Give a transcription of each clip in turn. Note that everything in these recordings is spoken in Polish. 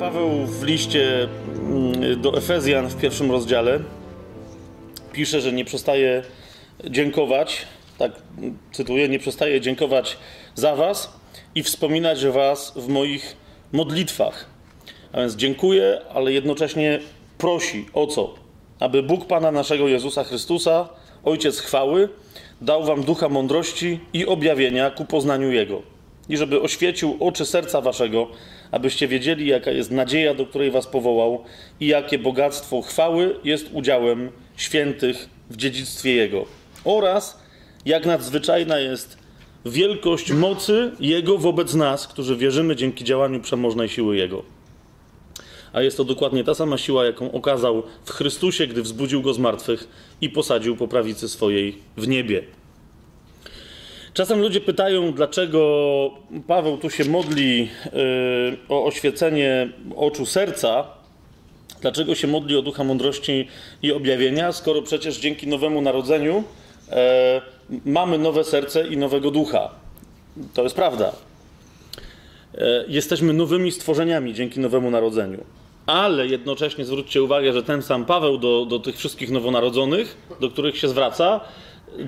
Paweł w liście mm, do Efezjan w pierwszym rozdziale pisze, że nie przestaje dziękować, tak cytuję, nie przestaje dziękować za was i wspominać was w moich modlitwach. A więc dziękuję, ale jednocześnie prosi o co? Aby Bóg Pana naszego Jezusa Chrystusa, Ojciec chwały, dał wam ducha mądrości i objawienia ku poznaniu Jego. I żeby oświecił oczy serca waszego, abyście wiedzieli, jaka jest nadzieja, do której was powołał i jakie bogactwo chwały jest udziałem świętych w dziedzictwie Jego. Oraz jak nadzwyczajna jest wielkość mocy Jego wobec nas, którzy wierzymy dzięki działaniu przemożnej siły Jego. A jest to dokładnie ta sama siła, jaką okazał w Chrystusie, gdy wzbudził go z martwych i posadził po prawicy swojej w niebie. Czasem ludzie pytają, dlaczego Paweł tu się modli yy, o oświecenie oczu serca, dlaczego się modli o ducha mądrości i objawienia, skoro przecież dzięki nowemu narodzeniu yy, mamy nowe serce i nowego ducha. To jest prawda. Yy, jesteśmy nowymi stworzeniami dzięki nowemu narodzeniu. Ale jednocześnie zwróćcie uwagę, że ten sam Paweł do, do tych wszystkich nowonarodzonych, do których się zwraca,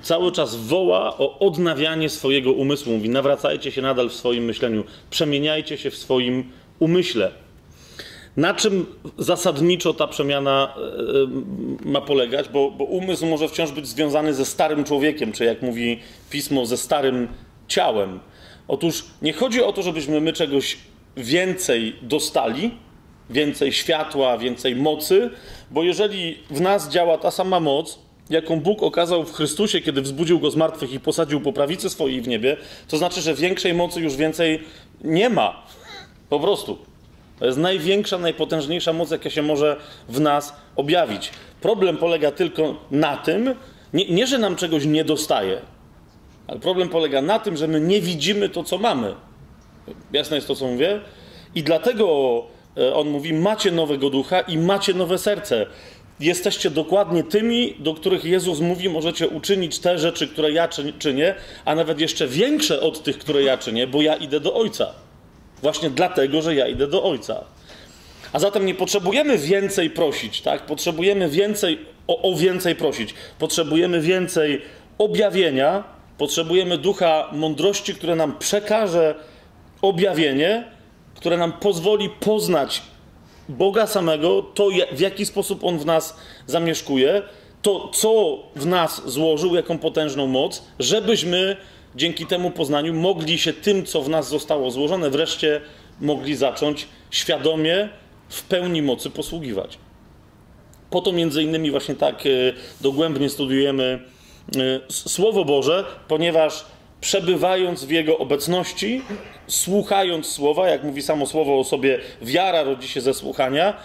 cały czas woła o odnawianie swojego umysłu. Mówi: nawracajcie się nadal w swoim myśleniu, przemieniajcie się w swoim umyśle. Na czym zasadniczo ta przemiana e, ma polegać? Bo, bo umysł może wciąż być związany ze starym człowiekiem, czy jak mówi pismo, ze starym ciałem. Otóż nie chodzi o to, żebyśmy my czegoś więcej dostali, więcej światła, więcej mocy, bo jeżeli w nas działa ta sama moc, jaką Bóg okazał w Chrystusie, kiedy wzbudził go z martwych i posadził po prawicy swojej w niebie, to znaczy, że większej mocy już więcej nie ma. Po prostu. To jest największa, najpotężniejsza moc, jaka się może w nas objawić. Problem polega tylko na tym, nie, nie że nam czegoś nie dostaje, ale problem polega na tym, że my nie widzimy to, co mamy. Jasne jest to, co mówię? I dlatego e, on mówi: Macie nowego ducha i macie nowe serce jesteście dokładnie tymi, do których Jezus mówi, możecie uczynić te rzeczy, które ja czynię, a nawet jeszcze większe od tych, które ja czynię, bo ja idę do Ojca. Właśnie dlatego, że ja idę do Ojca. A zatem nie potrzebujemy więcej prosić, tak? Potrzebujemy więcej, o, o więcej prosić. Potrzebujemy więcej objawienia, potrzebujemy ducha mądrości, które nam przekaże objawienie, które nam pozwoli poznać Boga samego, to w jaki sposób On w nas zamieszkuje, to co w nas złożył, jaką potężną moc, żebyśmy dzięki temu poznaniu mogli się tym, co w nas zostało złożone, wreszcie mogli zacząć świadomie w pełni mocy posługiwać. Po to między innymi właśnie tak e, dogłębnie studiujemy e, Słowo Boże, ponieważ przebywając w Jego obecności, słuchając słowa, jak mówi samo słowo o sobie, wiara rodzi się ze słuchania,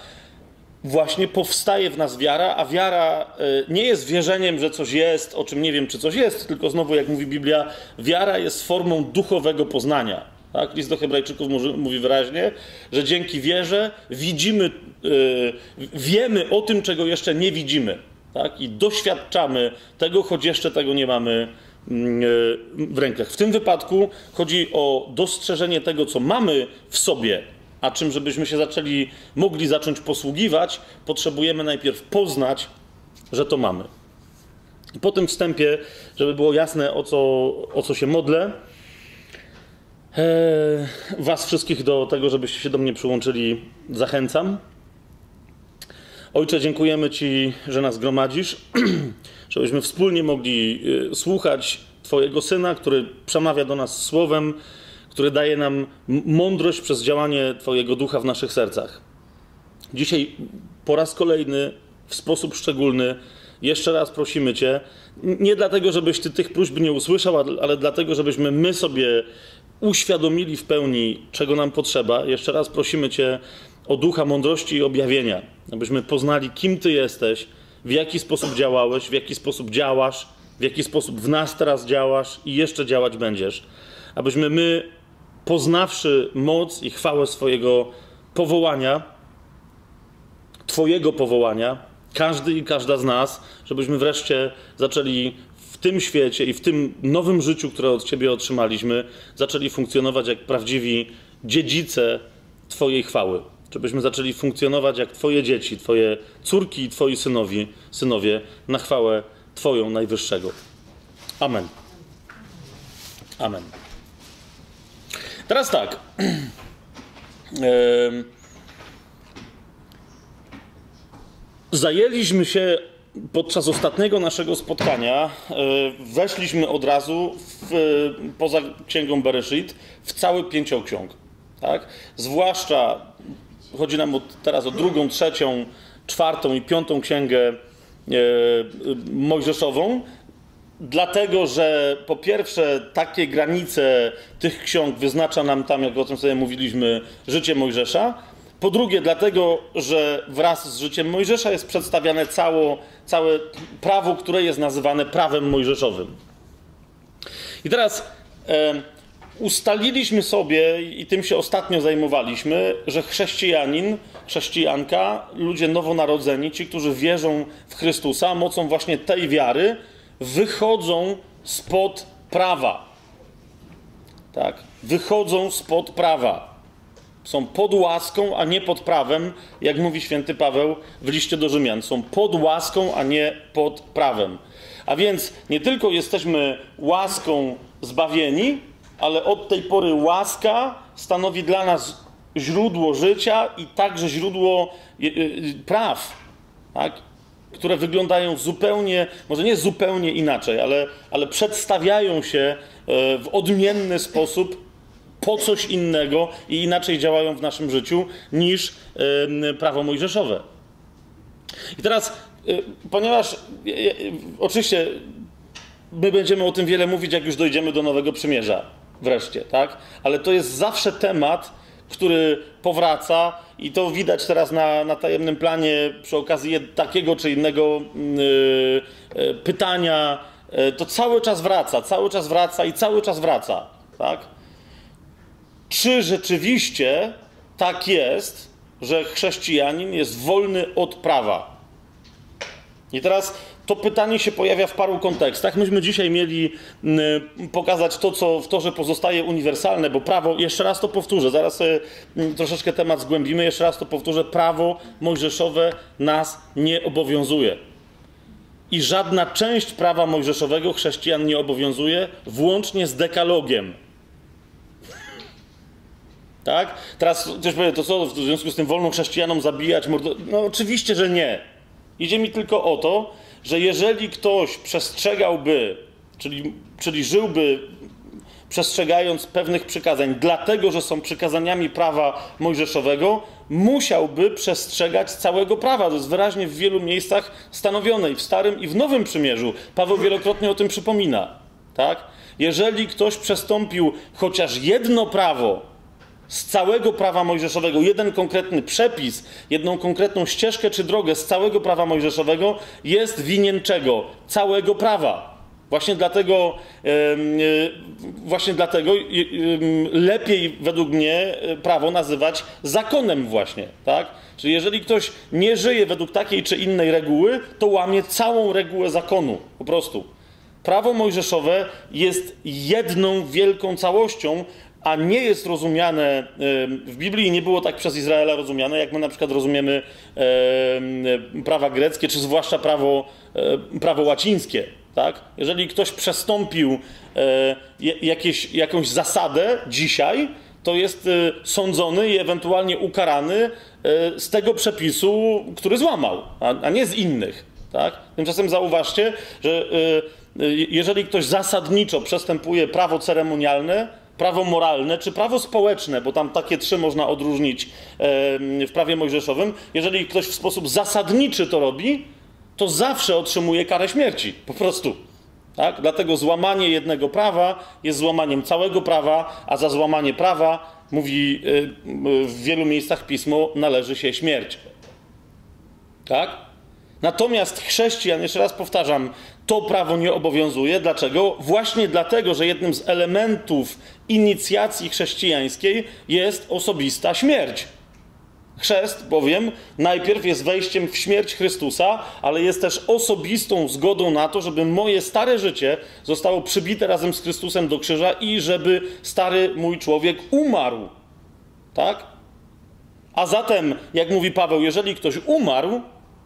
właśnie powstaje w nas wiara, a wiara e, nie jest wierzeniem, że coś jest, o czym nie wiem, czy coś jest, tylko znowu, jak mówi Biblia, wiara jest formą duchowego poznania. Tak? List do Hebrajczyków mówi wyraźnie, że dzięki wierze widzimy, yy, wiemy o tym, czego jeszcze nie widzimy. Tak? I doświadczamy tego, choć jeszcze tego nie mamy e, w rękach. W tym wypadku chodzi o dostrzeżenie tego, co mamy w sobie, a czym, żebyśmy się zaczęli, mogli zacząć posługiwać, potrzebujemy najpierw poznać, że to mamy. I po tym wstępie, żeby było jasne, o co, o co się modlę, e, Was wszystkich do tego, żebyście się do mnie przyłączyli, zachęcam. Ojcze, dziękujemy Ci, że nas gromadzisz. żebyśmy wspólnie mogli y, słuchać Twojego Syna, który przemawia do nas słowem, który daje nam mądrość przez działanie Twojego ducha w naszych sercach. Dzisiaj po raz kolejny, w sposób szczególny, jeszcze raz prosimy Cię, nie dlatego, żebyś Ty tych próśb nie usłyszał, ale dlatego, żebyśmy my sobie uświadomili w pełni, czego nam potrzeba. Jeszcze raz prosimy Cię o ducha mądrości i objawienia, abyśmy poznali, kim Ty jesteś, w jaki sposób działałeś, w jaki sposób działasz, w jaki sposób w nas teraz działasz i jeszcze działać będziesz. Abyśmy my, poznawszy moc i chwałę swojego powołania, Twojego powołania, każdy i każda z nas, żebyśmy wreszcie zaczęli w tym świecie i w tym nowym życiu, które od Ciebie otrzymaliśmy, zaczęli funkcjonować jak prawdziwi dziedzice Twojej chwały. Żebyśmy zaczęli funkcjonować jak Twoje dzieci, Twoje córki i Twoi synowi, synowie na chwałę Twoją najwyższego. Amen. Amen. Teraz tak. Zajęliśmy się podczas ostatniego naszego spotkania, e, weszliśmy od razu w, poza Księgą Bereshit w cały pięcioksiąg. Tak? Zwłaszcza chodzi nam teraz o drugą, trzecią, czwartą i piątą księgę e, mojżeszową, dlatego że po pierwsze takie granice tych ksiąg wyznacza nam tam, jak o tym sobie mówiliśmy, życie Mojżesza. Po drugie, dlatego, że wraz z życiem Mojżesza jest przedstawiane cało, całe prawo, które jest nazywane prawem mojżeszowym. I teraz e, ustaliliśmy sobie, i tym się ostatnio zajmowaliśmy, że chrześcijanin, chrześcijanka, ludzie nowonarodzeni, ci, którzy wierzą w Chrystusa, mocą właśnie tej wiary, wychodzą spod prawa. Tak, wychodzą spod prawa. Są pod łaską, a nie pod prawem, jak mówi święty Paweł w liście do Rzymian. Są pod łaską, a nie pod prawem. A więc nie tylko jesteśmy łaską zbawieni, ale od tej pory łaska stanowi dla nas źródło życia i także źródło y, y, praw, tak? które wyglądają zupełnie, może nie zupełnie inaczej, ale, ale przedstawiają się e, w odmienny sposób po coś innego i inaczej działają w naszym życiu niż prawo mojżeszowe. I teraz, ponieważ oczywiście my będziemy o tym wiele mówić, jak już dojdziemy do Nowego Przymierza wreszcie, tak? Ale to jest zawsze temat, który powraca i to widać teraz na, na tajemnym planie przy okazji takiego czy innego yy, pytania. Yy, to cały czas wraca, cały czas wraca i cały czas wraca, tak? Czy rzeczywiście tak jest, że chrześcijanin jest wolny od prawa? I teraz to pytanie się pojawia w paru kontekstach. Myśmy dzisiaj mieli mm, pokazać to, co w to, że pozostaje uniwersalne, bo prawo, jeszcze raz to powtórzę, zaraz sobie mm, troszeczkę temat zgłębimy, jeszcze raz to powtórzę, prawo mojżeszowe nas nie obowiązuje. I żadna część prawa mojżeszowego chrześcijan nie obowiązuje, włącznie z dekalogiem. Tak? Teraz ktoś powie, to co, w związku z tym wolno chrześcijanom zabijać, mordować? No oczywiście, że nie. Idzie mi tylko o to, że jeżeli ktoś przestrzegałby, czyli, czyli żyłby przestrzegając pewnych przykazań, dlatego że są przykazaniami prawa mojżeszowego, musiałby przestrzegać całego prawa. To jest wyraźnie w wielu miejscach stanowione i w Starym i w Nowym Przymierzu. Paweł wielokrotnie o tym przypomina. Tak? Jeżeli ktoś przestąpił chociaż jedno prawo, z całego prawa mojżeszowego, jeden konkretny przepis, jedną konkretną ścieżkę czy drogę z całego prawa mojżeszowego jest winien czego? Całego prawa. Właśnie dlatego, e, właśnie dlatego lepiej według mnie e, prawo nazywać zakonem właśnie, tak? Czyli jeżeli ktoś nie żyje według takiej czy innej reguły, to łamie całą regułę zakonu, po prostu. Prawo mojżeszowe jest jedną wielką całością, a nie jest rozumiane w Biblii, nie było tak przez Izraela rozumiane, jak my na przykład rozumiemy prawa greckie, czy zwłaszcza prawo, prawo łacińskie. Tak? Jeżeli ktoś przestąpił jakieś, jakąś zasadę dzisiaj, to jest sądzony i ewentualnie ukarany z tego przepisu, który złamał, a nie z innych. Tak? Tymczasem zauważcie, że jeżeli ktoś zasadniczo przestępuje prawo ceremonialne, prawo moralne czy prawo społeczne, bo tam takie trzy można odróżnić w prawie mojżeszowym, jeżeli ktoś w sposób zasadniczy to robi, to zawsze otrzymuje karę śmierci. Po prostu. Tak? Dlatego złamanie jednego prawa jest złamaniem całego prawa, a za złamanie prawa, mówi y, w wielu miejscach pismo, należy się śmierć. Tak? Natomiast chrześcijan, jeszcze raz powtarzam, to prawo nie obowiązuje. Dlaczego? Właśnie dlatego, że jednym z elementów inicjacji chrześcijańskiej jest osobista śmierć. Chrzest bowiem najpierw jest wejściem w śmierć Chrystusa, ale jest też osobistą zgodą na to, żeby moje stare życie zostało przybite razem z Chrystusem do krzyża i żeby stary mój człowiek umarł. Tak? A zatem, jak mówi Paweł, jeżeli ktoś umarł,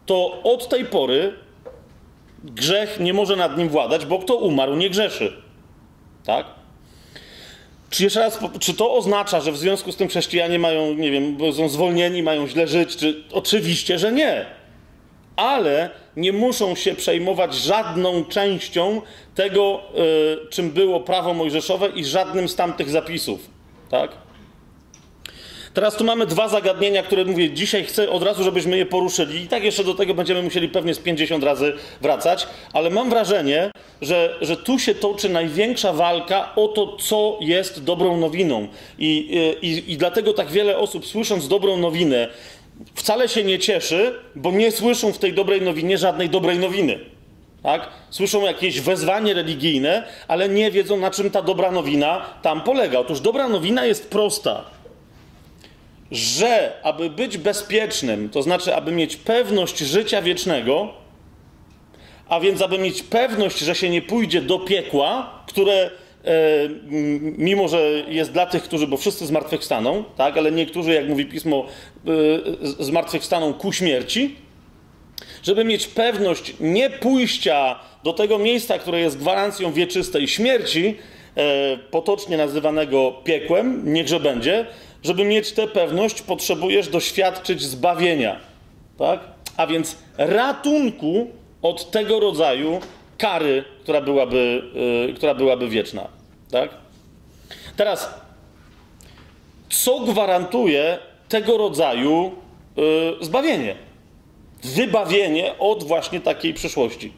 to od tej pory grzech nie może nad nim władać, bo kto umarł, nie grzeszy. Tak? Czy jeszcze raz, czy to oznacza, że w związku z tym chrześcijanie mają, nie wiem, są zwolnieni, mają źle żyć? Czy... Oczywiście, że nie. Ale nie muszą się przejmować żadną częścią tego, yy, czym było prawo mojżeszowe i żadnym z tamtych zapisów. Tak? Teraz tu mamy dwa zagadnienia, które mówię, dzisiaj chcę od razu, żebyśmy je poruszyli. I tak jeszcze do tego będziemy musieli pewnie z 50 razy wracać, ale mam wrażenie, że, że tu się toczy największa walka o to, co jest dobrą nowiną. I, i, I dlatego tak wiele osób, słysząc dobrą nowinę, wcale się nie cieszy, bo nie słyszą w tej dobrej nowinie żadnej dobrej nowiny. Tak? Słyszą jakieś wezwanie religijne, ale nie wiedzą, na czym ta dobra nowina tam polega. Otóż dobra nowina jest prosta że aby być bezpiecznym, to znaczy, aby mieć pewność życia wiecznego, a więc aby mieć pewność, że się nie pójdzie do piekła, które e, mimo, że jest dla tych, którzy, bo wszyscy zmartwychwstaną, tak, ale niektórzy, jak mówi pismo, e, zmartwychwstaną ku śmierci, żeby mieć pewność nie pójścia do tego miejsca, które jest gwarancją wieczystej śmierci, e, potocznie nazywanego piekłem, niechże będzie, żeby mieć tę pewność, potrzebujesz doświadczyć zbawienia. Tak? A więc ratunku od tego rodzaju kary, która byłaby, yy, która byłaby wieczna. Tak? Teraz, co gwarantuje tego rodzaju yy, zbawienie? Wybawienie od właśnie takiej przyszłości.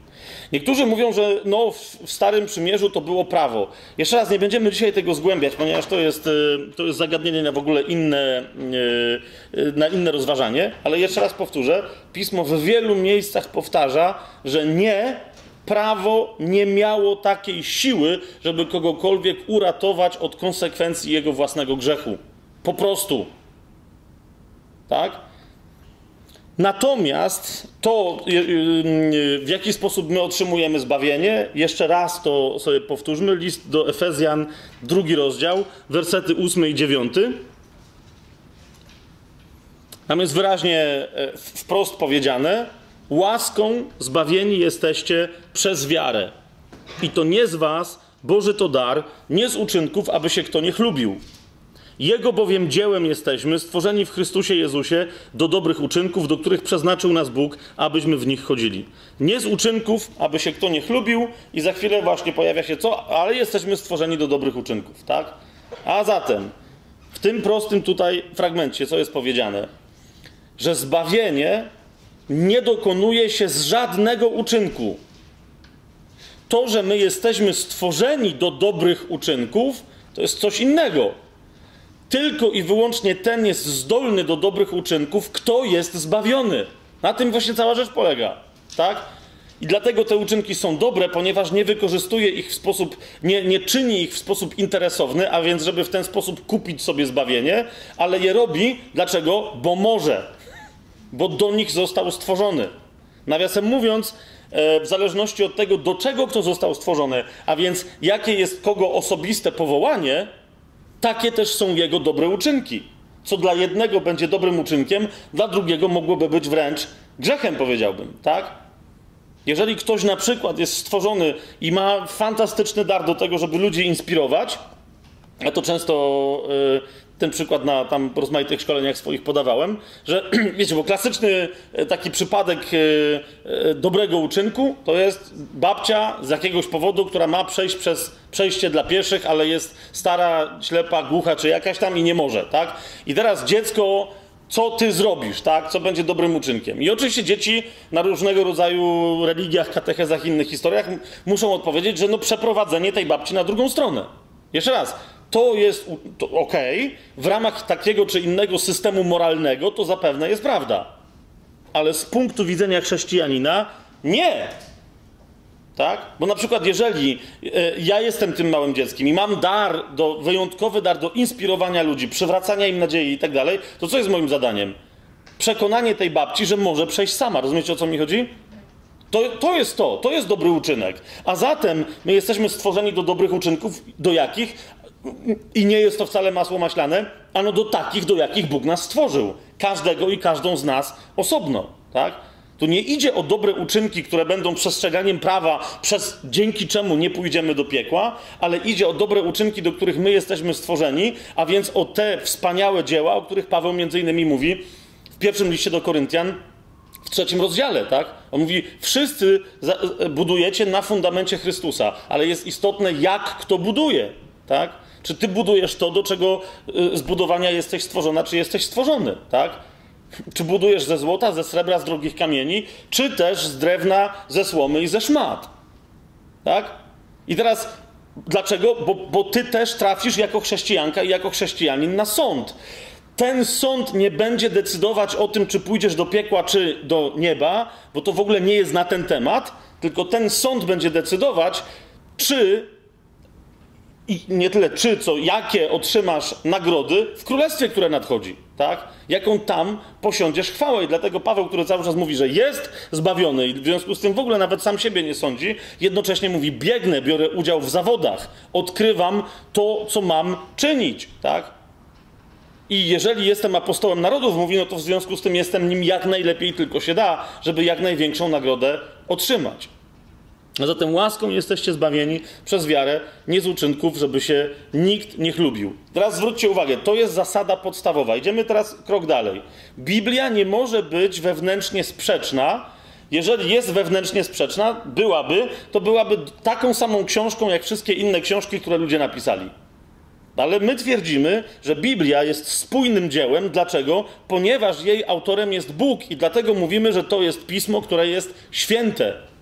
Niektórzy mówią, że no, w Starym Przymierzu to było prawo. Jeszcze raz, nie będziemy dzisiaj tego zgłębiać, ponieważ to jest, e, to jest zagadnienie na w ogóle inne, e, e, na inne rozważanie, ale jeszcze raz powtórzę, Pismo w wielu miejscach powtarza, że nie, prawo nie miało takiej siły, żeby kogokolwiek uratować od konsekwencji jego własnego grzechu. Po prostu. Tak? Natomiast to, y, y, w jaki sposób my otrzymujemy zbawienie, jeszcze raz to sobie powtórzmy. List do Efezjan, drugi rozdział, wersety 8 i 9. Tam jest wyraźnie e, wprost powiedziane: Łaską zbawieni jesteście przez wiarę. I to nie z Was, Boży to dar, nie z uczynków, aby się kto nie chlubił. Jego bowiem dziełem jesteśmy, stworzeni w Chrystusie Jezusie do dobrych uczynków, do których przeznaczył nas Bóg, abyśmy w nich chodzili. Nie z uczynków, aby się kto nie chlubił, i za chwilę właśnie pojawia się co, ale jesteśmy stworzeni do dobrych uczynków, tak? A zatem, w tym prostym tutaj fragmencie, co jest powiedziane? Że zbawienie nie dokonuje się z żadnego uczynku. To, że my jesteśmy stworzeni do dobrych uczynków, to jest coś innego tylko i wyłącznie ten jest zdolny do dobrych uczynków, kto jest zbawiony. Na tym właśnie cała rzecz polega. Tak? I dlatego te uczynki są dobre, ponieważ nie wykorzystuje ich w sposób, nie, nie czyni ich w sposób interesowny, a więc, żeby w ten sposób kupić sobie zbawienie, ale je robi. Dlaczego? Bo może. Bo do nich został stworzony. Nawiasem mówiąc, e, w zależności od tego, do czego kto został stworzony, a więc jakie jest kogo osobiste powołanie, takie też są jego dobre uczynki. Co dla jednego będzie dobrym uczynkiem, dla drugiego mogłoby być wręcz grzechem, powiedziałbym, tak? Jeżeli ktoś na przykład jest stworzony i ma fantastyczny dar do tego, żeby ludzi inspirować, a to często y, ten przykład na tam rozmaitych szkoleniach swoich podawałem, że wiecie, bo klasyczny e, taki przypadek e, e, dobrego uczynku to jest babcia z jakiegoś powodu, która ma przejść przez przejście dla pieszych, ale jest stara, ślepa, głucha czy jakaś tam i nie może, tak? I teraz dziecko co ty zrobisz, tak? Co będzie dobrym uczynkiem. I oczywiście dzieci na różnego rodzaju religiach, katechezach, innych historiach muszą odpowiedzieć, że no przeprowadzenie tej babci na drugą stronę. Jeszcze raz, to jest ok, w ramach takiego czy innego systemu moralnego to zapewne jest prawda. Ale z punktu widzenia chrześcijanina nie. Tak? Bo na przykład, jeżeli e, ja jestem tym małym dzieckiem i mam dar, do, wyjątkowy dar do inspirowania ludzi, przywracania im nadziei i tak dalej, to co jest moim zadaniem? Przekonanie tej babci, że może przejść sama. Rozumiecie o co mi chodzi? To, to jest to, to jest dobry uczynek. A zatem my jesteśmy stworzeni do dobrych uczynków, do jakich? I nie jest to wcale masło maślane, ano do takich, do jakich Bóg nas stworzył. Każdego i każdą z nas osobno, tak? Tu nie idzie o dobre uczynki, które będą przestrzeganiem prawa, przez, dzięki czemu nie pójdziemy do piekła, ale idzie o dobre uczynki, do których my jesteśmy stworzeni, a więc o te wspaniałe dzieła, o których Paweł między innymi mówi w pierwszym liście do Koryntian, w trzecim rozdziale, tak? On mówi, wszyscy budujecie na fundamencie Chrystusa, ale jest istotne, jak kto buduje, tak? Czy ty budujesz to, do czego y, zbudowania jesteś stworzona, czy jesteś stworzony, tak? Czy budujesz ze złota, ze srebra, z drogich kamieni, czy też z drewna, ze słomy i ze szmat. Tak? I teraz dlaczego? Bo, bo ty też trafisz jako chrześcijanka i jako chrześcijanin na sąd. Ten sąd nie będzie decydować o tym, czy pójdziesz do piekła, czy do nieba, bo to w ogóle nie jest na ten temat, tylko ten sąd będzie decydować, czy i nie tyle czy, co jakie otrzymasz nagrody w królestwie, które nadchodzi, tak? Jaką tam posiądziesz chwałę. I dlatego Paweł, który cały czas mówi, że jest zbawiony i w związku z tym w ogóle nawet sam siebie nie sądzi, jednocześnie mówi, biegnę, biorę udział w zawodach, odkrywam to, co mam czynić, tak? I jeżeli jestem apostołem narodów, mówi, no to w związku z tym jestem nim jak najlepiej tylko się da, żeby jak największą nagrodę otrzymać. Zatem łaską jesteście zbawieni przez wiarę, nie z uczynków, żeby się nikt nie chlubił. Teraz zwróćcie uwagę, to jest zasada podstawowa. Idziemy teraz krok dalej. Biblia nie może być wewnętrznie sprzeczna. Jeżeli jest wewnętrznie sprzeczna, byłaby, to byłaby taką samą książką, jak wszystkie inne książki, które ludzie napisali. Ale my twierdzimy, że Biblia jest spójnym dziełem. Dlaczego? Ponieważ jej autorem jest Bóg i dlatego mówimy, że to jest pismo, które jest święte.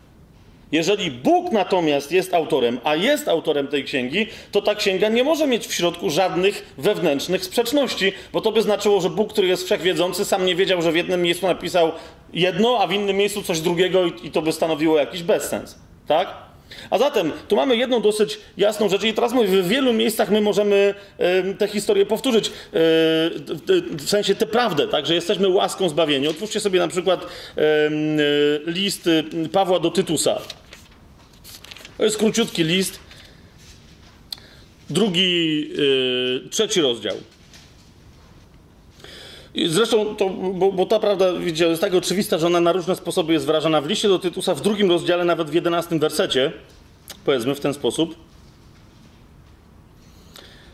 Jeżeli Bóg natomiast jest autorem, a jest autorem tej księgi, to ta księga nie może mieć w środku żadnych wewnętrznych sprzeczności, bo to by znaczyło, że Bóg, który jest wszechwiedzący, sam nie wiedział, że w jednym miejscu napisał jedno, a w innym miejscu coś drugiego i to by stanowiło jakiś bezsens. Tak? A zatem tu mamy jedną dosyć jasną rzecz, i teraz mówię, w wielu miejscach my możemy y, tę historię powtórzyć, y, w sensie tę prawdę, tak, że jesteśmy łaską zbawieni. Otwórzcie sobie na przykład y, list Pawła do Tytusa. To jest króciutki list. Drugi, yy, trzeci rozdział. I zresztą, to, bo, bo, ta prawda widzicie, jest tak oczywista, że ona na różne sposoby jest wyrażana w liście do Tytusa, w drugim rozdziale, nawet w jedenastym wersecie, powiedzmy w ten sposób.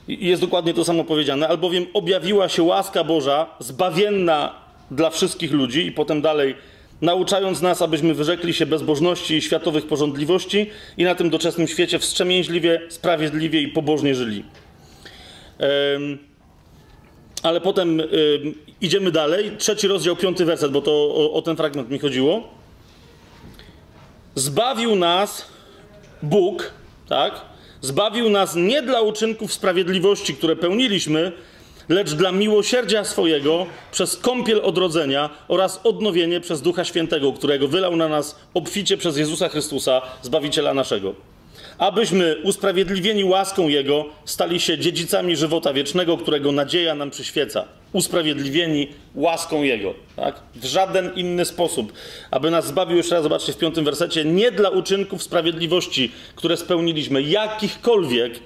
I jest dokładnie to samo powiedziane, albowiem objawiła się łaska Boża, zbawienna dla wszystkich ludzi, i potem dalej nauczając nas, abyśmy wyrzekli się bezbożności i światowych porządliwości i na tym doczesnym świecie wstrzemięźliwie, sprawiedliwie i pobożnie żyli. Ale potem idziemy dalej. Trzeci rozdział, piąty werset, bo to o, o ten fragment mi chodziło. Zbawił nas Bóg, tak? Zbawił nas nie dla uczynków sprawiedliwości, które pełniliśmy, lecz dla miłosierdzia swojego przez kąpiel odrodzenia oraz odnowienie przez Ducha Świętego, którego wylał na nas obficie przez Jezusa Chrystusa, Zbawiciela naszego. Abyśmy usprawiedliwieni łaską Jego stali się dziedzicami żywota wiecznego, którego nadzieja nam przyświeca. Usprawiedliwieni łaską Jego. Tak? W żaden inny sposób. Aby nas zbawił, jeszcze raz zobaczcie w piątym wersecie, nie dla uczynków sprawiedliwości, które spełniliśmy, jakichkolwiek,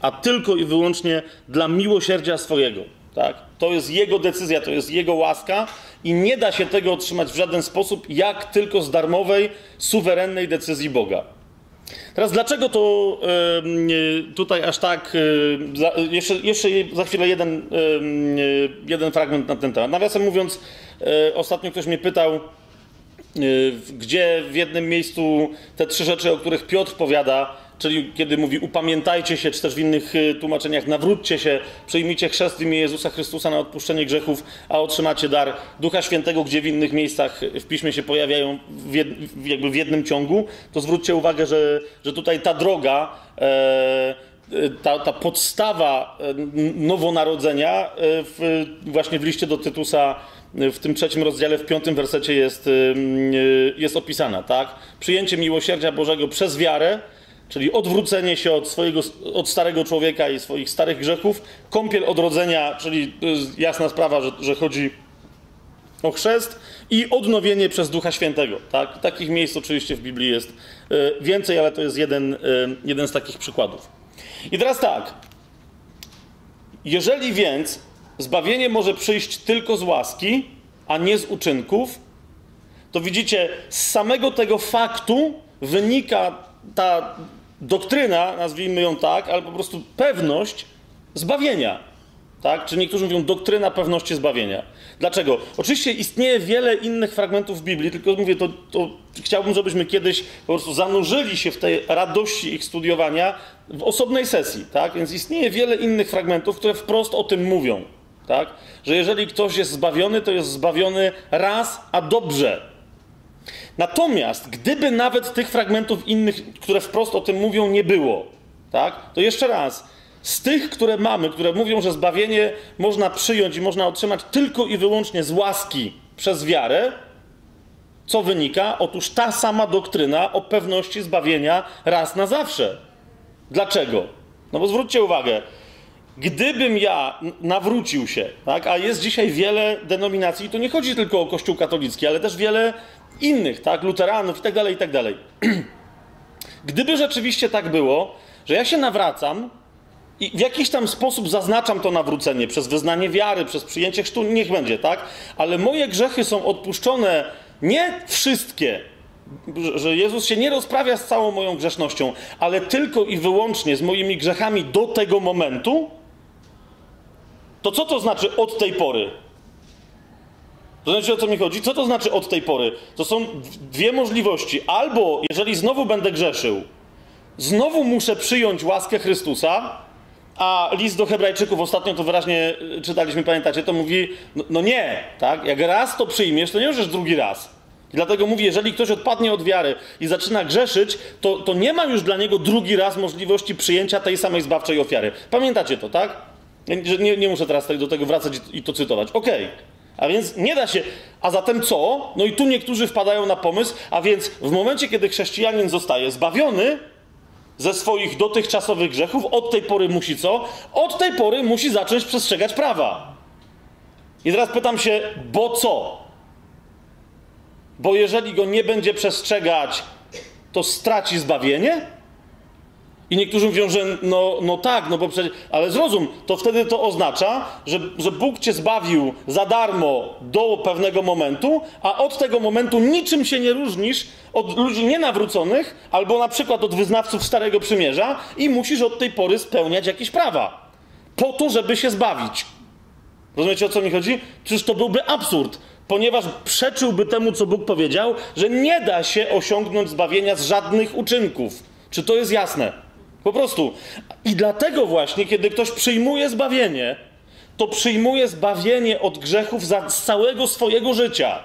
a tylko i wyłącznie dla miłosierdzia swojego. Tak? To jest Jego decyzja, to jest Jego łaska i nie da się tego otrzymać w żaden sposób, jak tylko z darmowej, suwerennej decyzji Boga. Teraz dlaczego to yy, tutaj aż tak. Yy, za, jeszcze, jeszcze za chwilę jeden, yy, jeden fragment na ten temat. Nawiasem mówiąc, e, ostatnio ktoś mnie pytał, gdzie w jednym miejscu te trzy rzeczy, o których Piotr powiada, czyli kiedy mówi upamiętajcie się, czy też w innych y, tłumaczeniach nawróćcie się, przyjmijcie chrzest w imię Jezusa Chrystusa na odpuszczenie grzechów, a otrzymacie dar Ducha Świętego, gdzie w innych miejscach w Piśmie się pojawiają w jed, jakby w jednym ciągu, to zwróćcie uwagę, że, że tutaj ta droga, e, ta, ta podstawa nowonarodzenia w, właśnie w liście do Tytusa w tym trzecim rozdziale, w piątym wersecie jest, jest opisana, tak? Przyjęcie miłosierdzia Bożego przez wiarę, czyli odwrócenie się od, swojego, od starego człowieka i swoich starych grzechów, kąpiel odrodzenia, czyli jest jasna sprawa, że, że chodzi o chrzest i odnowienie przez Ducha Świętego. Tak? Takich miejsc oczywiście w Biblii jest e, więcej, ale to jest jeden, e, jeden z takich przykładów. I teraz tak. Jeżeli więc zbawienie może przyjść tylko z łaski, a nie z uczynków, to widzicie, z samego tego faktu wynika ta doktryna, nazwijmy ją tak, ale po prostu pewność zbawienia. Tak? Czy niektórzy mówią doktryna pewności zbawienia. Dlaczego? Oczywiście istnieje wiele innych fragmentów w Biblii, tylko mówię, to, to chciałbym, żebyśmy kiedyś po prostu zanurzyli się w tej radości ich studiowania w osobnej sesji. Tak? Więc istnieje wiele innych fragmentów, które wprost o tym mówią. Tak? Że jeżeli ktoś jest zbawiony, to jest zbawiony raz, a dobrze. Natomiast gdyby nawet tych fragmentów innych, które wprost o tym mówią, nie było, tak? to jeszcze raz, z tych, które mamy, które mówią, że zbawienie można przyjąć i można otrzymać tylko i wyłącznie z łaski przez wiarę, co wynika? Otóż ta sama doktryna o pewności zbawienia raz na zawsze. Dlaczego? No bo zwróćcie uwagę, gdybym ja nawrócił się, tak, a jest dzisiaj wiele denominacji, to nie chodzi tylko o Kościół katolicki, ale też wiele innych, tak, luteranów i tak dalej, i tak. Gdyby rzeczywiście tak było, że ja się nawracam i w jakiś tam sposób zaznaczam to nawrócenie przez wyznanie wiary, przez przyjęcie chrztu, niech będzie, tak? Ale moje grzechy są odpuszczone nie wszystkie, że Jezus się nie rozprawia z całą moją grzesznością, ale tylko i wyłącznie z moimi grzechami do tego momentu, to co to znaczy od tej pory? Rozumiecie o co mi chodzi? Co to znaczy od tej pory? To są dwie możliwości. Albo jeżeli znowu będę grzeszył, znowu muszę przyjąć łaskę Chrystusa, a list do Hebrajczyków, ostatnio to wyraźnie y, czytaliśmy, pamiętacie, to mówi, no, no, nie, tak? Jak raz to przyjmiesz, to nie możesz drugi raz. Dlatego mówi, jeżeli ktoś odpadnie od wiary i zaczyna grzeszyć, to, to nie ma już dla niego drugi raz możliwości przyjęcia tej samej zbawczej ofiary. Pamiętacie to, tak? Nie, nie muszę teraz do tego wracać i to cytować. Okej. Okay. A więc nie da się. A zatem co? No i tu niektórzy wpadają na pomysł, a więc w momencie, kiedy chrześcijanin zostaje zbawiony, ze swoich dotychczasowych grzechów, od tej pory musi co? Od tej pory musi zacząć przestrzegać prawa. I teraz pytam się, bo co? Bo jeżeli go nie będzie przestrzegać, to straci zbawienie? I niektórzy mówią, że no, no tak, no bo przecież, ale zrozum, to wtedy to oznacza, że, że Bóg cię zbawił za darmo do pewnego momentu, a od tego momentu niczym się nie różnisz od ludzi nienawróconych, albo na przykład od wyznawców Starego Przymierza i musisz od tej pory spełniać jakieś prawa. Po to, żeby się zbawić. Rozumiecie o co mi chodzi? Przecież to byłby absurd, ponieważ przeczyłby temu, co Bóg powiedział, że nie da się osiągnąć zbawienia z żadnych uczynków. Czy to jest jasne? Po prostu. I dlatego właśnie, kiedy ktoś przyjmuje zbawienie, to przyjmuje zbawienie od grzechów za, z całego swojego życia.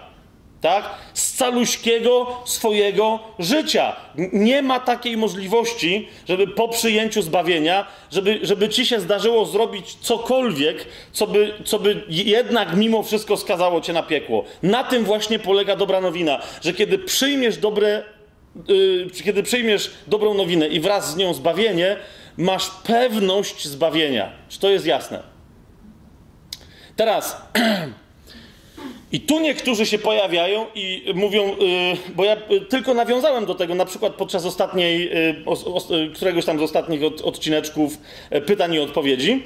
Tak? Z caluśkiego swojego życia. Nie ma takiej możliwości, żeby po przyjęciu zbawienia, żeby, żeby ci się zdarzyło zrobić cokolwiek, co by, co by jednak mimo wszystko skazało cię na piekło. Na tym właśnie polega dobra nowina, że kiedy przyjmiesz dobre kiedy przyjmiesz dobrą nowinę i wraz z nią zbawienie, masz pewność zbawienia. Czy to jest jasne? Teraz. I tu niektórzy się pojawiają i mówią, yy, bo ja yy, tylko nawiązałem do tego, na przykład podczas ostatniej, któregoś tam z ostatnich od, odcineczków y, pytań i odpowiedzi.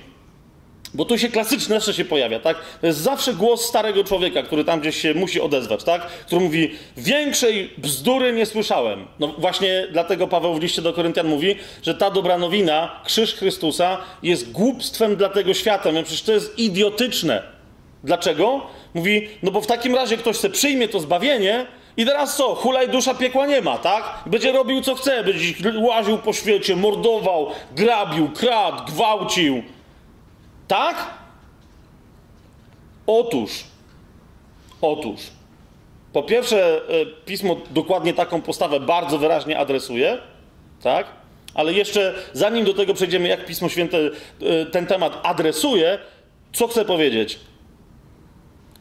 Bo tu się klasyczne jeszcze się pojawia, tak? To jest zawsze głos starego człowieka, który tam gdzieś się musi odezwać, tak? Który mówi, większej bzdury nie słyszałem. No właśnie dlatego Paweł w liście do Koryntian mówi, że ta dobra nowina, krzyż Chrystusa, jest głupstwem dla tego świata. No przecież to jest idiotyczne. Dlaczego? Mówi, no bo w takim razie ktoś se przyjmie to zbawienie i teraz co? Hulaj dusza piekła nie ma, tak? Będzie robił co chce, będzie łaził po świecie, mordował, grabił, kradł, gwałcił tak? Otóż, otóż, po pierwsze, e, pismo dokładnie taką postawę bardzo wyraźnie adresuje, tak? Ale jeszcze zanim do tego przejdziemy, jak Pismo Święte e, ten temat adresuje, co chcę powiedzieć?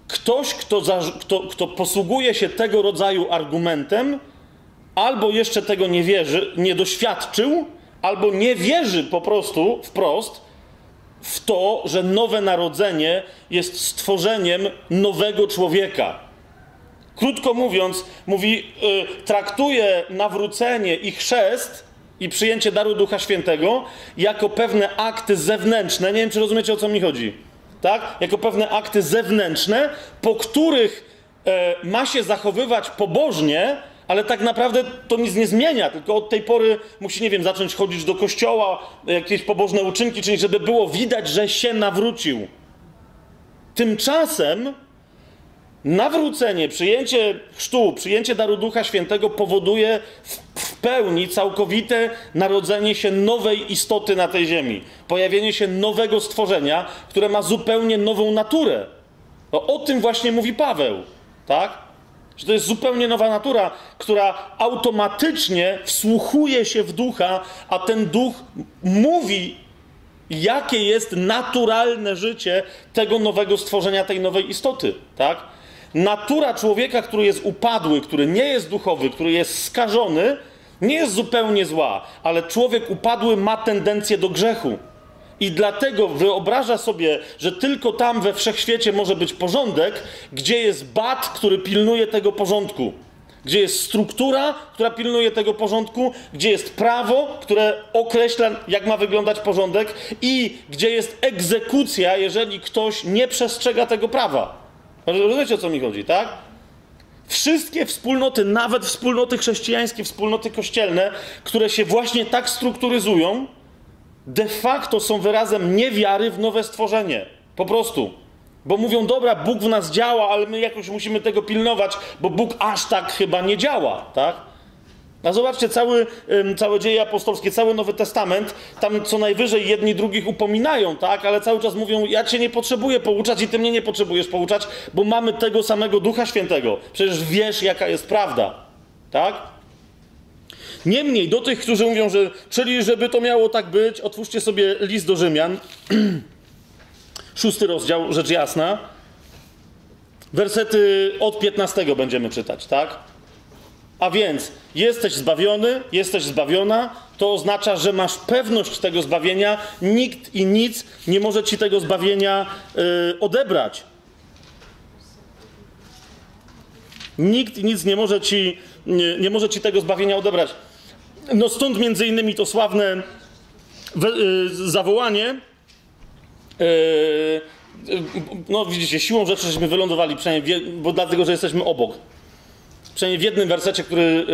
Ktoś, kto, kto, kto posługuje się tego rodzaju argumentem, albo jeszcze tego nie wierzy, nie doświadczył, albo nie wierzy po prostu wprost, w to, że nowe narodzenie jest stworzeniem nowego człowieka. Krótko mówiąc, mówi, y, traktuje nawrócenie i chrzest i przyjęcie daru Ducha Świętego jako pewne akty zewnętrzne. Nie wiem, czy rozumiecie, o co mi chodzi. Tak? Jako pewne akty zewnętrzne, po których e, ma się zachowywać pobożnie, ale tak naprawdę to nic nie zmienia, tylko od tej pory musi, nie wiem, zacząć chodzić do kościoła, jakieś pobożne uczynki czynić, żeby było widać, że się nawrócił. Tymczasem nawrócenie, przyjęcie chrztu, przyjęcie daru Ducha Świętego powoduje w, pełni całkowite narodzenie się nowej istoty na tej ziemi. Pojawienie się nowego stworzenia, które ma zupełnie nową naturę. No, o tym właśnie mówi Paweł, tak? Że to jest zupełnie nowa natura, która automatycznie wsłuchuje się w ducha, a ten duch mówi, jakie jest naturalne życie tego nowego stworzenia, tej nowej istoty. Tak? Natura człowieka, który jest upadły, który nie jest duchowy, który jest skażony, nie jest zupełnie zła, ale człowiek upadły ma tendencję do grzechu. I dlatego wyobraża sobie, że tylko tam we wszechświecie może być porządek, gdzie jest bat, który pilnuje tego porządku. Gdzie jest struktura, która pilnuje tego porządku, gdzie jest prawo, które określa, jak ma wyglądać porządek, i gdzie jest egzekucja, jeżeli ktoś nie przestrzega tego prawa. Rozumiecie o co mi chodzi, tak? Wszystkie wspólnoty, nawet wspólnoty chrześcijańskie, wspólnoty kościelne, które się właśnie tak strukturyzują, de facto są wyrazem niewiary w nowe stworzenie. Po prostu. Bo mówią, dobra, Bóg w nas działa, ale my jakoś musimy tego pilnować, bo Bóg aż tak chyba nie działa, tak? A zobaczcie, cały, całe dzieje apostolskie, cały Nowy Testament, tam co najwyżej jedni drugich upominają, tak? Ale cały czas mówią, ja cię nie potrzebuję pouczać i ty mnie nie potrzebujesz pouczać, bo mamy tego samego Ducha Świętego. Przecież wiesz, jaka jest prawda, tak? Niemniej do tych, którzy mówią, że czyli żeby to miało tak być, otwórzcie sobie list do Rzymian, szósty rozdział, rzecz jasna. Wersety od 15 będziemy czytać, tak? A więc jesteś zbawiony, jesteś zbawiona, to oznacza, że masz pewność tego zbawienia, nikt i nic nie może ci tego zbawienia yy, odebrać. Nikt i nic nie może ci, nie, nie może ci tego zbawienia odebrać. No stąd między innymi to sławne yy, zawołanie. Yy, no widzicie, siłą rzeczy żeśmy wylądowali, przynajmniej, bo dlatego, że jesteśmy obok. Przynajmniej w jednym wersecie, który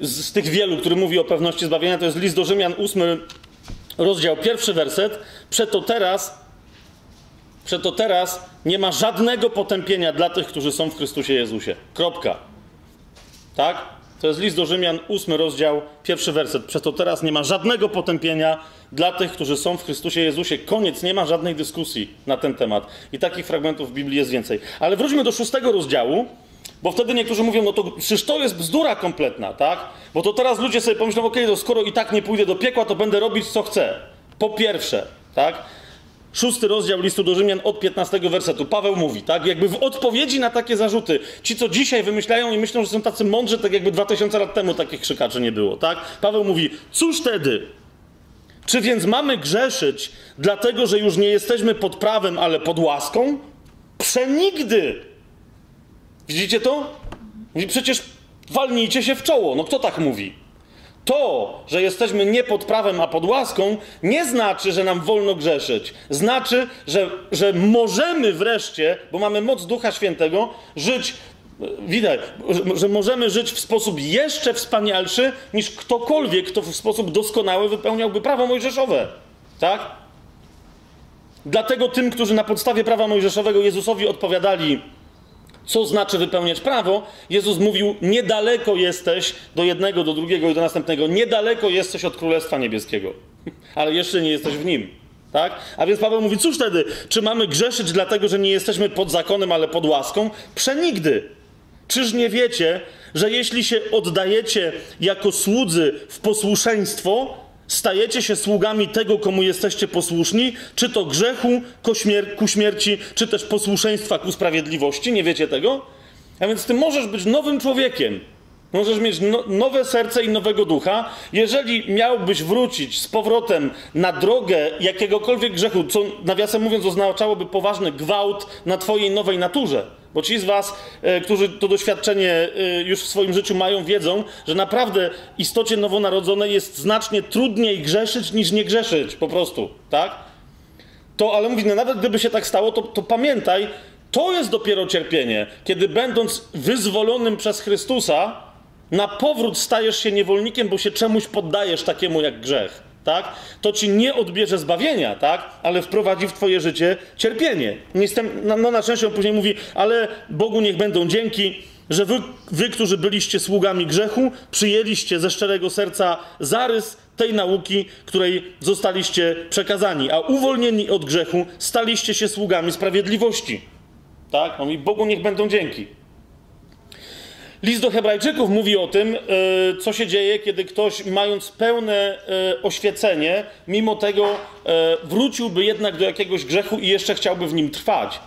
z tych wielu, który mówi o pewności zbawienia, to jest list do Rzymian, ósmy rozdział, pierwszy werset. Przeto teraz, przeto teraz nie ma żadnego potępienia dla tych, którzy są w Chrystusie Jezusie. Kropka. Tak? To jest list do Rzymian, ósmy rozdział, pierwszy werset. Przez to teraz nie ma żadnego potępienia dla tych, którzy są w Chrystusie Jezusie. Koniec, nie ma żadnej dyskusji na ten temat. I takich fragmentów w Biblii jest więcej. Ale wróćmy do szóstego rozdziału, bo wtedy niektórzy mówią, no to przecież to jest bzdura kompletna, tak? Bo to teraz ludzie sobie pomyślą, okej, okay, to skoro i tak nie pójdę do piekła, to będę robić co chcę. Po pierwsze, tak? Szósty rozdział listu do Rzymian od 15 wersetu. Paweł mówi, tak? Jakby w odpowiedzi na takie zarzuty, ci co dzisiaj wymyślają i myślą, że są tacy mądrzy, tak jakby 2000 lat temu takich krzykaczy nie było, tak? Paweł mówi, cóż wtedy? Czy więc mamy grzeszyć, dlatego że już nie jesteśmy pod prawem, ale pod łaską? Przenigdy! Widzicie to? Mówi, przecież walnijcie się w czoło. No kto tak mówi? To, że jesteśmy nie pod prawem, a pod łaską, nie znaczy, że nam wolno grzeszyć. Znaczy, że, że możemy wreszcie, bo mamy moc Ducha Świętego, żyć widać, że możemy żyć w sposób jeszcze wspanialszy niż ktokolwiek, kto w sposób doskonały wypełniałby prawo mojżeszowe. Tak? Dlatego tym, którzy na podstawie prawa mojżeszowego Jezusowi odpowiadali, co znaczy wypełniać prawo, Jezus mówił: Niedaleko jesteś do jednego, do drugiego i do następnego. Niedaleko jesteś od Królestwa Niebieskiego, ale jeszcze nie jesteś w nim. Tak? A więc Paweł mówi: Cóż wtedy? Czy mamy grzeszyć dlatego, że nie jesteśmy pod zakonem, ale pod łaską? Przenigdy. Czyż nie wiecie, że jeśli się oddajecie jako słudzy w posłuszeństwo, stajecie się sługami tego, komu jesteście posłuszni, czy to grzechu ku, śmier ku śmierci, czy też posłuszeństwa ku sprawiedliwości. Nie wiecie tego? A więc ty możesz być nowym człowiekiem. Możesz mieć no, nowe serce i nowego ducha. Jeżeli miałbyś wrócić z powrotem na drogę jakiegokolwiek grzechu, co nawiasem mówiąc oznaczałoby poważny gwałt na twojej nowej naturze, Bo ci z Was, e, którzy to doświadczenie e, już w swoim życiu mają, wiedzą, że naprawdę istocie nowonarodzonej jest znacznie trudniej grzeszyć niż nie grzeszyć, po prostu, tak? To, ale mówi, no nawet gdyby się tak stało, to, to pamiętaj, to jest dopiero cierpienie, kiedy będąc wyzwolonym przez Chrystusa, na powrót stajesz się niewolnikiem, bo się czemuś poddajesz takiemu jak grzech tak? To ci nie odbierze zbawienia, tak? Ale wprowadzi w twoje życie cierpienie. Jestem, no, na szczęście on później mówi, ale Bogu niech będą dzięki, że wy, wy, którzy byliście sługami grzechu, przyjęliście ze szczerego serca zarys tej nauki, której zostaliście przekazani, a uwolnieni od grzechu staliście się sługami sprawiedliwości. Tak? On mówi, Bogu niech będą dzięki. List do Hebrajczyków mówi o tym, e, co się dzieje, kiedy ktoś, mając pełne e, oświecenie, mimo tego e, wróciłby jednak do jakiegoś grzechu i jeszcze chciałby w nim trwać.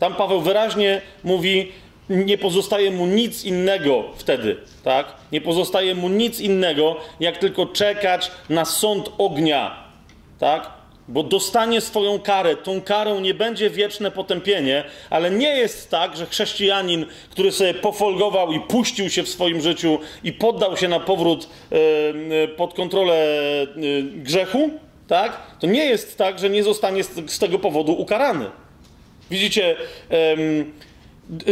Tam Paweł wyraźnie mówi, nie pozostaje mu nic innego wtedy, tak? Nie pozostaje mu nic innego, jak tylko czekać na sąd ognia, tak? Bo dostanie swoją karę. Tą karą nie będzie wieczne potępienie, ale nie jest tak, że chrześcijanin, który sobie pofolgował i puścił się w swoim życiu i poddał się na powrót e, pod kontrolę e, grzechu, tak? To nie jest tak, że nie zostanie z tego powodu ukarany. Widzicie,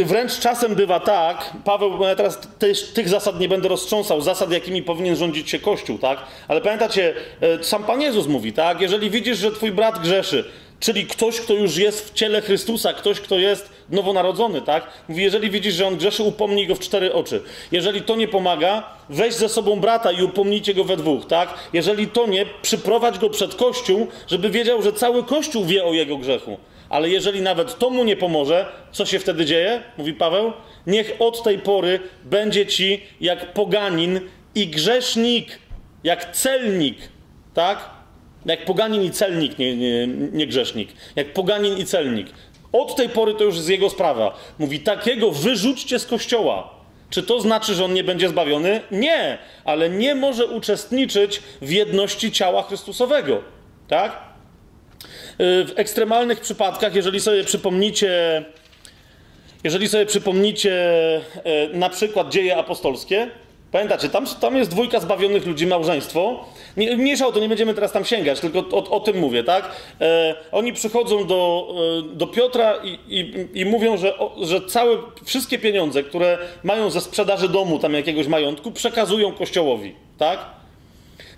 Wręcz czasem bywa tak, Paweł, bo ja teraz też, tych zasad nie będę roztrząsał, zasad, jakimi powinien rządzić się Kościół, tak? Ale pamiętacie, e, sam Pan Jezus mówi, tak? Jeżeli widzisz, że twój brat grzeszy, czyli ktoś, kto już jest w ciele Chrystusa, ktoś, kto jest nowonarodzony, tak? Mówi, jeżeli widzisz, że on grzeszy, upomnij go w cztery oczy. Jeżeli to nie pomaga, weź ze sobą brata i upomnijcie go we dwóch, tak? Jeżeli to nie, przyprowadź go przed Kościół, żeby wiedział, że cały Kościół wie o jego grzechu. Ale jeżeli nawet to mu nie pomoże, co się wtedy dzieje? Mówi Paweł. Niech od tej pory będzie ci jak poganin i grzesznik, jak celnik, tak? Jak poganin i celnik, nie, nie, nie grzesznik. Jak poganin i celnik. Od tej pory to już jest jego sprawa. Mówi, takiego wyrzućcie z kościoła. Czy to znaczy, że on nie będzie zbawiony? Nie, ale nie może uczestniczyć w jedności ciała Chrystusowego. Tak? Y, w ekstremalnych przypadkach, jeżeli sobie przypomnicie, jeżeli sobie przypomnicie y, na przykład dzieje apostolskie, pamiętacie, tam, tam jest dwójka zbawionych ludzi, małżeństwo. Nie, mniejsza o to, nie będziemy teraz tam sięgać, tylko o, o tym mówię, tak? E, oni przychodzą do, do Piotra i, i, i mówią, że, o, że całe, wszystkie pieniądze, które mają ze sprzedaży domu, tam jakiegoś majątku, przekazują Kościołowi, tak?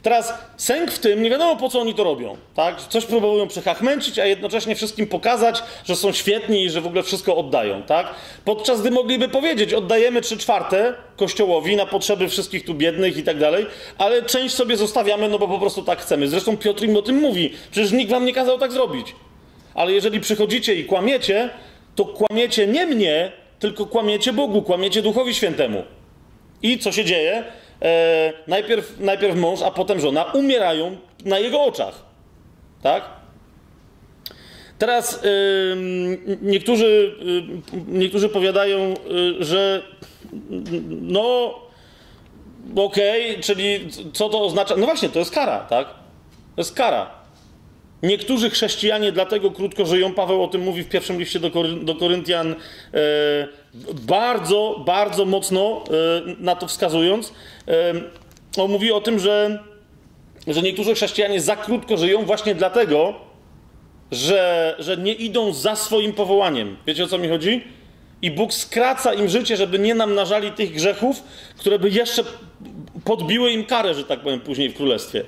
Teraz sęk w tym, nie wiadomo po co oni to robią, tak? Coś próbują przechachmęcić, a jednocześnie wszystkim pokazać, że są świetni i że w ogóle wszystko oddają, tak? Podczas gdy mogliby powiedzieć, oddajemy trzy czwarte kościołowi na potrzeby wszystkich tu biednych i tak dalej, ale część sobie zostawiamy, no bo po prostu tak chcemy. Zresztą Piotr im o tym mówi, przecież nikt wam nie kazał tak zrobić. Ale jeżeli przychodzicie i kłamiecie, to kłamiecie nie mnie, tylko kłamiecie Bogu, kłamiecie Duchowi Świętemu. I co się dzieje? E, najpierw, najpierw mąż, a potem żona umierają na jego oczach. Tak? Teraz niektórzy, niektórzy powiadają, y, że no okej, okay, czyli co to oznacza? No właśnie, to jest kara, tak? To jest kara. Niektórzy chrześcijanie dlatego krótko żyją. Paweł o tym mówi w pierwszym liście do, Kory do Koryntian, e, bardzo, bardzo mocno e, na to wskazując. E, on mówi o tym, że, że niektórzy chrześcijanie za krótko żyją właśnie dlatego, że, że nie idą za swoim powołaniem. Wiecie o co mi chodzi? I Bóg skraca im życie, żeby nie namnażali tych grzechów, które by jeszcze podbiły im karę, że tak powiem, później w królestwie.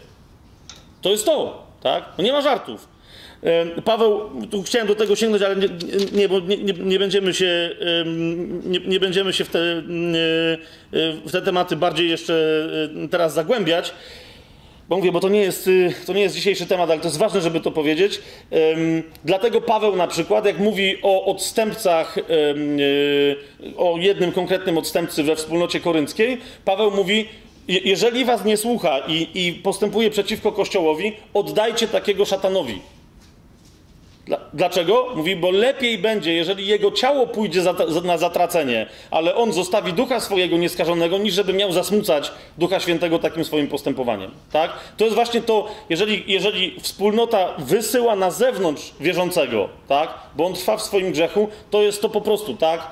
To jest to tak? No nie ma żartów. Paweł, tu chciałem do tego sięgnąć, ale nie, nie nie, nie, będziemy się, nie, nie będziemy się w te, w te tematy bardziej jeszcze teraz zagłębiać. Bo mówię, bo to nie, jest, to nie jest dzisiejszy temat, ale to jest ważne, żeby to powiedzieć. Dlatego Paweł na przykład, jak mówi o odstępcach, o jednym konkretnym odstępcy we wspólnocie korynckiej, Paweł mówi, jeżeli was nie słucha i, i postępuje przeciwko Kościołowi, oddajcie takiego szatanowi. Dlaczego? Mówi, bo lepiej będzie, jeżeli jego ciało pójdzie na zatracenie, ale on zostawi ducha swojego nieskażonego, niż żeby miał zasmucać ducha świętego takim swoim postępowaniem. Tak? To jest właśnie to, jeżeli, jeżeli wspólnota wysyła na zewnątrz wierzącego, tak? bo on trwa w swoim grzechu, to jest to po prostu, tak?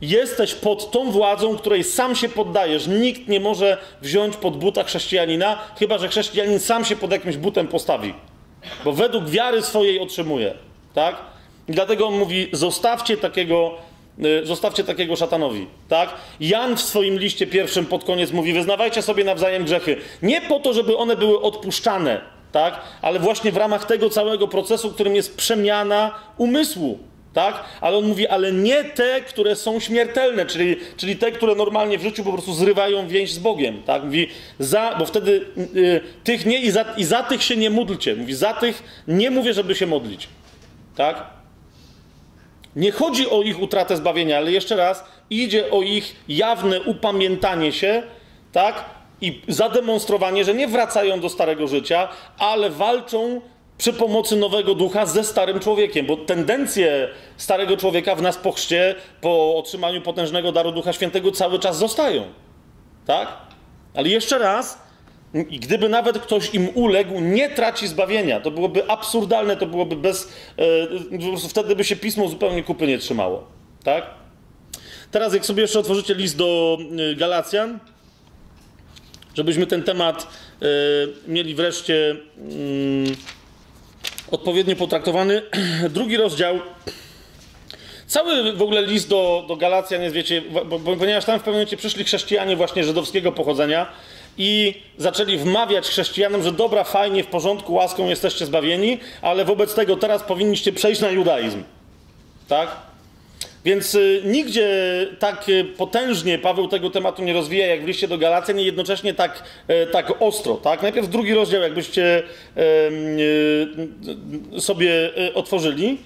Jesteś pod tą władzą, której sam się poddajesz. Nikt nie może wziąć pod buta chrześcijanina, chyba że chrześcijanin sam się pod jakimś butem postawi. Bo według wiary swojej otrzymuje. Tak? I dlatego on mówi: zostawcie takiego, y, zostawcie takiego szatanowi. Tak? Jan w swoim liście pierwszym pod koniec mówi: wyznawajcie sobie nawzajem grzechy. Nie po to, żeby one były odpuszczane, tak? ale właśnie w ramach tego całego procesu, którym jest przemiana umysłu. Tak? Ale on mówi, ale nie te, które są śmiertelne, czyli, czyli te, które normalnie w życiu po prostu zrywają więź z Bogiem. Tak? Mówi, za, bo wtedy y, tych nie i za, i za tych się nie módlcie. Mówi, za tych nie mówię, żeby się modlić. Tak? Nie chodzi o ich utratę zbawienia, ale jeszcze raz, idzie o ich jawne upamiętanie się, tak? I zademonstrowanie, że nie wracają do starego życia, ale walczą przy pomocy nowego ducha ze starym człowiekiem, bo tendencje starego człowieka w nas po chrzcie, po otrzymaniu potężnego daru Ducha Świętego cały czas zostają. Tak? Ale jeszcze raz, gdyby nawet ktoś im uległ, nie traci zbawienia. To byłoby absurdalne, to byłoby bez. Yy, wtedy by się pismo zupełnie kupy nie trzymało. Tak? Teraz, jak sobie jeszcze otworzycie list do e, Galacjan, żebyśmy ten temat yy, mieli wreszcie. Yy, odpowiednio potraktowany. Drugi rozdział. Cały w ogóle list do, do Galacjan jest, wiecie, bo, bo, ponieważ tam w pewnym momencie przyszli chrześcijanie właśnie żydowskiego pochodzenia i zaczęli wmawiać chrześcijanom, że dobra, fajnie, w porządku, łaską jesteście zbawieni, ale wobec tego teraz powinniście przejść na judaizm. Tak? Więc y, nigdzie tak y, potężnie Paweł tego tematu nie rozwija, jak w liście do Galacjan i jednocześnie tak, y, tak ostro. Tak? Najpierw drugi rozdział, jakbyście sobie otworzyli.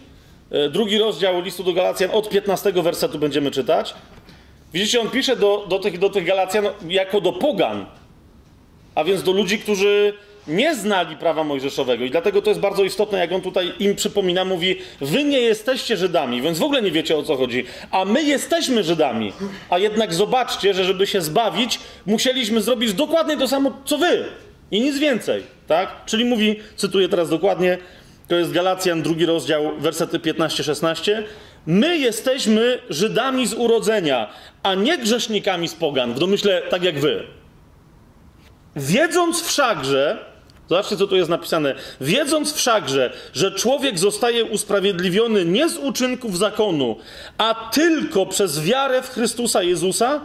Drugi rozdział listu do Galacjan od 15 wersetu będziemy czytać. Widzicie, on pisze do, do, tych, do tych Galacjan jako do pogan, a więc do ludzi, którzy nie znali prawa mojżeszowego i dlatego to jest bardzo istotne, jak on tutaj im przypomina, mówi, wy nie jesteście Żydami, więc w ogóle nie wiecie o co chodzi, a my jesteśmy Żydami, a jednak zobaczcie, że żeby się zbawić, musieliśmy zrobić dokładnie to samo, co wy i nic więcej, tak? Czyli mówi, cytuję teraz dokładnie, to jest Galacjan, drugi rozdział, wersety 15-16, my jesteśmy Żydami z urodzenia, a nie grzesznikami z pogan, w domyśle tak jak wy. Wiedząc wszakże, Zobaczcie, co tu jest napisane. Wiedząc wszakże, że człowiek zostaje usprawiedliwiony nie z uczynków zakonu, a tylko przez wiarę w Chrystusa Jezusa,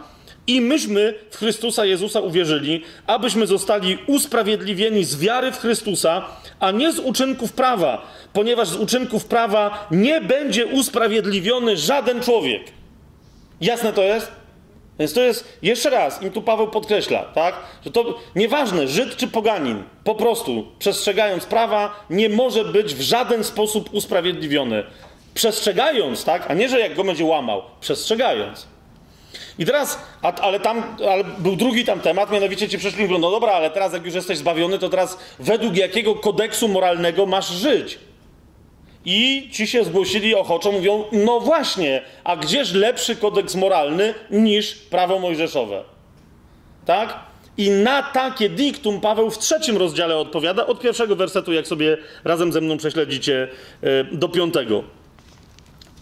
i myśmy w Chrystusa Jezusa uwierzyli, abyśmy zostali usprawiedliwieni z wiary w Chrystusa, a nie z uczynków prawa, ponieważ z uczynków prawa nie będzie usprawiedliwiony żaden człowiek. Jasne to jest? Więc to jest, jeszcze raz, im tu Paweł podkreśla, tak, że to nieważne, Żyd czy poganin, po prostu przestrzegając prawa, nie może być w żaden sposób usprawiedliwiony. Przestrzegając, tak, a nie, że jak go będzie łamał, przestrzegając. I teraz, a, ale tam, ale był drugi tam temat, mianowicie ci przeszli no dobra, ale teraz jak już jesteś zbawiony, to teraz według jakiego kodeksu moralnego masz żyć? I ci się zgłosili ochoczo, mówią: No właśnie, a gdzież lepszy kodeks moralny niż prawo mojżeszowe? Tak? I na takie diktum Paweł w trzecim rozdziale odpowiada, od pierwszego wersetu, jak sobie razem ze mną prześledzicie, e, do piątego.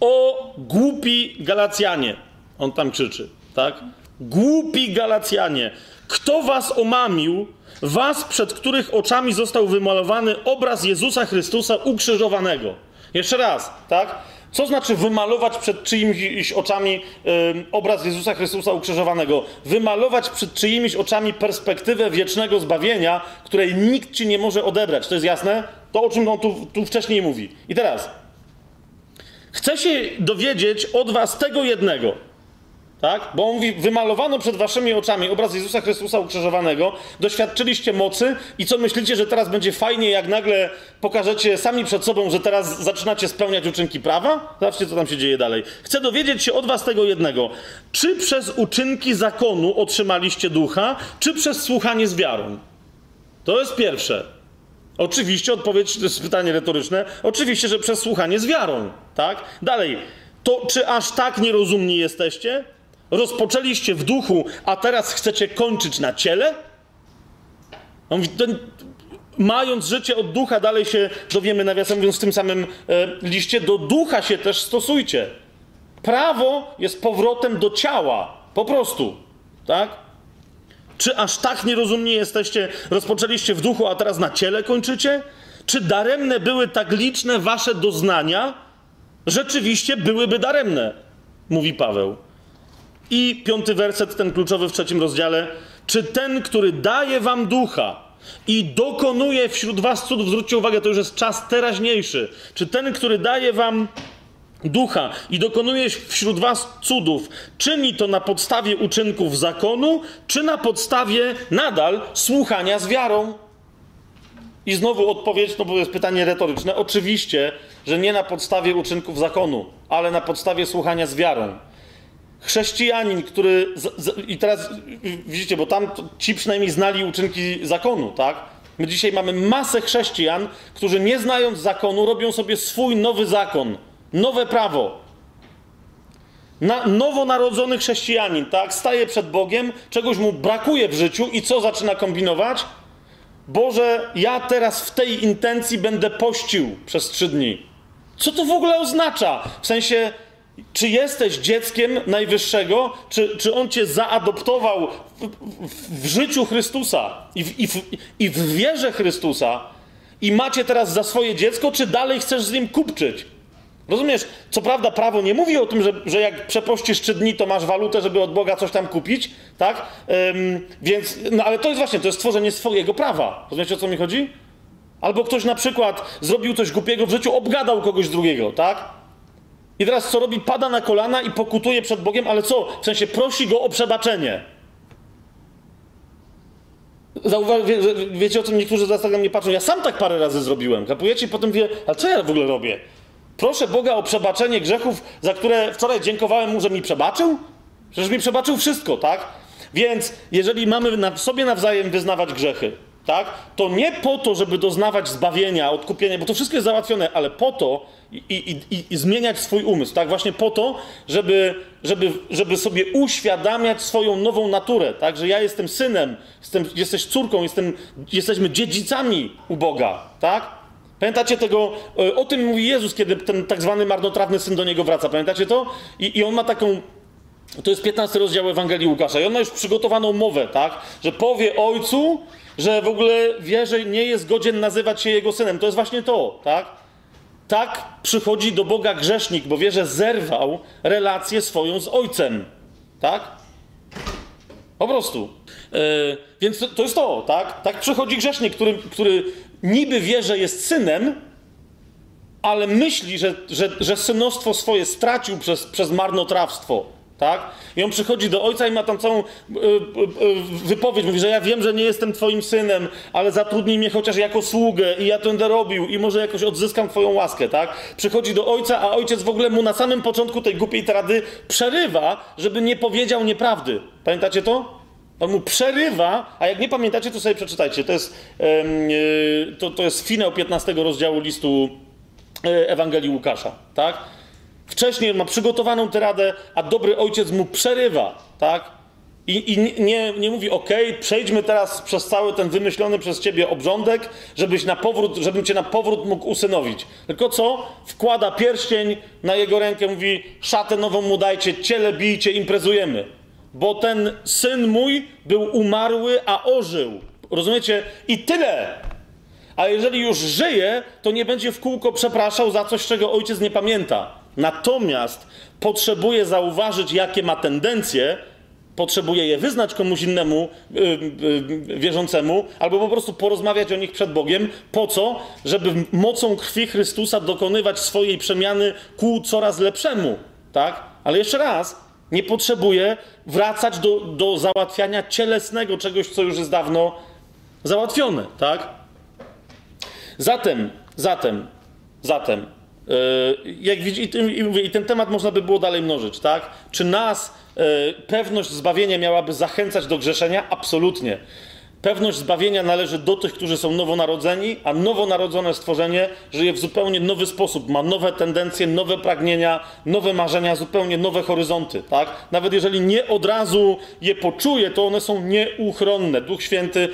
O głupi Galacjanie, on tam krzyczy, tak? Głupi Galacjanie, kto was omamił, was, przed których oczami został wymalowany obraz Jezusa Chrystusa ukrzyżowanego? Jeszcze raz, tak? Co znaczy wymalować przed czyimiś oczami obraz Jezusa Chrystusa ukrzyżowanego? Wymalować przed czyimiś oczami perspektywę wiecznego zbawienia, której nikt ci nie może odebrać. To jest jasne? To, o czym on tu, tu wcześniej mówi. I teraz. Chcę się dowiedzieć od was tego jednego. Tak? Bo on mówi, wymalowano przed waszymi oczami obraz Jezusa Chrystusa ukrzyżowanego, doświadczyliście mocy i co myślicie, że teraz będzie fajnie, jak nagle pokażecie sami przed sobą, że teraz zaczynacie spełniać uczynki prawa? Zobaczcie, co tam się dzieje dalej. Chcę dowiedzieć się od was tego jednego. Czy przez uczynki zakonu otrzymaliście ducha, czy przez słuchanie z wiarą? To jest pierwsze. Oczywiście odpowiedź, to jest pytanie retoryczne, oczywiście, że przez słuchanie z wiarą, tak? Dalej, to czy aż tak nierozumni jesteście? Rozpoczęliście w duchu, a teraz chcecie kończyć na ciele? On mówi, ten, mając życie od ducha, dalej się dowiemy, nawiasem mówiąc, w tym samym e, liście, do ducha się też stosujcie. Prawo jest powrotem do ciała, po prostu, tak? Czy aż tak nierozumni jesteście, rozpoczęliście w duchu, a teraz na ciele kończycie? Czy daremne były tak liczne wasze doznania? Rzeczywiście byłyby daremne, mówi Paweł. I piąty werset, ten kluczowy w trzecim rozdziale. Czy ten, który daje wam ducha i dokonuje wśród was cudów, zwróćcie uwagę, to już jest czas teraźniejszy. Czy ten, który daje wam ducha i dokonuje wśród was cudów, czyni to na podstawie uczynków zakonu, czy na podstawie nadal słuchania z wiarą? I znowu odpowiedź, no bo jest pytanie retoryczne. Oczywiście, że nie na podstawie uczynków zakonu, ale na podstawie słuchania z wiarą. Chrześcijanin, który. Z, z, I teraz widzicie, bo tam ci przynajmniej znali uczynki zakonu, tak? My dzisiaj mamy masę chrześcijan, którzy nie znając zakonu, robią sobie swój nowy zakon, nowe prawo. Na, nowonarodzony chrześcijanin, tak? Staje przed Bogiem, czegoś mu brakuje w życiu i co zaczyna kombinować? Boże, ja teraz w tej intencji będę pościł przez trzy dni. Co to w ogóle oznacza? W sensie, czy jesteś dzieckiem Najwyższego, czy, czy On cię zaadoptował w, w, w życiu Chrystusa i w, i, w, i w wierze Chrystusa i macie teraz za swoje dziecko, czy dalej chcesz z Nim kupczyć? Rozumiesz? Co prawda prawo nie mówi o tym, że, że jak przepościsz trzy dni, to masz walutę, żeby od Boga coś tam kupić, tak? Ym, więc, no ale to jest właśnie, to jest stworzenie swojego prawa. Rozumiecie, o co mi chodzi? Albo ktoś na przykład zrobił coś głupiego w życiu, obgadał kogoś drugiego, tak? I teraz co robi? Pada na kolana i pokutuje przed Bogiem, ale co? W sensie prosi go o przebaczenie. Zauważ, wie, wiecie o tym, niektórzy zaraz tak na mnie patrzą. Ja sam tak parę razy zrobiłem. Kapujecie? I potem wie, a co ja w ogóle robię? Proszę Boga o przebaczenie grzechów, za które wczoraj dziękowałem mu, że mi przebaczył? Przecież mi przebaczył wszystko, tak? Więc jeżeli mamy na sobie nawzajem wyznawać grzechy, tak? To nie po to, żeby doznawać zbawienia, odkupienia, bo to wszystko jest załatwione, ale po to i, i, i, i zmieniać swój umysł, tak? Właśnie po to, żeby, żeby, żeby sobie uświadamiać swoją nową naturę, tak? Że ja jestem synem, jestem, jesteś córką, jestem, jesteśmy dziedzicami u Boga, tak? Pamiętacie tego, e, o tym mówi Jezus, kiedy ten tak zwany marnotrawny syn do niego wraca. Pamiętacie to? I, i on ma taką to jest 15 rozdział Ewangelii Łukasza. I on ma już przygotowaną mowę, tak? Że powie ojcu, że w ogóle wie, że nie jest godzien nazywać się jego synem. To jest właśnie to, tak? Tak przychodzi do Boga grzesznik, bo wie, że zerwał relację swoją z ojcem, tak? Po prostu. Yy, więc to, to, jest to, tak? Tak przychodzi grzesznik, który, który niby wie, że jest synem, ale myśli, że, że, że synostwo swoje stracił przez, przez marnotrawstwo. Tak? I on przychodzi do ojca i ma tam całą y, y, y, wypowiedź. Mówi, że ja wiem, że nie jestem twoim synem, ale zatrudnij mnie chociaż jako sługę i ja to będę robił i może jakoś odzyskam twoją łaskę. Tak? Przychodzi do ojca, a ojciec w ogóle mu na samym początku tej głupiej trady przerywa, żeby nie powiedział nieprawdy. Pamiętacie to? On mu przerywa, a jak nie pamiętacie, to sobie przeczytajcie. To jest, to, to jest finał 15 rozdziału listu Ewangelii Łukasza. Tak? Wcześniej ma przygotowaną tę radę, a dobry ojciec mu przerywa, tak? I, i nie, nie mówi, ok, przejdźmy teraz przez cały ten wymyślony przez ciebie obrządek, żebyś na powrót, żebym cię na powrót mógł usynowić. Tylko co? Wkłada pierścień na jego rękę, mówi, szatę nową mu dajcie, ciele bijcie, imprezujemy. Bo ten syn mój był umarły, a ożył. Rozumiecie? I tyle. A jeżeli już żyje, to nie będzie w kółko przepraszał za coś, czego ojciec nie pamięta. Natomiast potrzebuje zauważyć, jakie ma tendencje, potrzebuje je wyznać komuś innemu yy, yy, wierzącemu, albo po prostu porozmawiać o nich przed Bogiem. Po co? Żeby mocą krwi Chrystusa dokonywać swojej przemiany ku coraz lepszemu. Tak? Ale jeszcze raz, nie potrzebuje wracać do, do załatwiania cielesnego czegoś, co już jest dawno załatwione. Tak? Zatem, zatem, zatem, jak widzicie, i, ten temat można by było dalej mnożyć, tak? Czy nas yy, pewność zbawienia miałaby zachęcać do grzeszenia? Absolutnie. Pewność zbawienia należy do tych, którzy są nowonarodzeni, a nowonarodzone stworzenie żyje w zupełnie nowy sposób, ma nowe tendencje, nowe pragnienia, nowe marzenia, zupełnie nowe horyzonty, tak? Nawet jeżeli nie od razu je poczuje, to one są nieuchronne. Duch Święty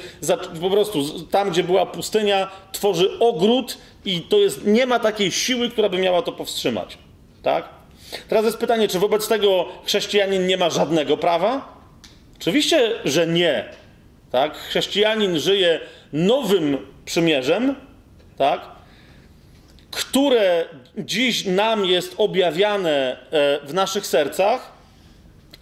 po prostu tam, gdzie była pustynia, tworzy ogród i to jest, nie ma takiej siły, która by miała to powstrzymać, tak? Teraz jest pytanie, czy wobec tego chrześcijanin nie ma żadnego prawa? Oczywiście, że nie. Tak? Chrześcijanin żyje nowym przymierzem, tak? które dziś nam jest objawiane e, w naszych sercach,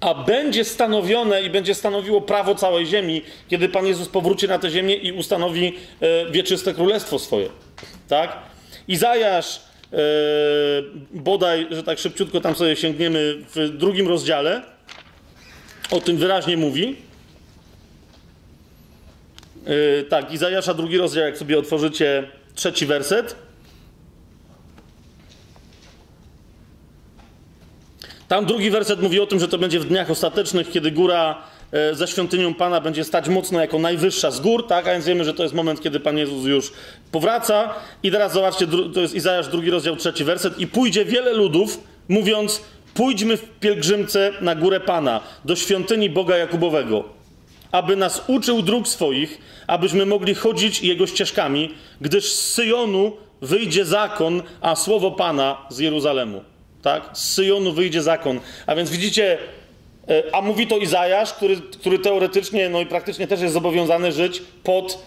a będzie stanowione i będzie stanowiło prawo całej ziemi, kiedy Pan Jezus powróci na tę ziemię i ustanowi e, wieczyste królestwo swoje. Tak? Izajasz, e, bodaj, że tak szybciutko tam sobie sięgniemy w drugim rozdziale, o tym wyraźnie mówi. Yy, tak, Izajasza drugi rozdział, jak sobie otworzycie trzeci werset. Tam drugi werset mówi o tym, że to będzie w dniach ostatecznych, kiedy góra e, ze świątynią Pana będzie stać mocno jako najwyższa z gór, tak? A więc wiemy, że to jest moment, kiedy Pan Jezus już powraca. I teraz zobaczcie, to jest Izajasz drugi rozdział, trzeci werset. I pójdzie wiele ludów, mówiąc, pójdźmy w pielgrzymce na górę Pana, do świątyni Boga Jakubowego, aby nas uczył dróg swoich, abyśmy mogli chodzić Jego ścieżkami, gdyż z Syjonu wyjdzie zakon, a słowo Pana z Jeruzalemu. Tak? Z Syjonu wyjdzie zakon. A więc widzicie, e, a mówi to Izajasz, który, który teoretycznie, no i praktycznie też jest zobowiązany żyć pod,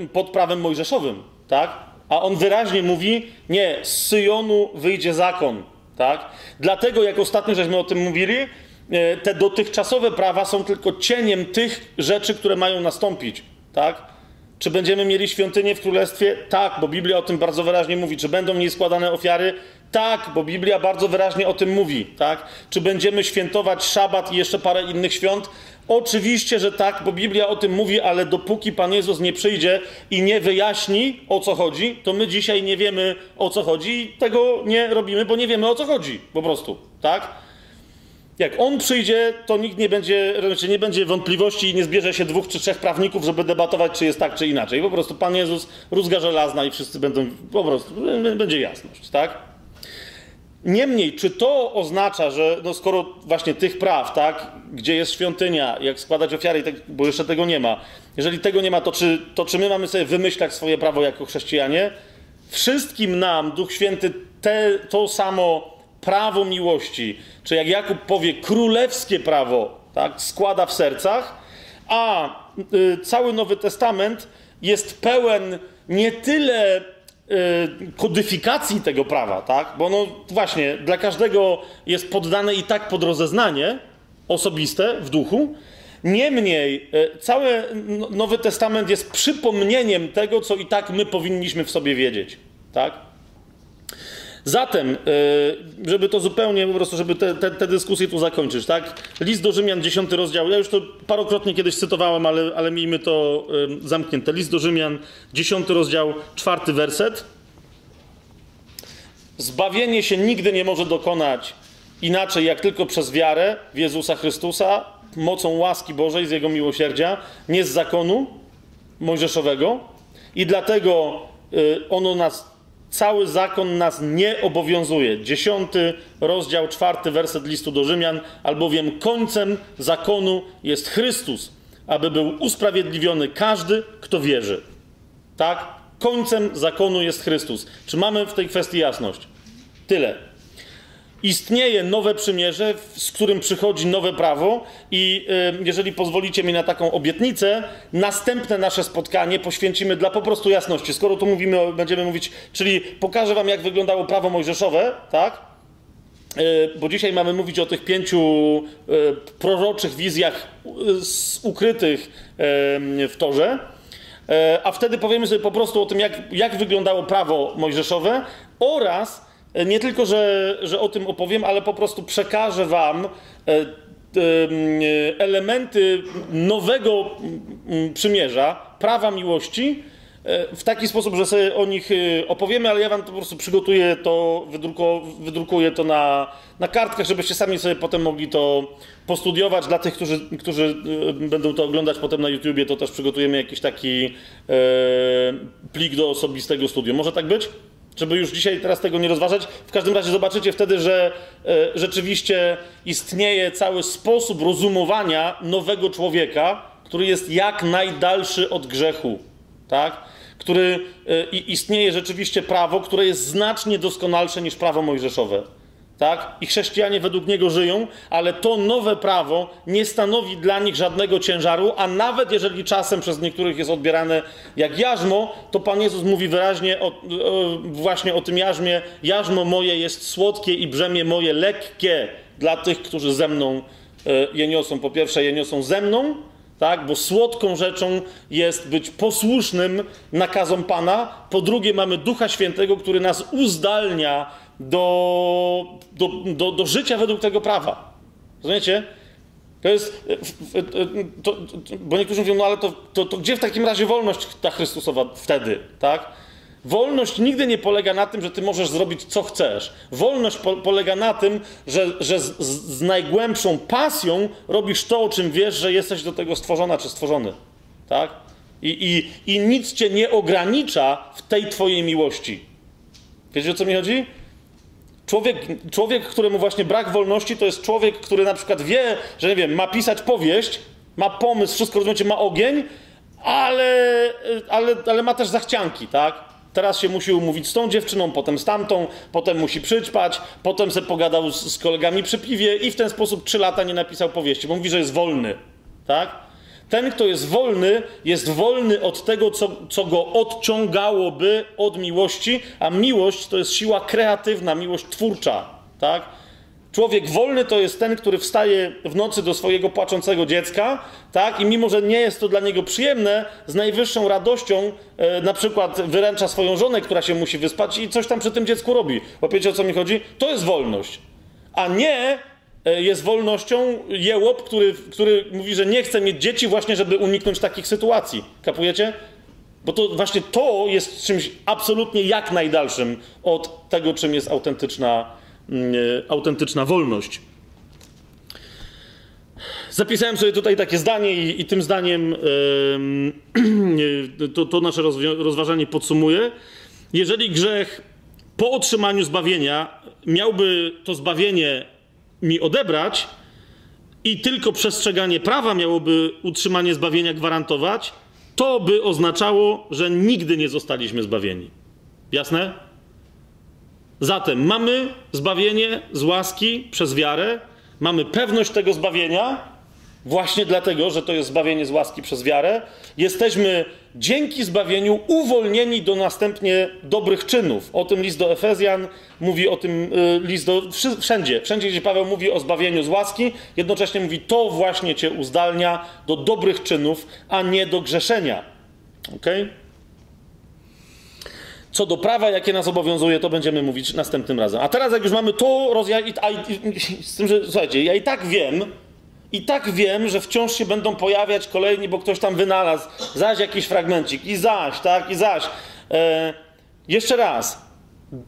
e, pod prawem mojżeszowym. Tak? A on wyraźnie mówi, nie, z Syjonu wyjdzie zakon. Tak? Dlatego, jak ostatnio żeśmy o tym mówili, e, te dotychczasowe prawa są tylko cieniem tych rzeczy, które mają nastąpić. Tak? Czy będziemy mieli świątynię w królestwie? Tak, bo Biblia o tym bardzo wyraźnie mówi. Czy będą w niej składane ofiary? Tak, bo Biblia bardzo wyraźnie o tym mówi. Tak? Czy będziemy świętować szabat i jeszcze parę innych świąt? Oczywiście, że tak, bo Biblia o tym mówi, ale dopóki Pan Jezus nie przyjdzie i nie wyjaśni o co chodzi, to my dzisiaj nie wiemy o co chodzi i tego nie robimy, bo nie wiemy o co chodzi po prostu. Tak? Jak on przyjdzie, to nikt nie będzie, znaczy nie będzie wątpliwości i nie zbierze się dwóch czy trzech prawników, żeby debatować, czy jest tak, czy inaczej. Po prostu Pan Jezus rózga żelazna i wszyscy będą, po prostu, będzie jasność, tak? Niemniej, czy to oznacza, że no skoro właśnie tych praw, tak, gdzie jest świątynia, jak składać ofiary, tak, bo jeszcze tego nie ma, jeżeli tego nie ma, to czy, to czy my mamy sobie wymyślać swoje prawo jako chrześcijanie? Wszystkim nam Duch Święty te, to samo prawo miłości, czy jak Jakub powie, królewskie prawo, tak, składa w sercach, a y, cały Nowy Testament jest pełen nie tyle y, kodyfikacji tego prawa, tak, bo no właśnie dla każdego jest poddane i tak pod rozeznanie osobiste w duchu. Niemniej y, cały Nowy Testament jest przypomnieniem tego, co i tak my powinniśmy w sobie wiedzieć, tak? Zatem, e, żeby to zupełnie po prostu, żeby te, te, te dyskusje tu zakończyć, tak? List do Rzymian, 10 rozdział. Ja już to parokrotnie kiedyś cytowałem, ale, ale miejmy to zamknięte. List do Rzymian, 10 rozdział, czwarty werset. Zbawienie się nigdy nie może dokonać inaczej, jak tylko przez wiarę w Jezusa Chrystusa, mocą łaski Bożej, z Jego miłosierdzia, nie z zakonu mojżeszowego. I dlatego y, ono nas Cały zakon nas nie obowiązuje. Dziesiąty rozdział, czwarty werset listu do Rzymian, albowiem końcem zakonu jest Chrystus, aby był usprawiedliwiony każdy, kto wierzy. Tak? Końcem zakonu jest Chrystus. Czy mamy w tej kwestii jasność? Tyle istnieje nowe przymierze, z którym przychodzi nowe prawo, i y, jeżeli pozwolicie mi na taką obietnicę, następne nasze spotkanie poświęcimy dla po prostu jasności. Skoro tu mówimy, będziemy mówić, czyli pokażę Wam, jak wyglądało prawo mojżeszowe, tak? Y, bo dzisiaj mamy mówić o tych pięciu y, proroczych wizjach ukrytych w Torze. A wtedy powiemy sobie po prostu o tym, jak, jak wyglądało prawo mojżeszowe oraz nie tylko, że, że o tym opowiem, ale po prostu przekażę Wam e, e, elementy nowego przymierza, prawa miłości, w taki sposób, że sobie o nich opowiemy, ale ja wam to po prostu przygotuję to, wydrukuję to na, na kartkach, żebyście sami sobie potem mogli to postudiować. Dla tych, którzy, którzy będą to oglądać potem na YouTubie, to też przygotujemy jakiś taki e, plik do osobistego studium. Może tak być? Żeby już dzisiaj teraz tego nie rozważać. W każdym razie zobaczycie wtedy, że e, rzeczywiście istnieje cały sposób rozumowania nowego człowieka, który jest jak najdalszy od grzechu, tak? Który e, istnieje rzeczywiście prawo, które jest znacznie doskonalsze niż prawo mojżeszowe tak? I chrześcijanie według niego żyją, ale to nowe prawo nie stanowi dla nich żadnego ciężaru, a nawet jeżeli czasem przez niektórych jest odbierane jak jarzmo, to Pan Jezus mówi wyraźnie o, o, właśnie o tym jarzmie. Jarzmo moje jest słodkie i brzemię moje lekkie dla tych, którzy ze mną e, je niosą. Po pierwsze, je niosą ze mną, tak? Bo słodką rzeczą jest być posłusznym nakazom Pana. Po drugie, mamy Ducha Świętego, który nas uzdalnia do, do, do, do życia według tego prawa. Rozumiecie? To jest. To, to, bo niektórzy mówią, no ale to, to, to gdzie w takim razie wolność ta Chrystusowa wtedy, tak? Wolność nigdy nie polega na tym, że ty możesz zrobić co chcesz. Wolność po, polega na tym, że, że z, z, najgłębszą pasją robisz to, o czym wiesz, że jesteś do tego stworzona czy stworzony. Tak? I, i, I nic cię nie ogranicza w tej twojej miłości. Wiecie o co mi chodzi? Człowiek, człowiek, któremu właśnie brak wolności, to jest człowiek, który na przykład wie, że nie wiem, ma pisać powieść, ma pomysł, wszystko rozumiecie, ma ogień, ale, ale, ale ma też zachcianki, tak? Teraz się musi umówić z tą dziewczyną, potem z tamtą, potem musi przyćpać, potem se pogadał z, z kolegami przy piwie i w ten sposób trzy lata nie napisał powieści, bo mówi, że jest wolny, tak? Ten, kto jest wolny, jest wolny od tego, co, co go odciągałoby od miłości, a miłość to jest siła kreatywna, miłość twórcza, tak? Człowiek wolny to jest ten, który wstaje w nocy do swojego płaczącego dziecka, tak? I mimo, że nie jest to dla niego przyjemne, z najwyższą radością e, na przykład wyręcza swoją żonę, która się musi wyspać i coś tam przy tym dziecku robi. Bo wiecie o co mi chodzi? To jest wolność. A nie jest wolnością jełop, który, który mówi, że nie chce mieć dzieci właśnie, żeby uniknąć takich sytuacji. Kapujecie? Bo to właśnie to jest czymś absolutnie jak najdalszym od tego, czym jest autentyczna, yy, autentyczna wolność. Zapisałem sobie tutaj takie zdanie i, i tym zdaniem yy, to, to nasze rozważanie podsumuję. Jeżeli grzech po otrzymaniu zbawienia miałby to zbawienie mi odebrać i tylko przestrzeganie prawa miałoby utrzymanie zbawienia gwarantować, to by oznaczało, że nigdy nie zostaliśmy zbawieni. Jasne? Zatem mamy zbawienie z łaski przez wiarę, mamy pewność tego zbawienia, Właśnie dlatego, że to jest zbawienie z łaski przez wiarę, jesteśmy dzięki zbawieniu uwolnieni do następnie dobrych czynów. O tym list do Efezjan mówi, o tym y, list do. Wszędzie, wszędzie, gdzie Paweł mówi o zbawieniu z łaski, jednocześnie mówi, to właśnie cię uzdalnia do dobrych czynów, a nie do grzeszenia. Ok? Co do prawa, jakie nas obowiązuje, to będziemy mówić następnym razem. A teraz, jak już mamy to rozjaśnić, z tym, że słuchajcie, ja i tak wiem, i tak wiem, że wciąż się będą pojawiać kolejni, bo ktoś tam wynalazł, zaś jakiś fragmencik, i zaś, tak, i zaś. E, jeszcze raz.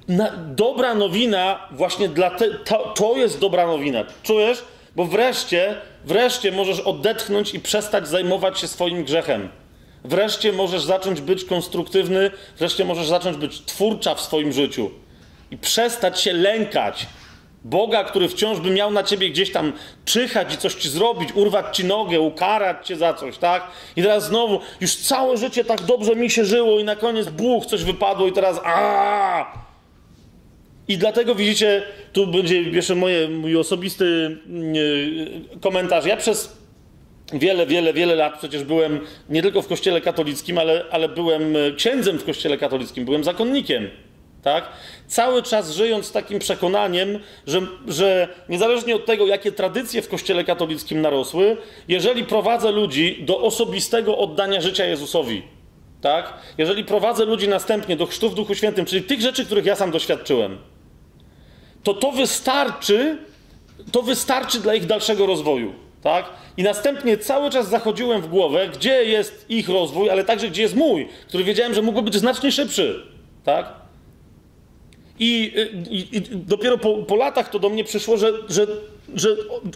Na, dobra nowina, właśnie dla te, to, to jest dobra nowina. Czujesz? Bo wreszcie, wreszcie możesz odetchnąć i przestać zajmować się swoim grzechem. Wreszcie możesz zacząć być konstruktywny, wreszcie możesz zacząć być twórcza w swoim życiu i przestać się lękać Boga, który wciąż by miał na ciebie gdzieś tam czyhać i coś ci zrobić, urwać ci nogę, ukarać cię za coś, tak? I teraz znowu, już całe życie tak dobrze mi się żyło i na koniec buch, coś wypadło i teraz a. I dlatego widzicie, tu będzie jeszcze moje, mój osobisty yy, komentarz. Ja przez wiele, wiele, wiele lat przecież byłem nie tylko w kościele katolickim, ale, ale byłem księdzem w kościele katolickim, byłem zakonnikiem. Tak? Cały czas żyjąc takim przekonaniem, że, że niezależnie od tego, jakie tradycje w Kościele katolickim narosły, jeżeli prowadzę ludzi do osobistego oddania życia Jezusowi, tak? jeżeli prowadzę ludzi następnie do chrztu w Duchu Świętym, czyli tych rzeczy, których ja sam doświadczyłem, to to wystarczy, to wystarczy dla ich dalszego rozwoju. tak? I następnie cały czas zachodziłem w głowę, gdzie jest ich rozwój, ale także gdzie jest mój, który wiedziałem, że mógłby być znacznie szybszy, tak? I, i, i dopiero po, po, latach to do mnie przyszło, że, że, że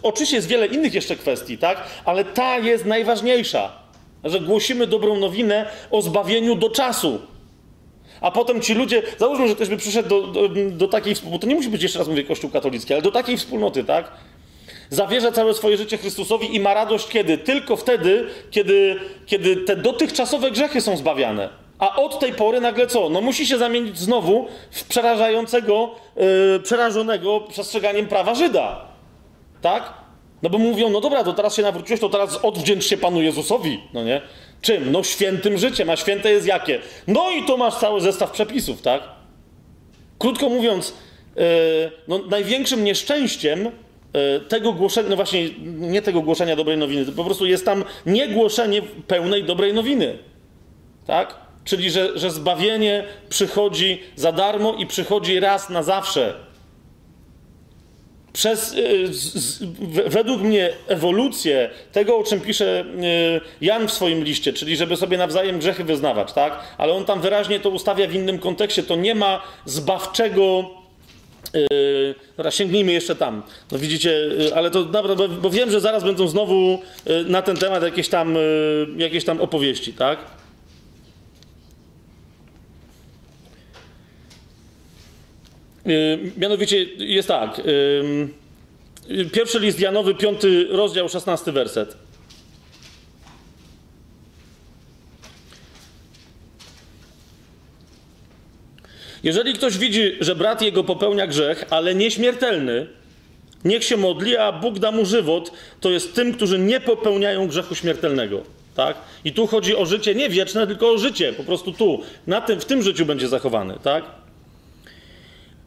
oczywiście jest wiele innych jeszcze kwestii, tak? Ale ta jest najważniejsza, że głosimy dobrą nowinę o zbawieniu do czasu. A potem ci ludzie, załóżmy, że ktoś by przyszedł do, do, do takiej wspólnoty, to nie musi być jeszcze raz mówię Kościół katolicki, ale do takiej wspólnoty, tak? Zawierza całe swoje życie Chrystusowi i ma radość kiedy? Tylko wtedy, kiedy, kiedy te dotychczasowe grzechy są zbawiane. A od tej pory nagle co? No musi się zamienić znowu w przerażającego, yy, przerażonego przestrzeganiem prawa Żyda. Tak? No bo mówią, no dobra, to teraz się nawróciłeś, to teraz odwdzięcz się Panu Jezusowi, no nie? Czym? No świętym życiem, a święte jest jakie? No i to masz cały zestaw przepisów, tak? Krótko mówiąc, yy, no największym nieszczęściem yy, tego głoszenia, no właśnie nie tego głoszenia dobrej nowiny, po prostu jest tam niegłoszenie pełnej dobrej nowiny, tak? Czyli, że, że zbawienie przychodzi za darmo i przychodzi raz na zawsze. Przez, y, z, według mnie, ewolucję tego, o czym pisze y, Jan w swoim liście, czyli żeby sobie nawzajem grzechy wyznawać, tak? Ale on tam wyraźnie to ustawia w innym kontekście. To nie ma zbawczego. Yy, dobra, sięgnijmy jeszcze tam. No widzicie, yy, ale to dobra, bo, bo, wiem, że zaraz będą znowu yy, na ten temat jakieś tam, jakieś tam opowieści, tak? Mianowicie jest tak. Yy, pierwszy list Janowy, piąty rozdział, szesnasty werset. Jeżeli ktoś widzi, że brat jego popełnia grzech, ale nieśmiertelny, niech się modli, a Bóg da mu żywot, to jest tym, którzy nie popełniają grzechu śmiertelnego. Tak? I tu chodzi o życie nie wieczne, tylko o życie, po prostu tu, na tym, w tym życiu będzie zachowany. Tak?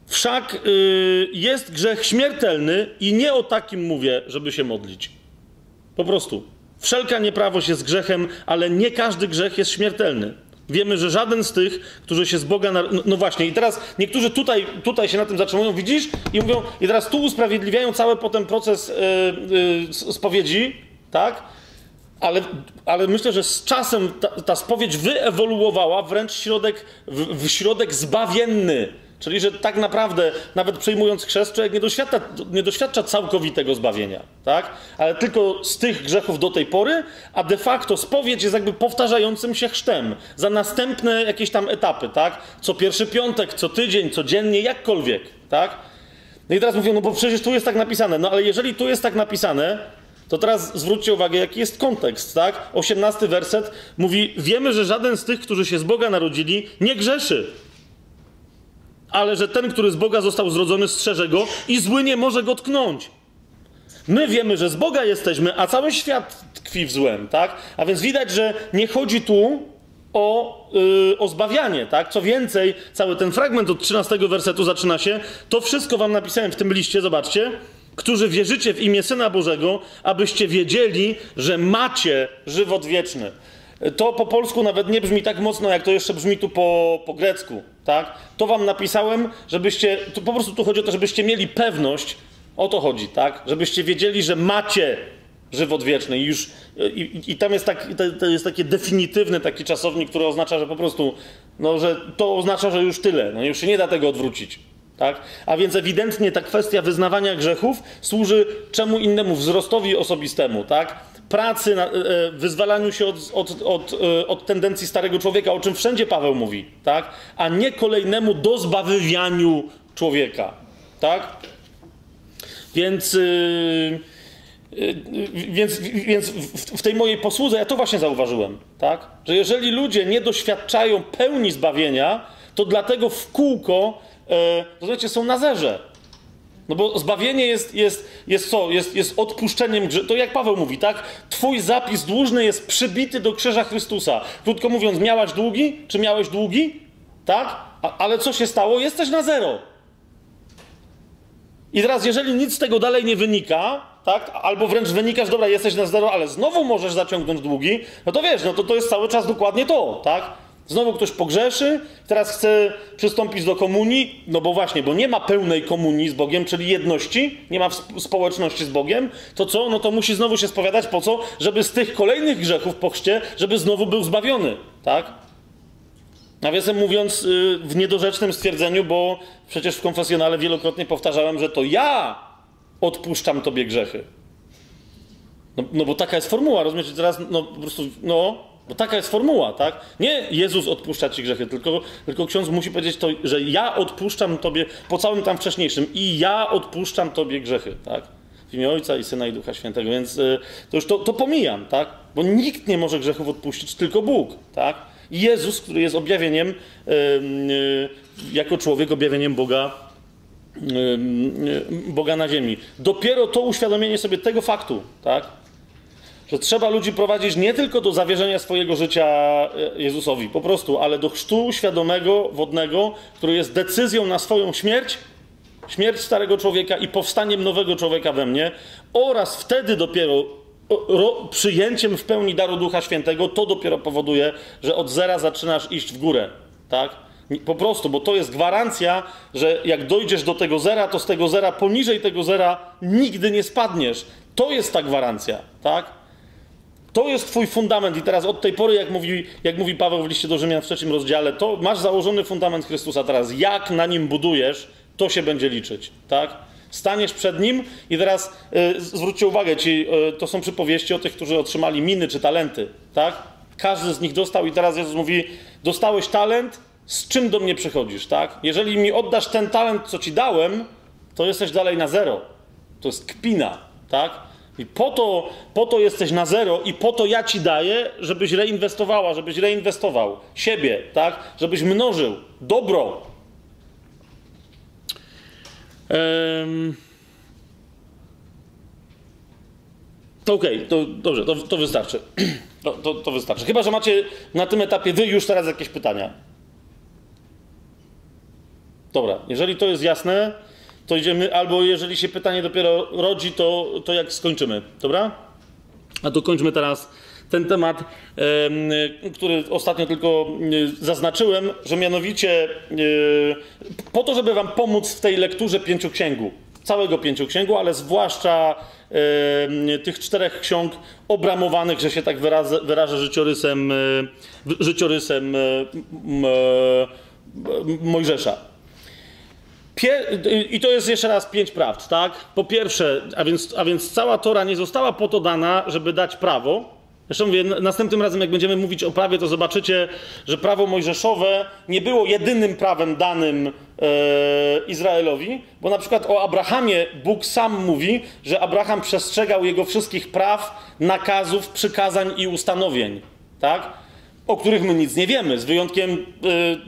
Wszak yy, jest grzech śmiertelny i nie o takim mówię, żeby się modlić. Po prostu. Wszelka nieprawość jest grzechem, ale nie każdy grzech jest śmiertelny. Wiemy, że żaden z tych, którzy się z Boga. No, no, właśnie, i teraz niektórzy tutaj, tutaj się na tym zatrzymują, widzisz? I mówią, i teraz tu usprawiedliwiają cały potem proces yy, yy, spowiedzi, tak? Ale, ale myślę, że z czasem ta, ta spowiedź wyewoluowała wręcz środek, w, w środek zbawienny Czyli, że tak naprawdę, nawet przyjmując chrzest, człowiek nie doświadcza, nie doświadcza całkowitego zbawienia, tak? Ale tylko z tych grzechów do tej pory, a de facto spowiedź jest jakby powtarzającym się chrztem za następne jakieś tam etapy, tak? Co pierwszy piątek, co tydzień, codziennie, jakkolwiek, tak? No i teraz mówią, no bo przecież tu jest tak napisane. No ale jeżeli tu jest tak napisane, to teraz zwróćcie uwagę, jaki jest kontekst, tak? 18 werset mówi: Wiemy, że żaden z tych, którzy się z Boga narodzili, nie grzeszy ale że ten, który z Boga został zrodzony, strzeże go i zły nie może go tknąć. My wiemy, że z Boga jesteśmy, a cały świat tkwi w złem, tak? A więc widać, że nie chodzi tu o, yy, o zbawianie, tak? Co więcej, cały ten fragment od 13 wersetu zaczyna się. To wszystko wam napisałem w tym liście, zobaczcie. Którzy wierzycie w imię Syna Bożego, abyście wiedzieli, że macie żywot wieczny. To po polsku nawet nie brzmi tak mocno, jak to jeszcze brzmi tu po, po grecku, tak? To wam napisałem, żebyście, po prostu tu chodzi o to, żebyście mieli pewność, o to chodzi, tak? Żebyście wiedzieli, że macie żywot wieczny i już, i, i tam jest, tak, to jest taki definitywny taki czasownik, który oznacza, że po prostu, no, że to oznacza, że już tyle, no już się nie da tego odwrócić. Tak? A więc ewidentnie ta kwestia wyznawania grzechów służy czemu innemu wzrostowi osobistemu, tak? Pracy, e, e, wyzwalaniu się od, od, od, e, od, tendencji starego człowieka, o czym wszędzie Paweł mówi, tak? a nie kolejnemu dozbawywianiu człowieka. Tak? Więc, yy, więc, więc w, w, tej mojej posłudze ja to właśnie zauważyłem, tak? że jeżeli ludzie nie doświadczają pełni zbawienia, to dlatego w kółko, yy, to znaczy są na zerze. No bo zbawienie jest, jest, jest co? Jest, jest odpuszczeniem grzechu. To jak Paweł mówi, tak? Twój zapis dłużny jest przybity do krzyża Chrystusa. Krótko mówiąc, miałaś długi? Czy miałeś długi? Tak? A, ale co się stało? Jesteś na zero. I teraz, jeżeli nic z tego dalej nie wynika, tak? Albo wręcz wynikasz, dobra, jesteś na zero, ale znowu możesz zaciągnąć długi, no to wiesz, no to to jest cały czas dokładnie to, tak? Znowu ktoś pogrzeszy, teraz chce przystąpić do komunii, no bo właśnie, bo nie ma pełnej komunii z Bogiem, czyli jedności, nie ma społeczności z Bogiem, to co? No to musi znowu się spowiadać po co? Żeby z tych kolejnych grzechów po chrzcie, żeby znowu był zbawiony, tak? Nawiasem mówiąc, y, w niedorzecznym stwierdzeniu, bo przecież w konfesjonale wielokrotnie powtarzałem, że to ja odpuszczam tobie grzechy. No, no bo taka jest formuła, rozumiecie? Teraz, no po prostu, no, bo taka jest formuła, tak? Nie Jezus odpuszcza ci grzechy, tylko, tylko ksiądz musi powiedzieć to, że ja odpuszczam tobie po całym tam wcześniejszym i ja odpuszczam tobie grzechy, tak? W imię Ojca i Syna i Ducha Świętego, więc y, to już to, to pomijam, tak? Bo nikt nie może grzechów odpuścić, tylko Bóg, tak? Jezus, który jest objawieniem, y, y, jako człowiek, objawieniem Boga, Boga na ziemi. Dopiero to uświadomienie sobie tego faktu, tak? Że trzeba ludzi prowadzić nie tylko do zawierzenia swojego życia e, Jezusowi, po prostu, ale do chrztu świadomego, wodnego, który jest decyzją na swoją śmierć, śmierć starego człowieka i powstaniem nowego człowieka we mnie, oraz wtedy dopiero ro, przyjęciem w pełni daru Ducha Świętego, to dopiero powoduje, że od zera zaczynasz iść w górę, tak? Po prostu, bo to jest gwarancja, że jak dojdziesz do tego zera, to z tego zera, poniżej tego zera nigdy nie spadniesz. To jest ta gwarancja, tak? To jest twój fundament i teraz od tej pory, jak mówi, jak mówi Paweł w liście do Rzymian w trzecim rozdziale, to masz założony fundament Chrystusa teraz. Jak na nim budujesz, to się będzie liczyć, tak? Staniesz przed nim i teraz y, zwróćcie uwagę, ci, y, to są przypowieści o tych, którzy otrzymali miny czy talenty, tak? Każdy z nich dostał i teraz Jezus mówi, dostałeś talent, z czym do mnie przychodzisz, tak? Jeżeli mi oddasz ten talent, co ci dałem, to jesteś dalej na zero. To jest kpina, tak? I po to, po to jesteś na zero i po to ja ci daję, żebyś reinwestowała, żebyś reinwestował siebie, tak? Żebyś mnożył dobro. Um... Okej, okay, to dobrze, to, to wystarczy. To, to, to wystarczy. Chyba, że macie na tym etapie wy już teraz jakieś pytania. Dobra, jeżeli to jest jasne, to idziemy, albo jeżeli się pytanie dopiero rodzi, to, to jak skończymy, dobra? A to kończmy teraz ten temat, który ostatnio tylko zaznaczyłem, że mianowicie po to, żeby wam pomóc w tej lekturze pięcioksięgu, całego pięcioksięgu, ale zwłaszcza tych czterech ksiąg obramowanych, że się tak wyrażę, życiorysem, życiorysem Mojżesza. I to jest jeszcze raz pięć prawd, tak? Po pierwsze, a więc, a więc cała Tora nie została po to dana, żeby dać prawo. Zresztą mówię, następnym razem, jak będziemy mówić o prawie, to zobaczycie, że prawo mojżeszowe nie było jedynym prawem danym e, Izraelowi, bo na przykład o Abrahamie Bóg sam mówi, że Abraham przestrzegał jego wszystkich praw, nakazów, przykazań i ustanowień, tak? O których my nic nie wiemy, z wyjątkiem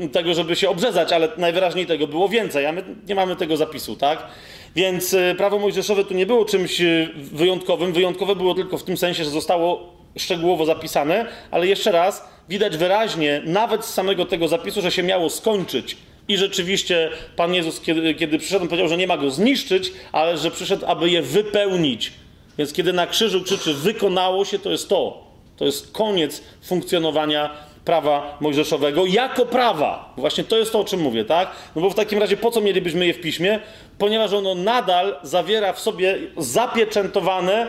y, tego, żeby się obrzezać, ale najwyraźniej tego było więcej, a my nie mamy tego zapisu, tak? Więc y, prawo mojżeszowe tu nie było czymś y, wyjątkowym. Wyjątkowe było tylko w tym sensie, że zostało szczegółowo zapisane, ale jeszcze raz, widać wyraźnie, nawet z samego tego zapisu, że się miało skończyć. I rzeczywiście Pan Jezus, kiedy, kiedy przyszedł, powiedział, że nie ma go zniszczyć, ale że przyszedł, aby je wypełnić. Więc kiedy na krzyżu krzyczy, wykonało się, to jest to. To jest koniec funkcjonowania prawa mojżeszowego jako prawa. Właśnie to jest to, o czym mówię, tak? No bo w takim razie po co mielibyśmy je w piśmie? Ponieważ ono nadal zawiera w sobie zapieczętowane,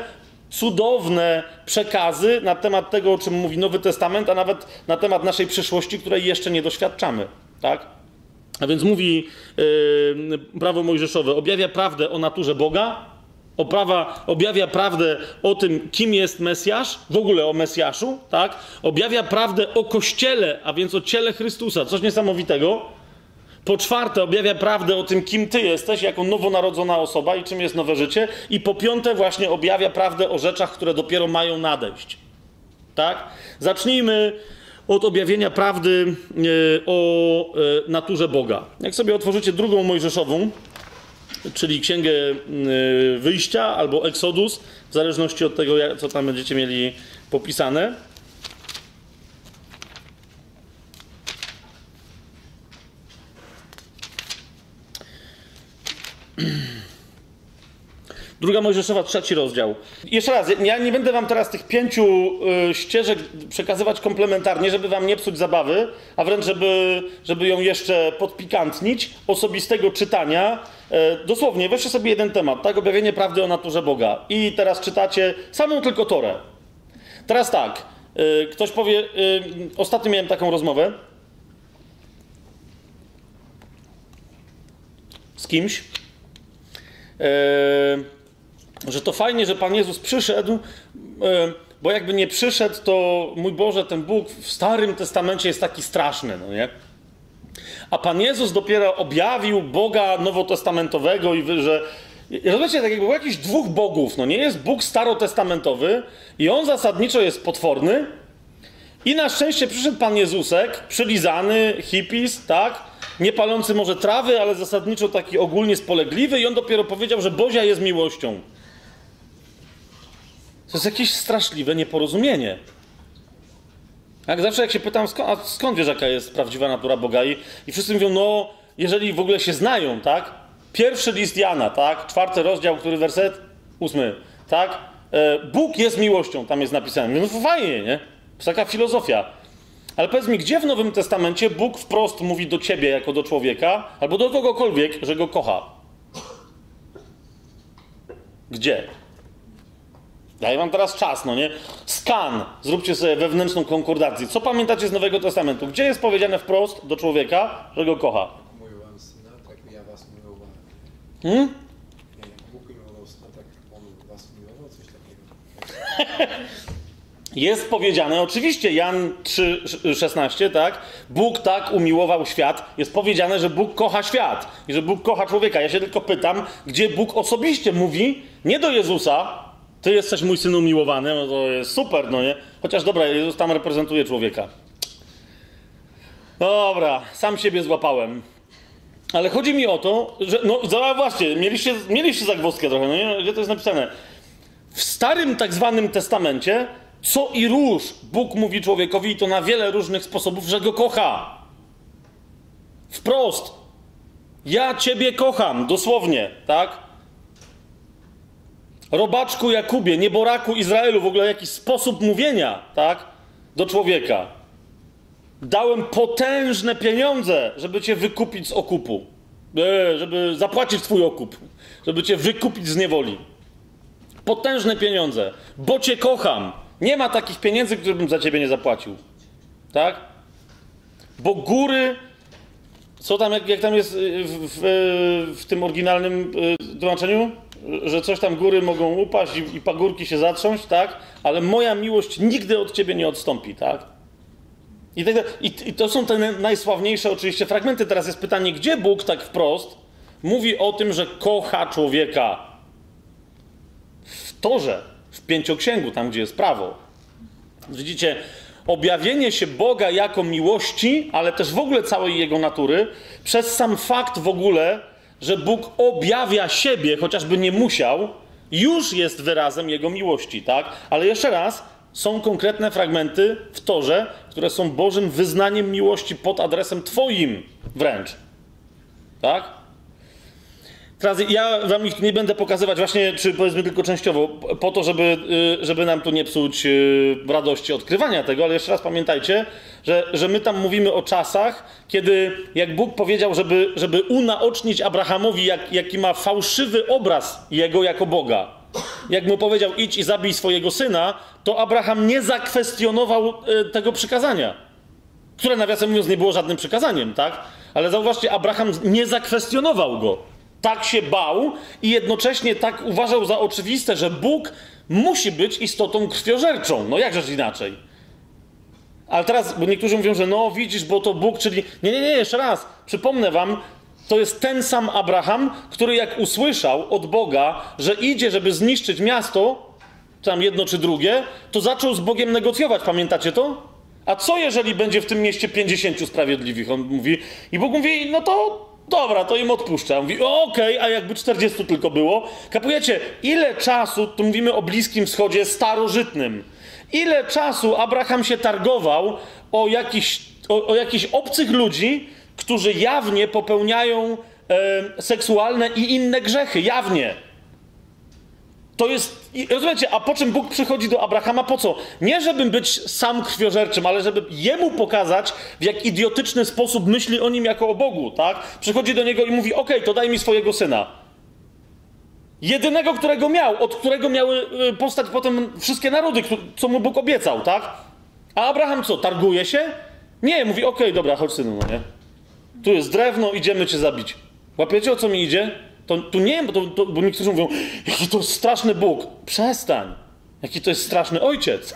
cudowne przekazy na temat tego, o czym mówi Nowy Testament, a nawet na temat naszej przyszłości, której jeszcze nie doświadczamy, tak? A więc mówi yy, prawo mojżeszowe, objawia prawdę o naturze Boga, Oprawa objawia prawdę o tym, kim jest Mesjasz, w ogóle o Mesjaszu, tak? Objawia prawdę o Kościele, a więc o ciele Chrystusa, coś niesamowitego. Po czwarte, objawia prawdę o tym, kim ty jesteś, jako nowonarodzona osoba i czym jest nowe życie. I po piąte, właśnie objawia prawdę o rzeczach, które dopiero mają nadejść. Tak? Zacznijmy od objawienia prawdy e, o e, naturze Boga. Jak sobie otworzycie drugą Mojżeszową, czyli Księgę y, Wyjścia albo Exodus, w zależności od tego, co tam będziecie mieli popisane. Druga Mojżeszowa, trzeci rozdział. Jeszcze raz, ja nie będę wam teraz tych pięciu y, ścieżek przekazywać komplementarnie, żeby wam nie psuć zabawy, a wręcz żeby, żeby ją jeszcze podpikantnić, osobistego czytania. Y, dosłownie, weźcie sobie jeden temat, tak? Objawienie prawdy o naturze Boga. I teraz czytacie samą tylko Torę. Teraz tak, y, ktoś powie, y, ostatnio miałem taką rozmowę z kimś, e, że to fajnie, że Pan Jezus przyszedł, e, bo jakby nie przyszedł, to mój Boże, ten Bóg w Starym Testamencie jest taki straszny, no nie? A Pan Jezus dopiero objawił Boga nowotestamentowego i że Rozumiecie, tak jakby był jakiś dwóch bogów, no nie jest Bóg starotestamentowy i on zasadniczo jest potworny i na szczęście przyszedł Pan Jezusek, przylizany, hipis, tak? nie palący może trawy, ale zasadniczo taki ogólnie spolegliwy i on dopiero powiedział, że Bozia jest miłością. To jest jakieś straszliwe nieporozumienie. Jak zawsze jak się pytam, skąd, skąd wiesz, jaka jest prawdziwa natura Boga? I, I wszyscy mówią, no, jeżeli w ogóle się znają, tak? Pierwszy list Jana, tak? Czwarty rozdział, który werset? Ósmy, tak? E, Bóg jest miłością, tam jest napisane. No fajnie, nie? To jest taka filozofia. Ale powiedz mi, gdzie w Nowym Testamencie Bóg wprost mówi do ciebie jako do człowieka, albo do kogokolwiek, że go kocha? Gdzie? Daję wam teraz czas, no nie? Skan. Zróbcie sobie wewnętrzną konkordację. Co pamiętacie z Nowego Testamentu? Gdzie jest powiedziane wprost do człowieka, że go kocha? Miłowałem syna, tak ja was miłowałem. Hmm? Bóg miłował syna, tak on was miłował, coś takiego. Jest powiedziane, oczywiście Jan 3,16, tak? Bóg tak umiłował świat. Jest powiedziane, że Bóg kocha świat i że Bóg kocha człowieka. Ja się tylko pytam, gdzie Bóg osobiście mówi, nie do Jezusa, ty jesteś mój syn umiłowany, no to jest super, no nie? Chociaż dobra, Jezus tam reprezentuje człowieka. Dobra, sam siebie złapałem. Ale chodzi mi o to, że, no właśnie, mieliście, mieliście zagwozdkę trochę, no nie? Gdzie to jest napisane? W Starym tak zwanym Testamencie co i róż Bóg mówi człowiekowi, i to na wiele różnych sposobów, że go kocha. Wprost. Ja ciebie kocham, dosłownie, tak? Robaczku Jakubie, nieboraku Izraelu, w ogóle jakiś sposób mówienia, tak? Do człowieka. Dałem potężne pieniądze, żeby cię wykupić z okupu. E, żeby zapłacić twój okup. Żeby cię wykupić z niewoli. Potężne pieniądze, bo cię kocham. Nie ma takich pieniędzy, które bym za ciebie nie zapłacił. Tak? Bo góry. Co tam, jak, jak tam jest y, w, w, w, tym oryginalnym tłumaczeniu? Że coś tam góry mogą upaść i, i pagórki się zatrząść, tak? Ale moja miłość nigdy od ciebie nie odstąpi, tak? I, i, I, to są te najsławniejsze oczywiście fragmenty. Teraz jest pytanie, gdzie Bóg tak wprost mówi o tym, że kocha człowieka? W torze w pięcioksięgu, tam gdzie jest prawo. Widzicie, objawienie się Boga jako miłości, ale też w ogóle całej jego natury, przez sam fakt w ogóle, że Bóg objawia siebie, chociażby nie musiał, już jest wyrazem jego miłości, tak? Ale jeszcze raz, są konkretne fragmenty w Torze, które są Bożym wyznaniem miłości pod adresem Twoim wręcz. Tak? Teraz ja wam ich nie będę pokazywać właśnie, czy powiedzmy tylko częściowo, po to, żeby, y, żeby nam tu nie psuć y, radości odkrywania tego, ale jeszcze raz pamiętajcie, że, że my tam mówimy o czasach, kiedy jak Bóg powiedział, żeby, żeby unaocznić Abrahamowi, jak, jaki ma fałszywy obraz jego jako Boga. Jak mu powiedział, idź i zabij swojego syna, to Abraham nie zakwestionował y, tego przykazania, które nawiasem mówiąc nie było żadnym przykazaniem, tak? Ale zauważcie, Abraham nie zakwestionował go tak się bał i jednocześnie tak uważał za oczywiste, że Bóg musi być istotą krwiożerczą. No jak rzecz inaczej? Ale teraz, bo niektórzy mówią, że no widzisz, bo to Bóg, czyli... Nie, nie, nie, jeszcze raz. Przypomnę wam, to jest ten sam Abraham, który jak usłyszał od Boga, że idzie, żeby zniszczyć miasto, tam jedno czy drugie, to zaczął z Bogiem negocjować. Pamiętacie to? A co jeżeli będzie w tym mieście 50 sprawiedliwych? On mówi. I Bóg mówi, no to Dobra, to im odpuszczam. Mówi, okej, okay, a jakby 40 tylko było. Kapujecie, ile czasu, tu mówimy o Bliskim Wschodzie starożytnym, ile czasu Abraham się targował o jakichś, o, o obcych ludzi, którzy jawnie popełniają e, seksualne i inne grzechy, jawnie. To jest, rozumiecie, a po czym Bóg przychodzi do Abrahama? Po co? Nie, żebym być sam krwiożerczym, ale żeby jemu pokazać, w jak idiotyczny sposób myśli o nim jako o Bogu, tak? Przychodzi do niego i mówi, okej, to daj mi swojego syna. Jedynego, którego miał, od którego miały y, powstać potem wszystkie narody, co mu Bóg obiecał, tak? A Abraham co, targuje się? Nie, mówi, okej, dobra, chodź synu, no nie? Tu jest drewno, idziemy cię zabić. Łapiecie, o co mi idzie? To, tu nie, bo, to, to, bo niektórzy mówią, jaki to straszny Bóg. Przestań. Jaki to jest straszny ojciec.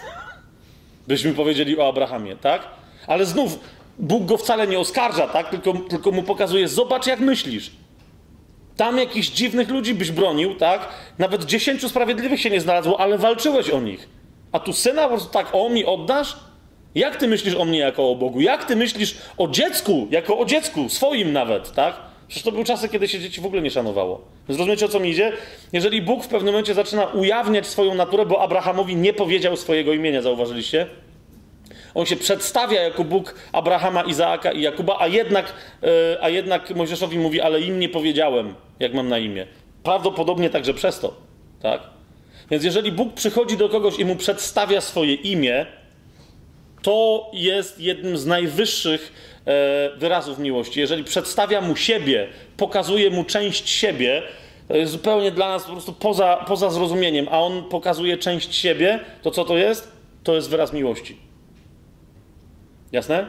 Byśmy powiedzieli o Abrahamie, tak? Ale znów, Bóg go wcale nie oskarża, tak? Tylko, tylko mu pokazuje, zobacz jak myślisz. Tam jakichś dziwnych ludzi byś bronił, tak? Nawet dziesięciu sprawiedliwych się nie znalazło, ale walczyłeś o nich. A tu syna po prostu tak o mi oddasz? Jak ty myślisz o mnie jako o Bogu? Jak ty myślisz o dziecku, jako o dziecku, swoim nawet, tak? Przecież to były czasy, kiedy się dzieci w ogóle nie szanowało. Więc rozumiecie, o co mi idzie? Jeżeli Bóg w pewnym momencie zaczyna ujawniać swoją naturę, bo Abrahamowi nie powiedział swojego imienia, zauważyliście? On się przedstawia jako Bóg Abrahama, Izaaka i Jakuba, a jednak, e, a jednak Mojżeszowi mówi, ale im nie powiedziałem, jak mam na imię. Prawdopodobnie także przez to, tak? Więc jeżeli Bóg przychodzi do kogoś i mu przedstawia swoje imię, to jest jednym z najwyższych wyrazów miłości. Jeżeli przedstawia mu siebie, pokazuje mu część siebie, to jest zupełnie dla nas po prostu poza, poza zrozumieniem, a on pokazuje część siebie, to co to jest? To jest wyraz miłości. Jasne?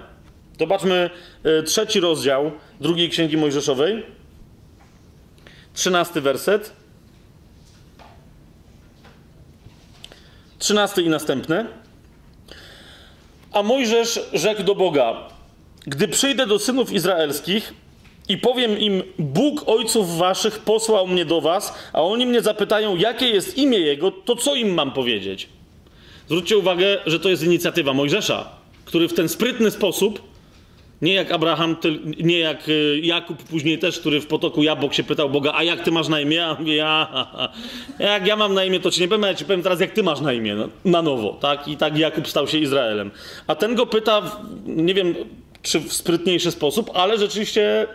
Zobaczmy e, trzeci rozdział drugiej księgi Mojżeszowej. Trzynasty werset. Trzynasty i następny. A Mojżesz rzekł do Boga: Gdy przyjdę do synów izraelskich i powiem im: Bóg ojców waszych posłał mnie do was, a oni mnie zapytają, jakie jest imię jego, to co im mam powiedzieć? Zwróćcie uwagę, że to jest inicjatywa Mojżesza, który w ten sprytny sposób, nie jak Abraham, nie jak y, Jakub później też, który w potoku jabłok się pytał Boga, a jak ty masz na imię? A on mówi, ja, jak ja mam na imię, to ci nie powiem, ja ci powiem teraz, jak ty masz na imię, no, na nowo, tak? I tak Jakub stał się Izraelem. A ten go pyta, nie wiem, czy w sprytniejszy sposób, ale rzeczywiście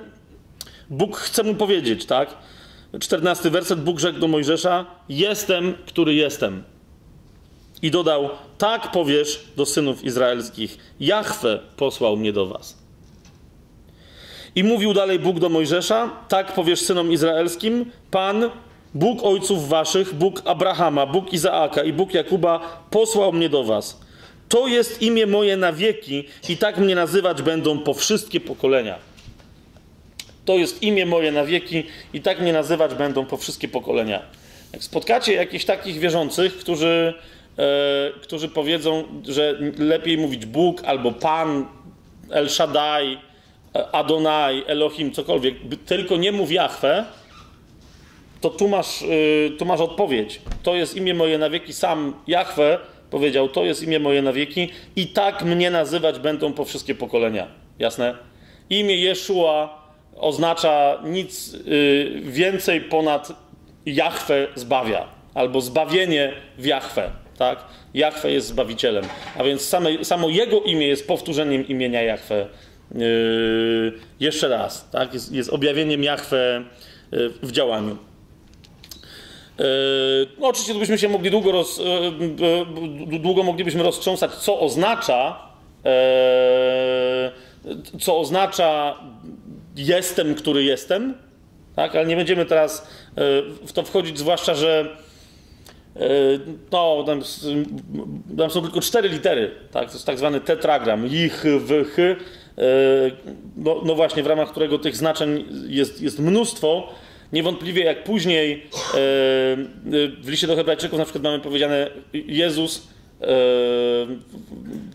Bóg chce mu powiedzieć, tak? 14 werset, Bóg rzekł do Mojżesza, jestem, który jestem. I dodał, tak powiesz do synów izraelskich, Jahwe posłał mnie do was. I mówił dalej Bóg do Mojżesza, tak powiesz synom izraelskim, Pan, Bóg ojców waszych, Bóg Abrahama, Bóg Izaaka i Bóg Jakuba posłał mnie do was. To jest imię moje na wieki i tak mnie nazywać będą po wszystkie pokolenia. To jest imię moje na wieki i tak mnie nazywać będą po wszystkie pokolenia. Jak spotkacie jakichś takich wierzących, którzy, e, którzy powiedzą, że lepiej mówić Bóg albo Pan, El Shaddai, Adonai, Elohim, cokolwiek, tylko nie mów Jahwe, to tu masz, y, tu masz odpowiedź. To jest imię moje na wieki. Sam Jahwe powiedział, to jest imię moje na wieki i tak mnie nazywać będą po wszystkie pokolenia. Jasne? Imię Jeszua oznacza nic y, więcej ponad Jahwe zbawia, albo zbawienie w Jahwe. Tak? Jahwe jest zbawicielem. A więc same, samo jego imię jest powtórzeniem imienia Jahwe. Yy, jeszcze raz, tak? Jest, jest objawieniem Jahwe yy, w działaniu. Yy, No, oczywiście byśmy się mogli długo, roz, yy, yy, długo moglibyśmy roztrząsać, co oznacza, co oznacza jestem, który jestem, tak? ale nie będziemy teraz w to wchodzić, zwłaszcza, że no, tam, tam są tylko cztery litery, tak? to jest tak zwany tetragram, ich, w, ch, yy, no, no właśnie, w ramach którego tych znaczeń jest, jest mnóstwo. Niewątpliwie jak później e, e, w liście do Hebrajczyków na przykład mamy powiedziane Jezus e,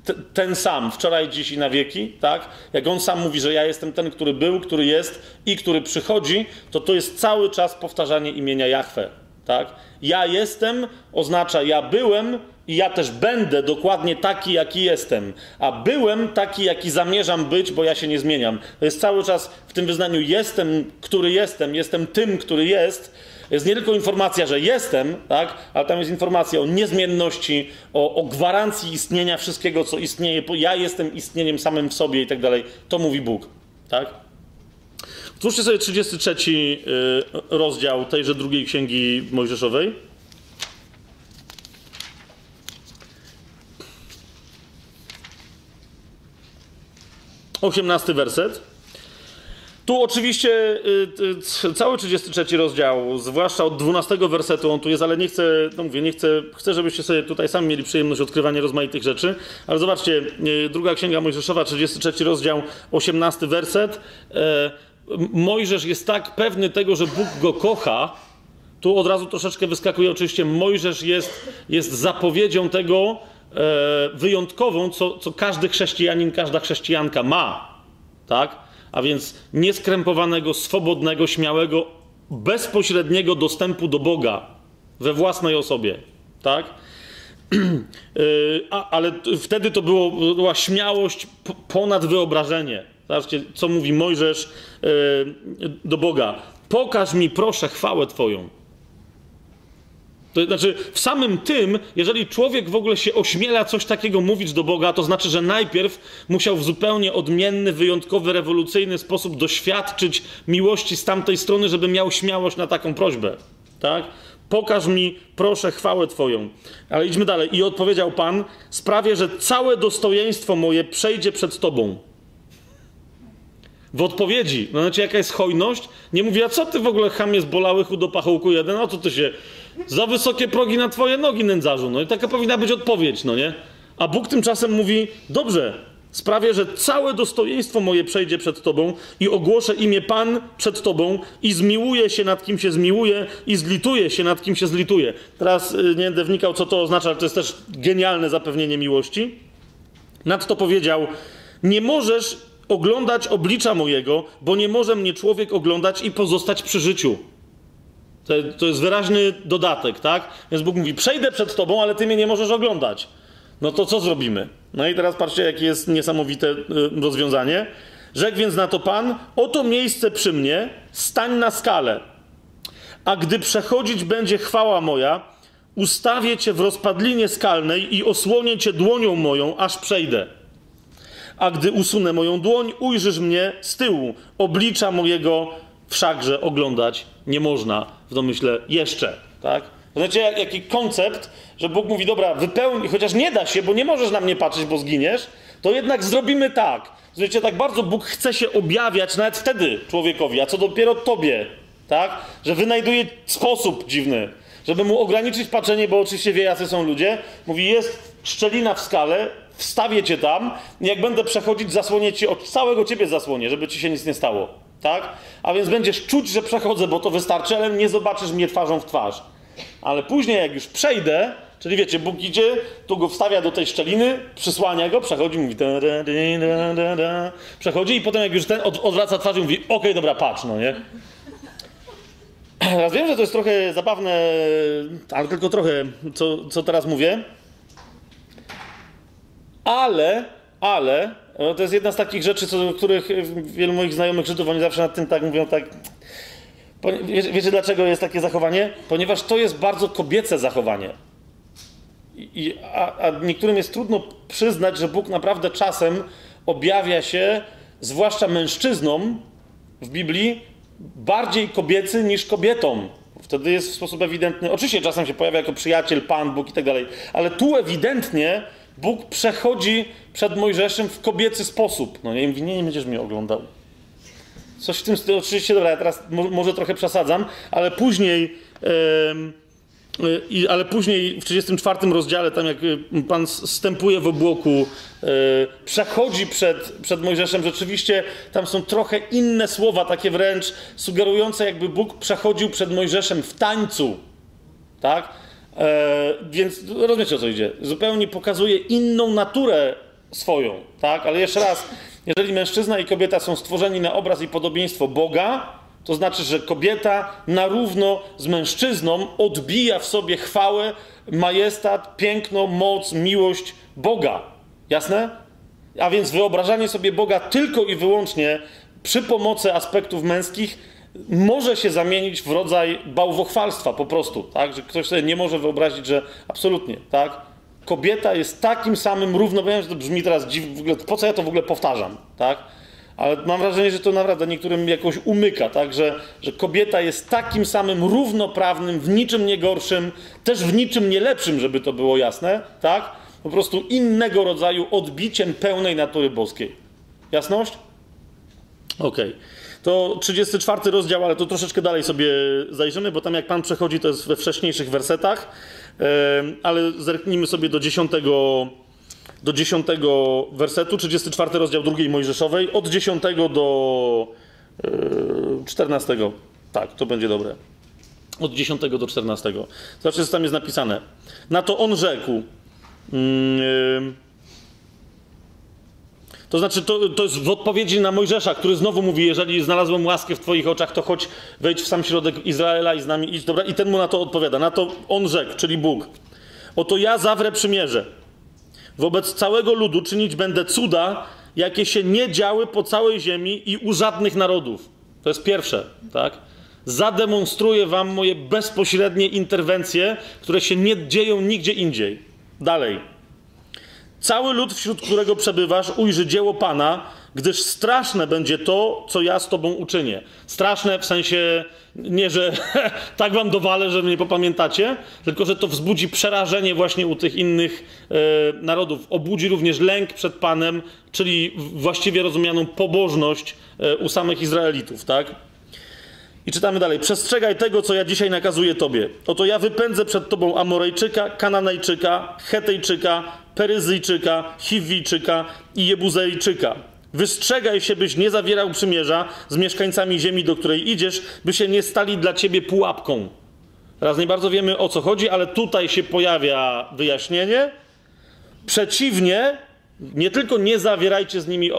te- ten sam, wczoraj, dziś i na wieki, tak? Jak on sam mówi, że ja jestem ten, który był, który jest i który przychodzi, to to jest cały czas powtarzanie imienia Jahwe, tak? Ja jestem oznacza ja byłem i ja też będę dokładnie taki, jaki jestem. A byłem taki, jaki zamierzam być, bo ja się nie zmieniam. To jest cały czas w tym wyznaniu jestem, który jestem, jestem tym, który jest. Jest nie tylko informacja, że jestem, tak? ale tam jest informacja o niezmienności, o, o gwarancji istnienia wszystkiego, co istnieje. Ja jestem istnieniem samym w sobie i tak dalej. To mówi Bóg. Tak? Otwórzcie sobie 33 y, rozdział tejże drugiej księgi Mojżeszowej. 18 werset. Tu oczywiście y, y, cały 33 rozdział, zwłaszcza od 12 wersetu, on tu jest, ale nie chcę, no mówię, nie chcę, chcę, żebyście sobie tutaj sami mieli przyjemność odkrywania rozmaitych rzeczy, ale zobaczcie, y, druga księga Mojżeszowa, 33 rozdział, 18 werset. E, Mojżesz jest tak pewny tego, że Bóg go kocha, tu od razu troszeczkę wyskakuje oczywiście, Mojżesz jest, jest zapowiedzią tego wyjątkową, co, co każdy chrześcijanin, każda chrześcijanka ma, tak? A więc nieskrępowanego, swobodnego, śmiałego, bezpośredniego dostępu do Boga we własnej osobie, tak? Yy, A, ale wtedy to było, była śmiałość ponad wyobrażenie. Zobaczcie, co mówi Mojżesz yy, do Boga. Pokaż mi, proszę, chwałę Twoją. To znaczy, w samym tym, jeżeli człowiek w ogóle się ośmiela coś takiego mówić do Boga, to znaczy, że najpierw musiał w zupełnie odmienny, wyjątkowy, rewolucyjny sposób doświadczyć miłości z tamtej strony, żeby miał śmiałość na taką prośbę. Tak? Pokaż mi, proszę, chwałę Twoją. Ale idźmy dalej. I odpowiedział Pan: Sprawię, że całe dostojeństwo moje przejdzie przed Tobą. W odpowiedzi, no znaczy jaka jest hojność, nie mówi, a co ty w ogóle chamie zbolały chudopachołku jeden, a co ty się, za wysokie progi na twoje nogi nędzarzu, no i taka powinna być odpowiedź, no nie? A Bóg tymczasem mówi, dobrze, sprawię, że całe dostojeństwo moje przejdzie przed tobą i ogłoszę imię Pan przed tobą i zmiłuję się nad kim się zmiłuję i zlituję się nad kim się zlituję. Teraz y, nie będę wnikał, co to oznacza, ale to jest też genialne zapewnienie miłości. Nadto powiedział: Nie możesz oglądać oblicza mojego, bo nie może mnie człowiek oglądać i pozostać przy życiu. To, to jest wyraźny dodatek, tak? Więc Bóg mówi: Przejdę przed tobą, ale ty mnie nie możesz oglądać. No to co zrobimy? No i teraz patrzcie, jakie jest niesamowite y, rozwiązanie. Rzekł więc na to Pan: Oto miejsce przy mnie, stań na skalę. A gdy przechodzić będzie chwała moja, ustawię cię w rozpadlinie skalnej i osłonię cię dłonią moją, aż przejdę. A gdy usunę moją dłoń, ujrzysz mnie z tyłu. Oblicza mojego wszakże oglądać nie można w domyśle jeszcze. Tak? Znacie, jak- jaki koncept, że Bóg mówi, dobra, wypełnij, chociaż nie da się, bo nie możesz na mnie patrzeć, bo zginiesz, to jednak zrobimy tak. Wiecie, tak bardzo Bóg chce się objawiać nawet wtedy człowiekowi, a co dopiero tobie, tak? Że wynajduje sposób dziwny, żeby mu ograniczyć patrzenie, bo oczywiście wie, jacy są ludzie. Mówi, jest szczelina w skale, wstawię cię tam jak będę przechodzić, zasłonię ci, od całego ciebie zasłonię, żeby ci się nic nie stało, tak? A więc będziesz czuć, że przechodzę, bo to wystarczy, ale nie zobaczysz mnie twarzą w twarz. Ale później, jak już przejdę, czyli wiecie, Bóg idzie, tu go wstawia do tej szczeliny, przysłania go, przechodzi, mówi da, da, da, da, przechodzi i potem jak już ten od, odwraca twarz i mówi, okej, dobra, patrz, no nie? Teraz wiem, że to jest trochę zabawne, ale tylko trochę, co, co teraz mówię. Ale, ale, no to jest jedna z takich rzeczy, co do których wielu moich znajomych Żydów, oni zawsze nad tym tak mówią, tak... Wiecie, wiecie dlaczego jest takie zachowanie? Ponieważ to jest bardzo kobiece zachowanie. I- a, a niektórym jest trudno przyznać, że Bóg naprawdę czasem objawia się, zwłaszcza mężczyznom w Biblii, bardziej kobiecy niż kobietom. Wtedy jest w sposób ewidentny. Oczywiście czasem się pojawia jako przyjaciel, Pan, Bóg i tak dalej, ale tu ewidentnie Bóg przechodzi przed Mojżeszem w kobiecy sposób. No nie, mówi, nie, nie będziesz mnie oglądał. Coś w tym stylu. Oczywiście, dobra, ja teraz mo- może trochę przesadzam, ale później. em, y, i, ale później w 34 rozdziale, tam jak y, Pan stępuje w obłoku, y, przechodzi przed, przed Mojżeszem, rzeczywiście tam są trochę inne słowa, takie wręcz sugerujące, jakby Bóg przechodził przed Mojżeszem w tańcu. Tak? E, więc rozumiecie o co idzie. Zupełnie pokazuje inną naturę swoją. Tak? Ale jeszcze raz, jeżeli mężczyzna i kobieta są stworzeni na obraz i podobieństwo Boga, to znaczy, że kobieta na równo z mężczyzną odbija w sobie chwałę, majestat, piękno, moc, miłość Boga. Jasne? A więc wyobrażanie sobie Boga tylko i wyłącznie przy pomocy aspektów męskich może się zamienić w rodzaj bałwochwalstwa po prostu, tak? Że ktoś sobie nie może wyobrazić, że absolutnie, tak? Kobieta jest takim samym równo, że to brzmi teraz dziwnie, w ogóle, po co ja to w ogóle powtarzam, tak? Ale mam wrażenie, że to naprawdę niektórym jakoś umyka, tak? Że, że kobieta jest takim samym równoprawnym, w niczym nie gorszym, też w niczym nie lepszym, żeby to było jasne, tak? Po prostu innego rodzaju odbiciem pełnej natury boskiej. Jasność? Okej. To 34 rozdział, ale to troszeczkę dalej sobie zajrzymy, bo tam jak Pan przechodzi, to jest we wcześniejszych wersetach, ale zerknijmy sobie do 10, do 10 wersetu, 34 rozdział drugiej Mojżeszowej, od 10 do e, 14. Tak, to będzie dobre. Od 10 do 14. Zobaczcie, co tam jest napisane. Na to on rzekł. mm, to znaczy, to, to jest w odpowiedzi na Mojżesza, który znowu mówi: Jeżeli znalazłem łaskę w Twoich oczach, to chodź, wejdź w sam środek Izraela i z nami idź. Dobra, i ten mu na to odpowiada. Na to on rzekł, czyli Bóg: Oto ja zawrę przymierze. Wobec całego ludu czynić będę cuda, jakie się nie działy po całej ziemi i u żadnych narodów. To jest pierwsze, tak? Zademonstruję wam moje bezpośrednie interwencje, które się nie dzieją nigdzie indziej. Dalej. Cały lud, wśród którego przebywasz, ujrzy dzieło Pana, gdyż straszne będzie to, co ja z Tobą uczynię. Straszne w sensie nie, że tak Wam dowalę, że mnie popamiętacie, tylko że to wzbudzi przerażenie właśnie u tych innych e, narodów. Obudzi również lęk przed Panem, czyli właściwie rozumianą pobożność e, u samych Izraelitów, tak? I czytamy dalej. Przestrzegaj tego, co ja dzisiaj nakazuję tobie. Oto ja wypędzę przed tobą Amorejczyka, Kananejczyka, Hetejczyka, Peryzyjczyka, Chiwijczyka i Jebuzejczyka. Wystrzegaj się, byś nie zawierał przymierza z mieszkańcami ziemi, do której idziesz, by się nie stali dla ciebie pułapką. Teraz nie bardzo wiemy o co chodzi, ale tutaj się pojawia wyjaśnienie. Przeciwnie, nie tylko nie zawierajcie z nimi e,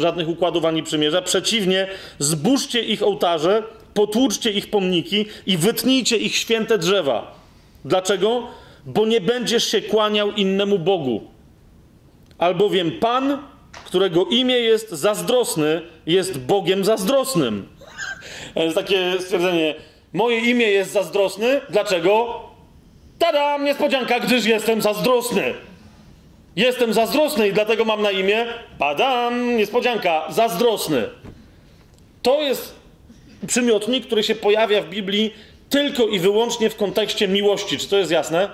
żadnych układów ani przymierza, przeciwnie, zburzcie ich ołtarze, potłuczcie ich pomniki i wytnijcie ich święte drzewa. Dlaczego? Bo nie będziesz się kłaniał innemu Bogu. Albowiem Pan, którego imię jest zazdrosny, jest Bogiem zazdrosnym. To jest takie stwierdzenie. Moje imię jest zazdrosny. Dlaczego? Tada! Niespodzianka, gdyż jestem zazdrosny. Jestem zazdrosny i dlatego mam na imię Padam, niespodzianka, zazdrosny. To jest przymiotnik, który się pojawia w Biblii tylko i wyłącznie w kontekście miłości. Czy to jest jasne?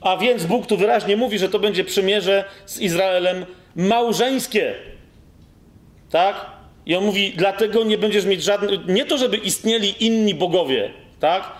A więc Bóg tu wyraźnie mówi, że to będzie przymierze z Izraelem małżeńskie. Tak? I on mówi, dlatego nie będziesz mieć żadnych. Nie to, żeby istnieli inni bogowie, tak?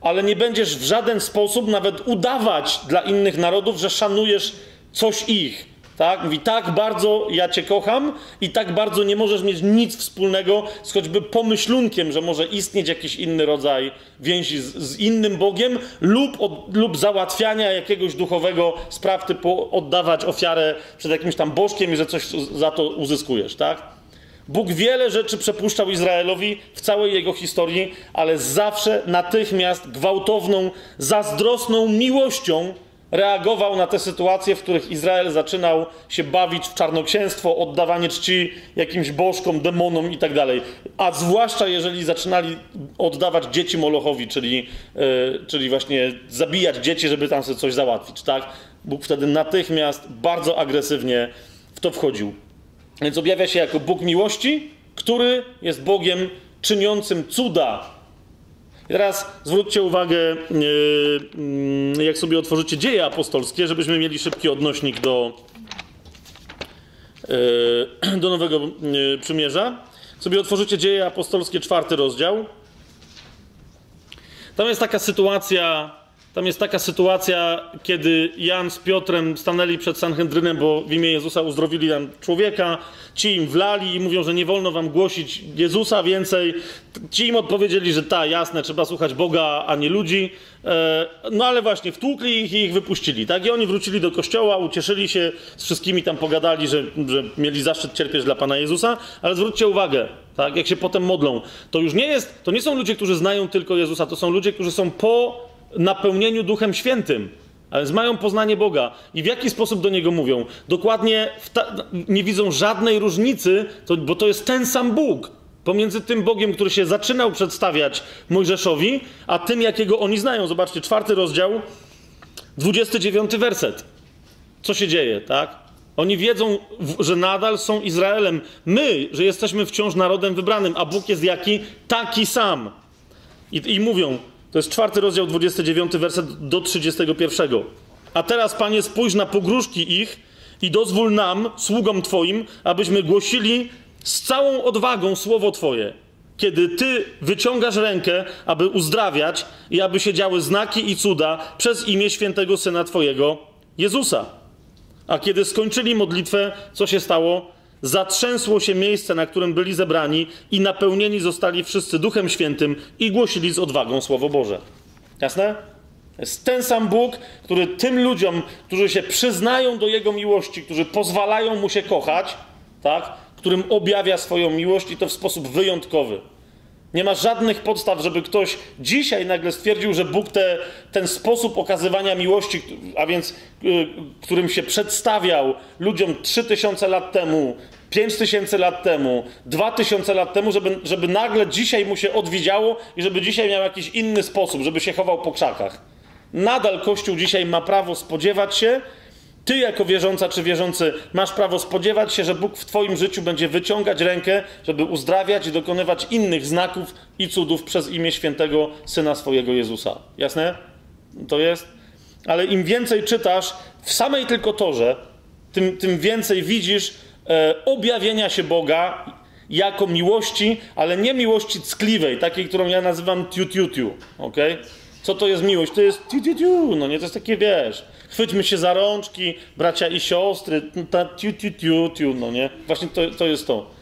Ale nie będziesz w żaden sposób nawet udawać dla innych narodów, że szanujesz coś ich. Tak? Mówi, tak bardzo ja cię kocham i tak bardzo nie możesz mieć nic wspólnego z choćby pomyślunkiem, że może istnieć jakiś inny rodzaj więzi z, z innym Bogiem lub, od, lub załatwiania jakiegoś duchowego spraw typu oddawać ofiarę przed jakimś tam bożkiem i że coś za to uzyskujesz, tak? Bóg wiele rzeczy przepuszczał Izraelowi w całej jego historii, ale zawsze natychmiast gwałtowną, zazdrosną miłością reagował na te sytuacje, w których Izrael zaczynał się bawić w czarnoksięstwo, oddawanie czci jakimś bożkom, demonom i tak. A zwłaszcza jeżeli zaczynali oddawać dzieci Molochowi, czyli, yy, czyli właśnie zabijać dzieci, żeby tam sobie coś załatwić, tak? Bóg wtedy natychmiast bardzo agresywnie w to wchodził. Więc objawia się jako Bóg miłości, który jest Bogiem czyniącym cuda i teraz zwróćcie uwagę, yy, jak sobie otworzycie dzieje apostolskie, żebyśmy mieli szybki odnośnik do, yy, do Nowego yy, Przymierza. Sobie otworzycie dzieje apostolskie, czwarty rozdział. Tam jest taka sytuacja, tam jest taka sytuacja, kiedy Jan z Piotrem stanęli przed Sanhedrynem, bo w imię Jezusa uzdrowili tam człowieka. Ci im wlali i mówią, że nie wolno wam głosić Jezusa więcej. Ci im odpowiedzieli, że ta, jasne, trzeba słuchać Boga, a nie ludzi. E, no ale właśnie, wtłukli ich i ich wypuścili. Tak? I oni wrócili do kościoła, ucieszyli się, z wszystkimi tam pogadali, że, że mieli zaszczyt cierpieć dla Pana Jezusa. Ale zwróćcie uwagę, tak? jak się potem modlą, to już nie jest, to nie są ludzie, którzy znają tylko Jezusa, to są ludzie, którzy są po napełnieniu Duchem Świętym. A więc mają poznanie Boga. I w jaki sposób do Niego mówią? Dokładnie ta, nie widzą żadnej różnicy, to, bo to jest ten sam Bóg. Pomiędzy tym Bogiem, który się zaczynał przedstawiać Mojżeszowi, a tym, jakiego oni znają. Zobaczcie, czwarty rozdział, 29 werset. Co się dzieje, tak? Oni wiedzą, że nadal są Izraelem. My, że jesteśmy wciąż narodem wybranym, a Bóg jest jaki? Taki sam. I, i mówią, to jest czwarty rozdział, 29 werset do 31. A teraz, Panie, spójrz na pogróżki ich I dozwól nam, sługom Twoim, abyśmy głosili z całą odwagą słowo Twoje, kiedy Ty wyciągasz rękę, aby uzdrawiać i aby się działy znaki i cuda przez imię świętego Syna Twojego, Jezusa. A kiedy skończyli modlitwę, co się stało? Zatrzęsło się miejsce, na którym byli zebrani, i napełnieni zostali wszyscy Duchem Świętym i głosili z odwagą Słowo Boże. Jasne? Jest ten sam Bóg, który tym ludziom, którzy się przyznają do Jego miłości, którzy pozwalają Mu się kochać, tak? którym objawia swoją miłość i to w sposób wyjątkowy. Nie ma żadnych podstaw, żeby ktoś dzisiaj nagle stwierdził, że Bóg te, ten sposób okazywania miłości, a więc y, którym się przedstawiał ludziom 3000 lat temu, 5000 lat temu, 2000 lat temu, żeby, żeby nagle dzisiaj mu się odwidziało i żeby dzisiaj miał jakiś inny sposób, żeby się chował po krzakach. Nadal Kościół dzisiaj ma prawo spodziewać się, ty, jako wierząca czy wierzący, masz prawo spodziewać się, że Bóg w Twoim życiu będzie wyciągać rękę, żeby uzdrawiać i dokonywać innych znaków i cudów przez imię świętego Syna swojego Jezusa. Jasne? To jest. Ale im więcej czytasz w samej tylko torze, tym, tym więcej widzisz e, objawienia się Boga jako miłości, ale nie miłości ckliwej, takiej, którą ja nazywam tiu-tiu-tiu. Okay? Co to jest miłość? To jest tiu-tiu-tiu. No nie, to jest takie, wiesz chwyćmy się za rączki, bracia i siostry, ta tiu, tiu, tiu, tiu, no nie? Właśnie to, to jest to.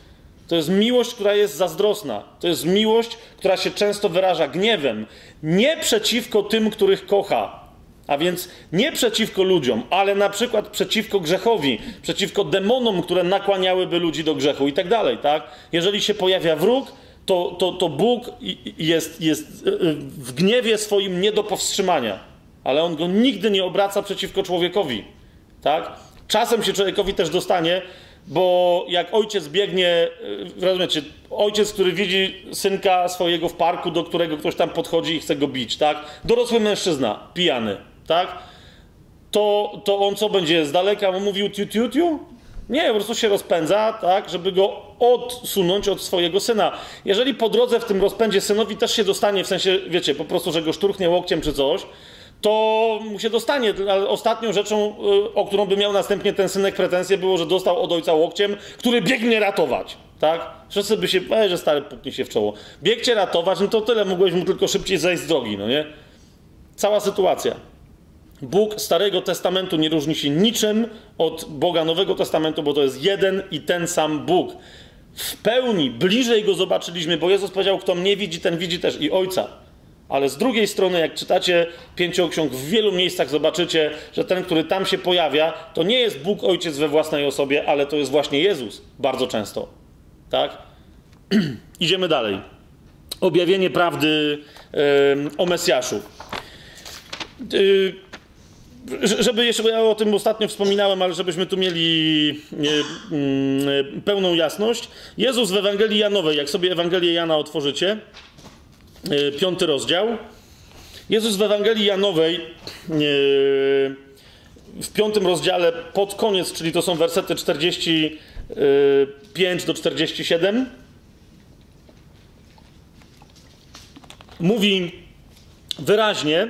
To jest miłość, która jest zazdrosna. To jest miłość, która się często wyraża gniewem. Nie przeciwko tym, których kocha. A więc nie przeciwko ludziom, ale na przykład przeciwko grzechowi, przeciwko demonom, które nakłaniałyby ludzi do grzechu i tak dalej, tak? Jeżeli się pojawia wróg, to, to, to Bóg jest, jest e, e, w gniewie swoim nie do powstrzymania ale on go nigdy nie obraca przeciwko człowiekowi. Tak? Czasem się człowiekowi też dostanie, bo jak ojciec biegnie, y, rozumiecie, ojciec, który widzi synka swojego w parku, do którego ktoś tam podchodzi i chce go bić, tak? Dorosły mężczyzna, pijany, tak? To, to on co będzie z daleka mu mówił tiu, tiu, tiu? Nie, po prostu się rozpędza, tak, żeby go odsunąć od swojego syna. Jeżeli po drodze w tym rozpędzie synowi też się dostanie, w sensie, wiecie, po prostu, że go szturchnie łokciem czy coś, to mu się dostanie. Ostatnią rzeczą, y, o którą by miał następnie ten synek pretensje, było, że dostał od ojca łokciem, który biegnie ratować. Tak? Wszyscy by się, e, że stary puknie się w czoło. Biegcie ratować, no to tyle, mogłeś mu tylko szybciej zejść z drogi, no nie? Cała sytuacja. Bóg Starego Testamentu nie różni się niczym od Boga Nowego Testamentu, bo to jest jeden i ten sam Bóg. W pełni, bliżej go zobaczyliśmy, bo Jezus powiedział, kto mnie widzi, ten widzi też i Ojca. Ale z drugiej strony, jak czytacie pięcioksiąg, w wielu miejscach zobaczycie, że ten, który tam się pojawia, to nie jest Bóg Ojciec we własnej osobie, ale to jest właśnie Jezus. Bardzo często. Tak? Idziemy dalej. Objawienie prawdy yy, o Mesjaszu. Yy, żeby jeszcze, ja o tym ostatnio wspominałem, ale żebyśmy tu mieli yy, pełną jasność. Jezus w Ewangelii Janowej, jak sobie Ewangelię Jana otworzycie, piąty rozdział. Jezus w Ewangelii Janowej e, w piątym rozdziale pod koniec, czyli to są wersety 45 do 47, mówi wyraźnie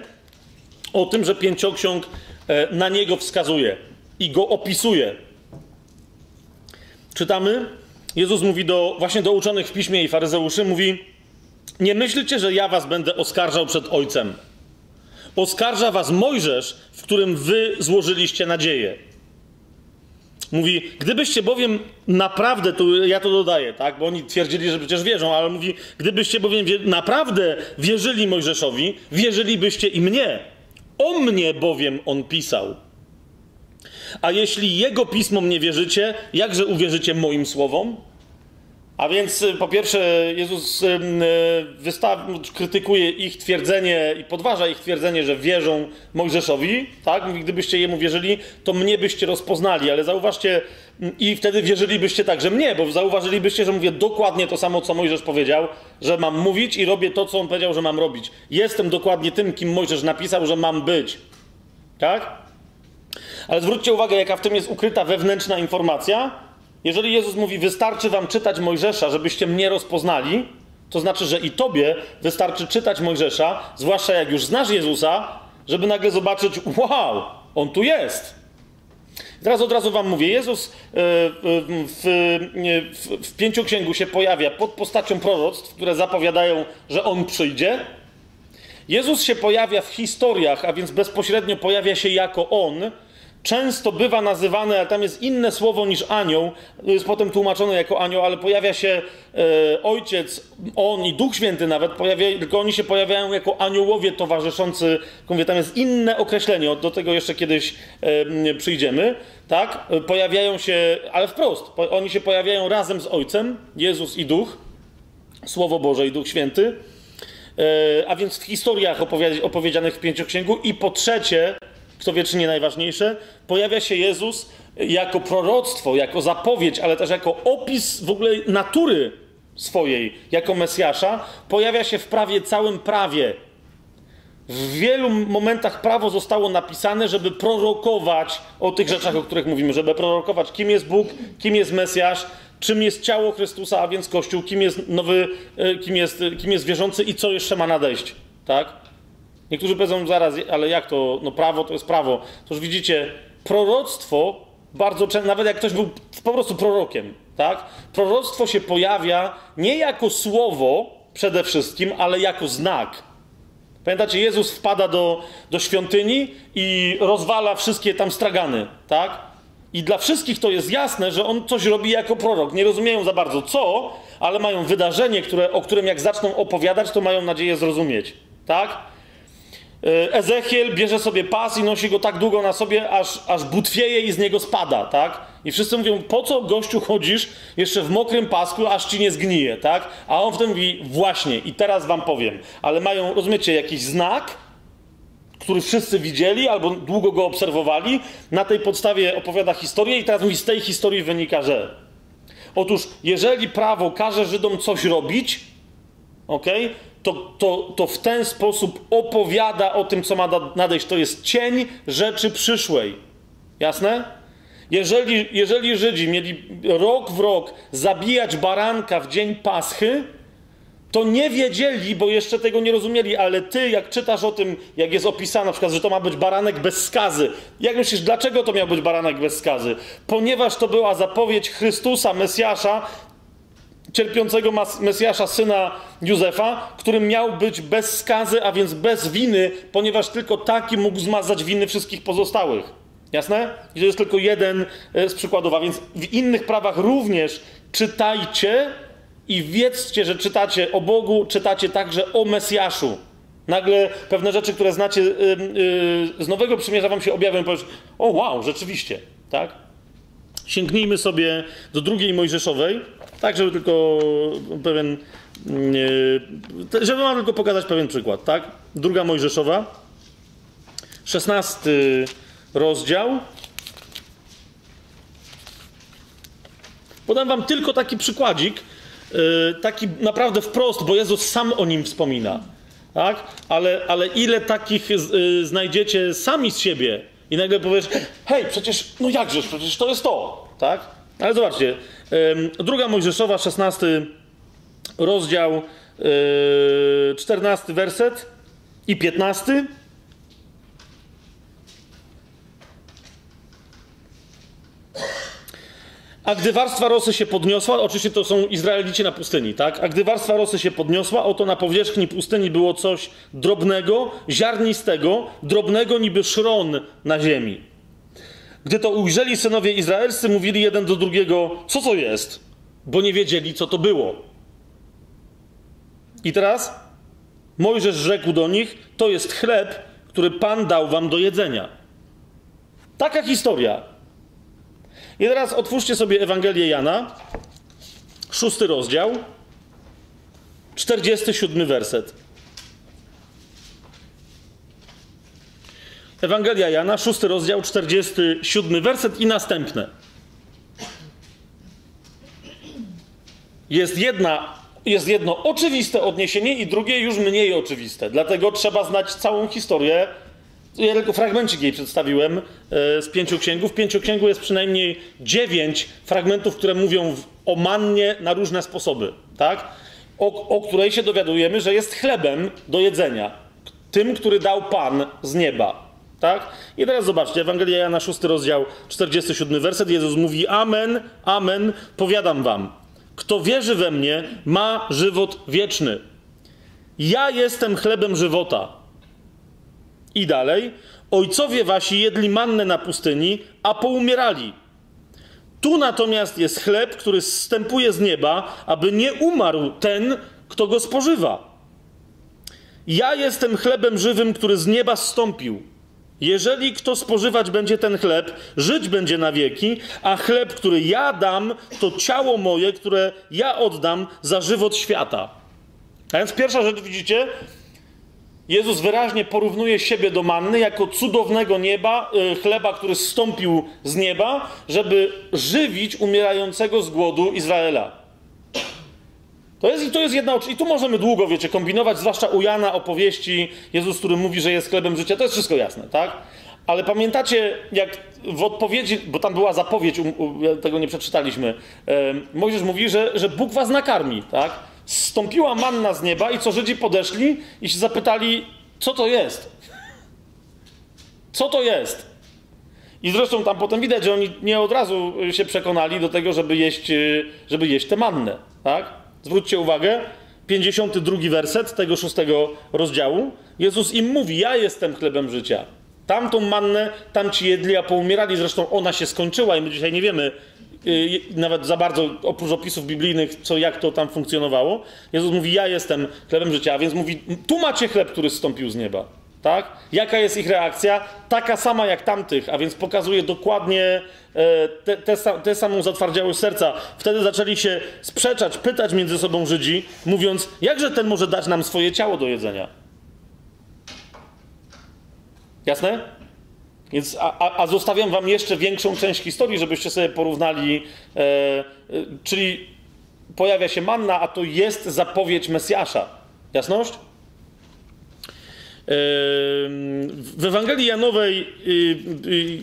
o tym, że pięcioksiąg e, na niego wskazuje i go opisuje. Czytamy. Jezus mówi do, właśnie do uczonych w piśmie i faryzeuszy, mówi nie myślcie, że ja was będę oskarżał przed Ojcem. Oskarża was Mojżesz, w którym wy złożyliście nadzieję. Mówi, gdybyście bowiem naprawdę, tu ja to dodaję, tak, bo oni twierdzili, że przecież wierzą, ale mówi, gdybyście bowiem naprawdę wierzyli Mojżeszowi, wierzylibyście i mnie. O mnie bowiem on pisał. A jeśli jego pismom nie wierzycie, jakże uwierzycie moim słowom? A więc y, po pierwsze Jezus y, y, krytykuje ich twierdzenie i podważa ich twierdzenie, że wierzą Mojżeszowi, tak? Gdybyście jemu wierzyli, to mnie byście rozpoznali, ale zauważcie, i wtedy wierzylibyście także mnie, bo zauważylibyście, że mówię dokładnie to samo, co Mojżesz powiedział, że mam mówić i robię to, co on powiedział, że mam robić. Jestem dokładnie tym, kim Mojżesz napisał, że mam być. Tak? Ale zwróćcie uwagę, jaka w tym jest ukryta wewnętrzna informacja, jeżeli Jezus mówi, wystarczy wam czytać Mojżesza, żebyście mnie rozpoznali, to znaczy, że i tobie wystarczy czytać Mojżesza, zwłaszcza jak już znasz Jezusa, żeby nagle zobaczyć, wow, on tu jest. Teraz od razu wam mówię, Jezus e, w, w, w pięcioksięgu się pojawia pod postacią proroctw, które zapowiadają, że On przyjdzie. Jezus się pojawia w historiach, a więc bezpośrednio pojawia się jako On, często bywa nazywany, ale tam jest inne słowo niż anioł, jest potem tłumaczone jako anioł, ale pojawia się e, Ojciec, On i Duch Święty nawet, pojawia, tylko oni się pojawiają jako aniołowie towarzyszący, mówię, tam jest inne określenie, do tego jeszcze kiedyś e, przyjdziemy, tak? Pojawiają się, ale wprost, po, oni się pojawiają razem z Ojcem, Jezus i Duch, Słowo Boże i Duch Święty, e, a więc w historiach opowiedzianych w Pięcioksięgu i po trzecie, kto wie, czy nie najważniejsze, pojawia się Jezus jako proroctwo, jako zapowiedź, ale też jako opis w ogóle natury swojej, jako Mesjasza, pojawia się w prawie, całym prawie. W wielu momentach prawo zostało napisane, żeby prorokować o tych rzeczach, o których mówimy, żeby prorokować, kim jest Bóg, kim jest Mesjasz, czym jest ciało Chrystusa, a więc Kościół, kim jest nowy, e, kim jest, kim jest wierzący i co jeszcze ma nadejść. Tak? Niektórzy powiedzą zaraz, ale jak to? No prawo to jest prawo. To już widzicie, proroctwo bardzo często, nawet jak ktoś był po prostu prorokiem, tak? Proroctwo się pojawia nie jako słowo przede wszystkim, ale jako znak. Pamiętacie, Jezus wpada do, do świątyni i rozwala wszystkie tam stragany, tak? I dla wszystkich to jest jasne, że on coś robi jako prorok. Nie rozumieją za bardzo co, ale mają wydarzenie, które, o którym jak zaczną opowiadać, to mają nadzieję zrozumieć, tak? E, Ezechiel bierze sobie pas i nosi go tak długo na sobie, aż, aż butwieje i z niego spada, tak? I wszyscy mówią, po co gościu chodzisz jeszcze w mokrym pasku, aż ci nie zgnije, tak? A on wtedy mówi, właśnie, i teraz wam powiem, ale mają, rozumiecie, jakiś znak, który wszyscy widzieli albo długo go obserwowali, na tej podstawie opowiada historię i teraz mówi, z tej historii wynika, że otóż, jeżeli prawo każe Żydom coś robić, ok, to, to, to w ten sposób opowiada o tym, co ma nadejść. To jest cień rzeczy przyszłej. Jasne? Jeżeli, jeżeli Żydzi mieli rok w rok zabijać baranka w dzień Paschy, to nie wiedzieli, bo jeszcze tego nie rozumieli, ale ty, jak czytasz o tym, jak jest opisane, na przykład, że to ma być baranek bez skazy, jak myślisz, dlaczego to miał być baranek bez skazy? Ponieważ to była zapowiedź Chrystusa, Mesjasza, cierpiącego Mesjasza, syna Józefa, którym miał być bez skazy, a więc bez winy, ponieważ tylko taki mógł zmazać winy wszystkich pozostałych. Jasne? I to jest tylko jeden e, z przykładów. A więc w innych prawach również czytajcie i wiedzcie, że czytacie o Bogu, czytacie także o Mesjaszu. Nagle pewne rzeczy, które znacie yy, yy, z Nowego Przymierza wam się objawią i powiesz, o wow, rzeczywiście, tak? Sięgnijmy sobie do drugiej Mojżeszowej, tak, żeby tylko pewien. żeby wam tylko pokazać pewien przykład, tak? Druga Mojżeszowa, szesnasty rozdział. Podam wam tylko taki przykładzik, y, taki naprawdę wprost, bo Jezus sam o nim wspomina. Tak? Ale, ale ile takich y, znajdziecie sami z siebie i nagle powiesz, hej, przecież, no jakżeż, przecież to jest to, tak? Ale zobaczcie, druga Mojżeszowa, 16 rozdział, 14 werset i 15. A gdy warstwa rosy się podniosła, oczywiście to są Izraelici na pustyni, tak? A gdy warstwa rosy się podniosła, oto na powierzchni pustyni było coś drobnego, ziarnistego, drobnego niby szron na ziemi. Gdy to ujrzeli synowie izraelscy, mówili jeden do drugiego: Co to jest? Bo nie wiedzieli, co to było. I teraz Mojżesz rzekł do nich: To jest chleb, który Pan dał wam do jedzenia. Taka historia. I teraz otwórzcie sobie Ewangelię Jana, szósty rozdział, 47 werset. Ewangelia Jana, 6 rozdział, 47 werset i następne. Jest, jedna, jest jedno oczywiste odniesienie i drugie już mniej oczywiste. Dlatego trzeba znać całą historię. Ja tylko fragmencik jej przedstawiłem e, z pięciu księgów. W pięciu księgu jest przynajmniej dziewięć fragmentów, które mówią o mannie na różne sposoby, tak? O, o której się dowiadujemy, że jest chlebem do jedzenia. Tym, który dał Pan z nieba. Tak? I teraz zobaczcie, Ewangelia Jana, 6 rozdział, 47 werset. Jezus mówi: Amen, amen, powiadam wam. Kto wierzy we mnie, ma żywot wieczny. Ja jestem chlebem żywota. I dalej. Ojcowie wasi jedli mannę na pustyni, a poumierali. Tu natomiast jest chleb, który zstępuje z nieba, aby nie umarł ten, kto go spożywa. Ja jestem chlebem żywym, który z nieba zstąpił. Jeżeli kto spożywać będzie ten chleb, żyć będzie na wieki, a chleb, który ja dam, to ciało moje, które ja oddam za żywot świata. A więc pierwsza rzecz, widzicie, Jezus wyraźnie porównuje siebie do manny jako cudownego nieba, y, chleba, który zstąpił z nieba, żeby żywić umierającego z głodu Izraela. To jest, to jest jedna I tu możemy długo, wiecie, kombinować, zwłaszcza u Jana opowieści, Jezus, który mówi, że jest chlebem życia, to jest wszystko jasne, tak? Ale pamiętacie, jak w odpowiedzi, bo tam była zapowiedź, tego nie przeczytaliśmy, e, Mojżesz mówi, że, że Bóg was nakarmi, tak? Stąpiła manna z nieba i co Żydzi podeszli i się zapytali, co to jest? Co to jest? I zresztą tam potem widać, że oni nie od razu się przekonali do tego, żeby jeść, żeby jeść tę mannę, tak? Zwróćcie uwagę, 52 werset tego szóstego rozdziału. Jezus im mówi: Ja jestem chlebem życia. Tamtą mannę tam ci jedli, a poumierali. Zresztą ona się skończyła i my dzisiaj nie wiemy yy, nawet za bardzo, oprócz opisów biblijnych, co, jak to tam funkcjonowało. Jezus mówi: Ja jestem chlebem życia, a więc mówi: Tu macie chleb, który zstąpił z nieba. Tak? Jaka jest ich reakcja? Taka sama jak tamtych, a więc pokazuje dokładnie tę te, te, te samą zatwardziałość serca. Wtedy zaczęli się sprzeczać, pytać między sobą Żydzi, mówiąc, jakże ten może dać nam swoje ciało do jedzenia? Jasne? Więc, a, a, a zostawiam wam jeszcze większą część historii, żebyście sobie porównali, e, e, czyli pojawia się manna, a to jest zapowiedź Mesjasza. Jasność? W Ewangelii Janowej,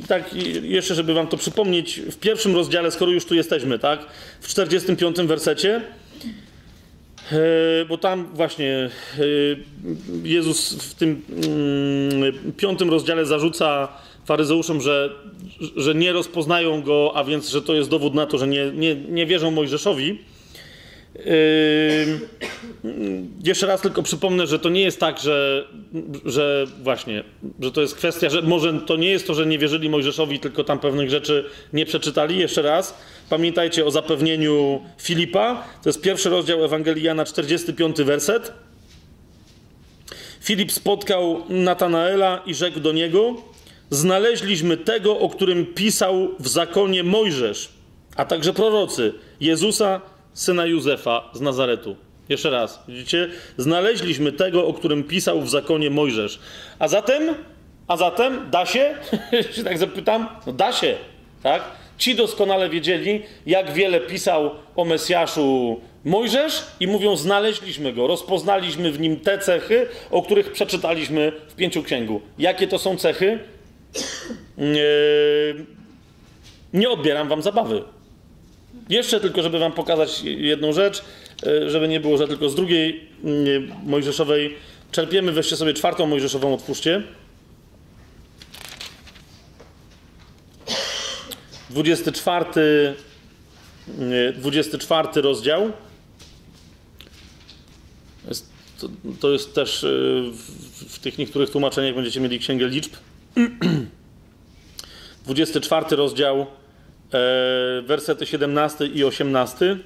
tak jeszcze, żeby wam to przypomnieć, w pierwszym rozdziale, skoro już tu jesteśmy, tak, w 45 wersecie, e, bo tam właśnie e, Jezus w tym mm, piątym rozdziale zarzuca faryzeuszom, że, że nie rozpoznają go, a więc, że to jest dowód na to, że nie, nie, nie wierzą Mojżeszowi. Yy, jeszcze raz tylko przypomnę, że to nie jest tak, że, że właśnie, że to jest kwestia, że może to nie jest to, że nie wierzyli Mojżeszowi, tylko tam pewnych rzeczy nie przeczytali. Jeszcze raz, pamiętajcie o zapewnieniu Filipa. To jest pierwszy rozdział Ewangelii Jana, 45 werset. Filip spotkał Natanaela i rzekł do niego: Znaleźliśmy tego, o którym pisał w zakonie Mojżesz, a także prorocy, Jezusa, syna Józefa z Nazaretu. Jeszcze raz, widzicie? Znaleźliśmy tego, o którym pisał w zakonie Mojżesz. A zatem, a zatem, da się? się tak zapytam? No da się, tak? Ci doskonale wiedzieli, jak wiele pisał o Mesjaszu Mojżesz i mówią, znaleźliśmy go, rozpoznaliśmy w nim te cechy, o których przeczytaliśmy w pięciu księgu. Jakie to są cechy? Nie, nie odbieram wam zabawy. Jeszcze tylko, żeby wam pokazać jedną rzecz, e, żeby nie było, że tylko z drugiej mm, Mojżeszowej czerpiemy. Weźcie sobie czwartą Mojżeszową, otwórzcie. 24, 24 rozdział. To, to jest też e, w, tych niektórych tłumaczeniach będziecie mieli księgę liczb. 24 rozdział E, wersety 17 i 18.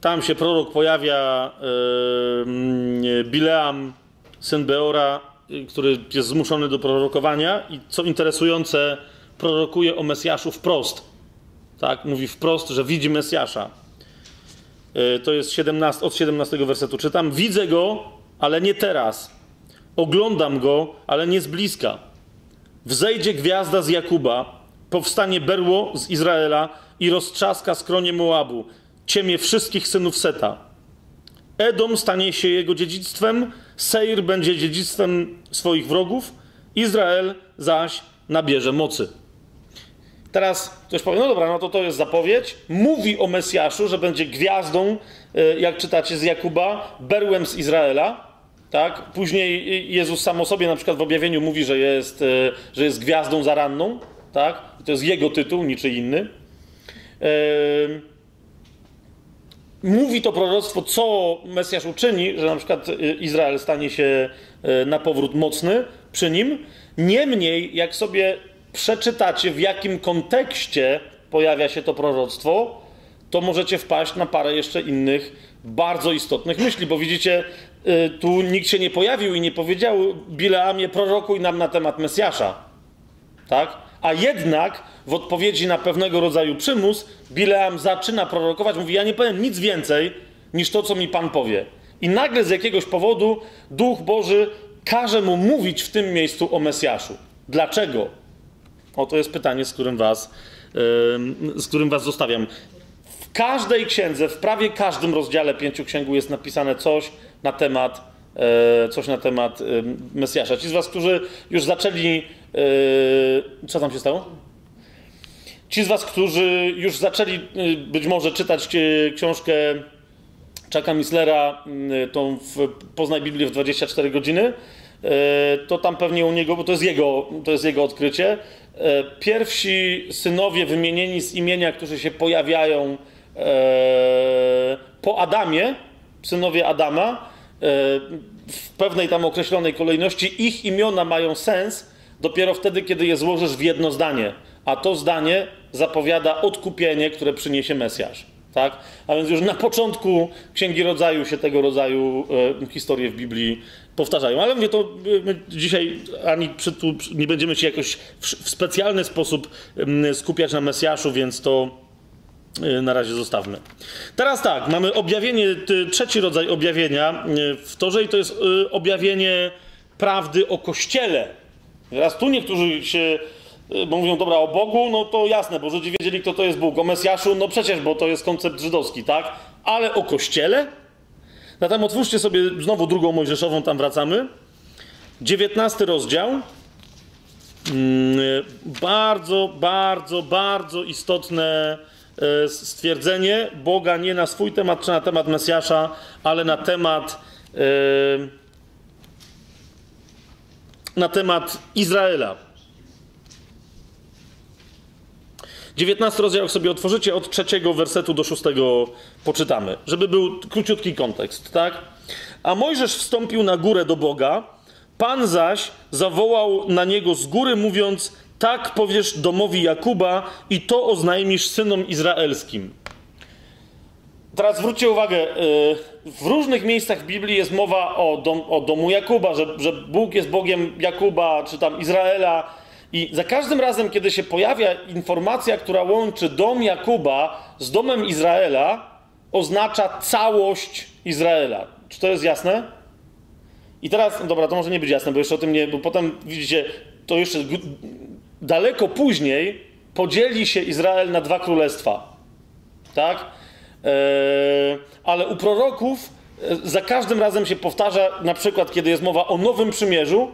Tam się prorok pojawia, e, Bileam, syn Beora, który jest zmuszony do prorokowania i co interesujące, prorokuje o Mesjaszu wprost. Tak? Mówi wprost, że widzi Mesjasza. E, to jest 17, od 17 wersetu czytam. Widzę go, ale nie teraz Oglądam go, ale nie z bliska. Wzejdzie gwiazda z Jakuba, powstanie berło z Izraela i roztrzaska skronie Moabu, ciemię wszystkich synów Seta. Edom stanie się jego dziedzictwem, Seir będzie dziedzictwem swoich wrogów, Izrael zaś nabierze mocy. Teraz ktoś powie, no dobra, no to to jest zapowiedź. Mówi o Mesjaszu, że będzie gwiazdą, e, jak czytacie z Jakuba, berłem z Izraela. Tak? Później Jezus sam o sobie na przykład w objawieniu mówi, że jest, e, że jest gwiazdą zaranną. Tak? To jest jego tytuł, niczy inny. Mówi to proroctwo, co Mesjasz uczyni, że na przykład e, Izrael stanie się na powrót mocny przy nim. Niemniej, jak sobie przeczytacie, w jakim kontekście pojawia się to proroctwo, to możecie wpaść na parę jeszcze innych bardzo istotnych myśli, bo widzicie, tu nikt się nie pojawił i nie powiedział Bileamie prorokuj nam na temat Mesjasza. Tak? A jednak w odpowiedzi na pewnego rodzaju przymus Bileam zaczyna prorokować, mówi ja nie powiem nic więcej niż to, co mi Pan powie. I nagle z jakiegoś powodu Duch Boży każe mu mówić w tym miejscu o Mesjaszu. Dlaczego? Oto jest pytanie, z którym was, z którym was zostawiam. W każdej księdze, w prawie każdym rozdziale pięciu księgu jest napisane coś na temat, e, coś na temat Mesjasza. Ci z was, którzy już zaczęli... E, co tam się stało? Ci z was, którzy już zaczęli e, być może czytać książkę Chucka Mislera, tą w Poznaj Biblię w 24 godziny, to tam pewnie u niego, bo to jest jego, to jest jego odkrycie, E, pierwsi synowie wymienieni z imienia, którzy się pojawiają e, po Adamie, synowie Adama, e, w pewnej tam określonej kolejności, ich imiona mają sens dopiero wtedy, kiedy je złożysz w jedno zdanie. A to zdanie zapowiada odkupienie, które przyniesie Mesjasz. Tak? A więc już na początku Księgi Rodzaju się tego rodzaju e, historie w Biblii powtarzają. Ale mówię, to my dzisiaj ani przy, tu, nie będziemy się jakoś w, w specjalny sposób skupiać na Mesjaszu, więc to e, na razie zostawmy. Teraz tak, mamy objawienie, trzeci rodzaj objawienia e, w Torze i to jest e, objawienie prawdy o Kościele. Teraz tu niektórzy się bo mówią, dobra, o Bogu, no to jasne, bo Żydzi wiedzieli, kto to jest Bóg. O Mesjaszu, no przecież, bo to jest koncept żydowski, tak? Ale o Kościele? Zatem otwórzcie sobie znowu drugą Mojżeszową, tam wracamy. 19 rozdział. Mm, bardzo, bardzo, bardzo istotne stwierdzenie Boga nie na swój temat czy na temat Mesjasza, ale na temat e, na temat Izraela. 19 rozdział, jak sobie otworzycie, od trzeciego wersetu do szóstego poczytamy, żeby był króciutki kontekst, tak? A Mojżesz wstąpił na górę do Boga, Pan zaś zawołał na niego z góry, mówiąc: Tak powiesz domowi Jakuba, i to oznajmisz synom izraelskim. Teraz zwróćcie uwagę, y, w różnych miejscach w Biblii jest mowa o, dom, o domu Jakuba, że, że Bóg jest Bogiem Jakuba, czy tam Izraela, i za każdym razem, kiedy się pojawia informacja, która łączy dom Jakuba z domem Izraela, oznacza całość Izraela. Czy to jest jasne? I teraz, no dobra, to może nie być jasne, bo jeszcze o tym nie, bo potem widzicie, to jeszcze daleko później podzieli się Izrael na dwa królestwa. Tak? Eee, ale u proroków e, za każdym razem się powtarza, na przykład, kiedy jest mowa o nowym przymierzu,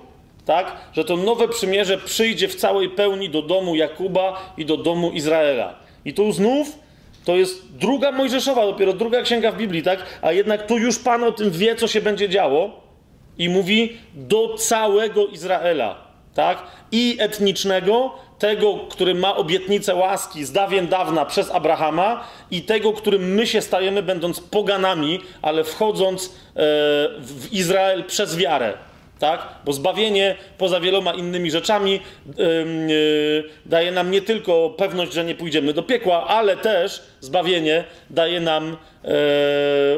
tak? Że to nowe przymierze przyjdzie w całej pełni do domu Jakuba i do domu Izraela. I tu znów to jest druga Mojżeszowa, dopiero druga księga w Biblii, tak? A jednak tu już Pan o tym wie, co się będzie działo i mówi do całego Izraela, tak? I etnicznego, tego, który ma obietnicę łaski z dawien dawna przez Abrahama i tego, którym my się stajemy, będąc poganami, ale wchodząc e, w Izrael przez wiarę tak? Bo zbawienie poza wieloma innymi rzeczami yy, daje nam nie tylko pewność, że nie pójdziemy do piekła, ale też zbawienie daje nam yy,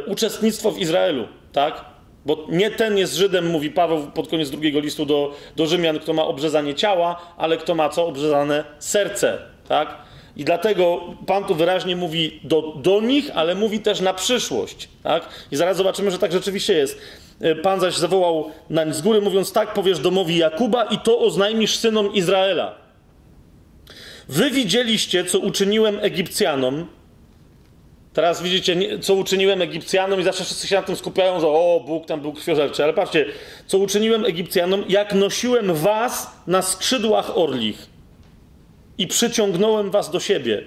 uczestnictwo w Izraelu, tak? Bo nie ten jest Żydem, mówi Paweł pod koniec drugiego listu do, do Rzymian, kto ma obrzezanie ciała, ale kto ma co? Obrzezane serce, tak? I dlatego Pan tu wyraźnie mówi do, do nich, ale mówi też na przyszłość. Tak? I zaraz zobaczymy, że tak rzeczywiście jest. E, Pan zaś zawołał nań z góry, mówiąc: Tak powiesz domowi Jakuba, i to oznajmisz synom Izraela. Wy widzieliście, co uczyniłem Egipcjanom. Teraz widzicie, co uczyniłem Egipcjanom, i zawsze wszyscy się na tym skupiają, że o, Bóg tam był krwiożerczy. Ale patrzcie, co uczyniłem Egipcjanom, jak nosiłem was na skrzydłach orlich. i przyciągnąłem was do siebie.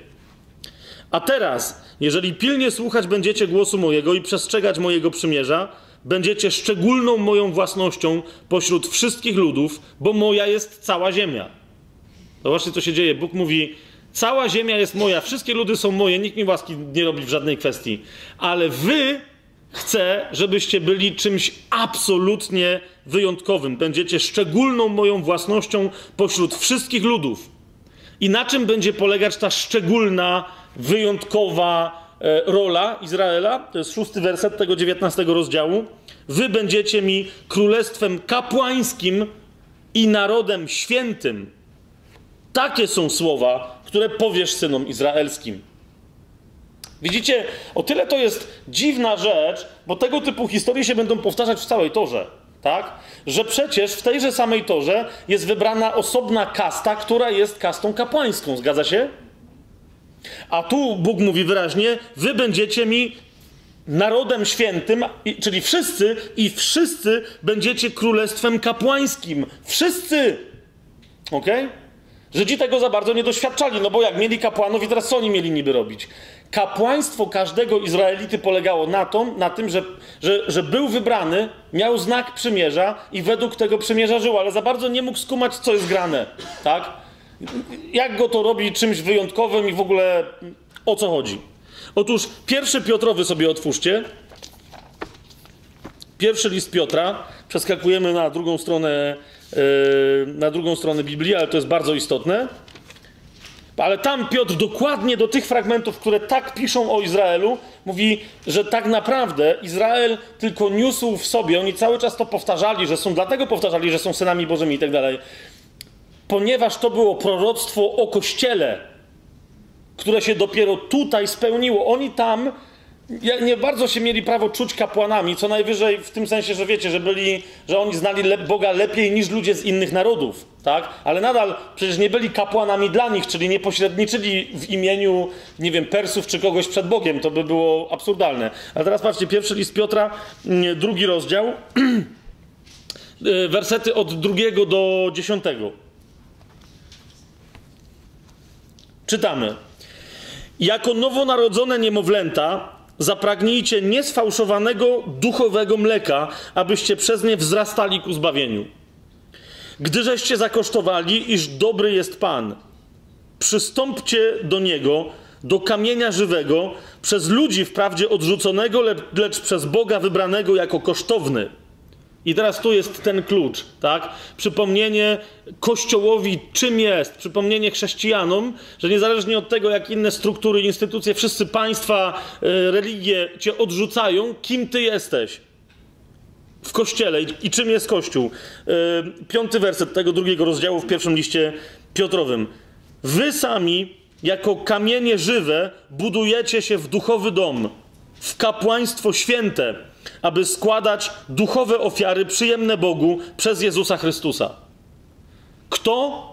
A teraz, jeżeli pilnie słuchać będziecie głosu mojego i przestrzegać mojego przymierza, będziecie szczególną moją własnością pośród wszystkich ludów, bo moja jest cała ziemia. Zobaczcie, co się dzieje. Bóg mówi: Cała ziemia jest moja, wszystkie ludy są moje, nikt mi łaski nie robi w żadnej kwestii. Ale wy chcę, żebyście byli czymś absolutnie wyjątkowym. Będziecie szczególną moją własnością pośród wszystkich ludów. I na czym będzie polegać ta szczególna, wyjątkowa e, rola Izraela? To jest szósty werset tego dziewiętnastego rozdziału. Wy będziecie mi królestwem kapłańskim i narodem świętym. Takie są słowa, które powiesz synom izraelskim. Widzicie, o tyle to jest dziwna rzecz, bo tego typu historie się będą powtarzać w całej torze, tak? Że przecież w tejże samej torze jest wybrana osobna kasta, która jest kastą kapłańską, zgadza się? A tu Bóg mówi wyraźnie: Wy będziecie mi narodem świętym, czyli wszyscy, i wszyscy będziecie królestwem kapłańskim. Wszyscy! Okej? Okay? Żydzi tego za bardzo nie doświadczali, no bo jak mieli kapłanów i teraz co oni mieli niby robić? Kapłaństwo każdego Izraelity polegało na, na tym, że, że, że był wybrany, miał znak przymierza i według tego przymierza żył, ale za bardzo nie mógł skumać, co jest grane, tak? Jak go to robi czymś wyjątkowym i w ogóle o co chodzi? Otóż pierwszy Piotrowy sobie otwórzcie. Pierwszy list Piotra. Przeskakujemy na drugą stronę na drugą stronę Biblii, ale to jest bardzo istotne. Ale tam Piotr dokładnie do tych fragmentów, które tak piszą o Izraelu, mówi, że tak naprawdę Izrael tylko niósł w sobie, oni cały czas to powtarzali, że są, dlatego powtarzali, że są synami Bożymi i tak dalej, ponieważ to było proroctwo o Kościele, które się dopiero tutaj spełniło. Oni tam nie bardzo się mieli prawo czuć kapłanami, co najwyżej w tym sensie, że wiecie, że byli, że oni znali Boga lepiej niż ludzie z innych narodów, tak? Ale nadal przecież nie byli kapłanami dla nich, czyli nie pośredniczyli w imieniu, nie wiem, Persów czy kogoś przed Bogiem. To by było absurdalne. A teraz patrzcie, pierwszy list Piotra, mm, drugi rozdział, y, wersety od drugiego do dziesiątego. Czytamy. Jako nowonarodzone niemowlęta Zapragnijcie niesfałszowanego duchowego mleka, abyście przez nie wzrastali ku zbawieniu. Gdyżeście zakosztowali, iż dobry jest Pan, przystąpcie do Niego, do kamienia żywego, przez ludzi wprawdzie odrzuconego, lecz przez Boga wybranego jako kosztowny i teraz tu jest ten klucz, tak? Przypomnienie Kościołowi, czym jest, przypomnienie chrześcijanom, że niezależnie od tego, jak inne struktury, instytucje, wszyscy państwa, y, religie cię odrzucają, kim ty jesteś w Kościele i, czym jest Kościół. Y, piąty werset tego drugiego rozdziału w pierwszym liście Piotrowym. Wy sami, jako kamienie żywe, budujecie się w duchowy dom, w kapłaństwo święte, aby składać duchowe ofiary przyjemne Bogu przez Jezusa Chrystusa. Kto?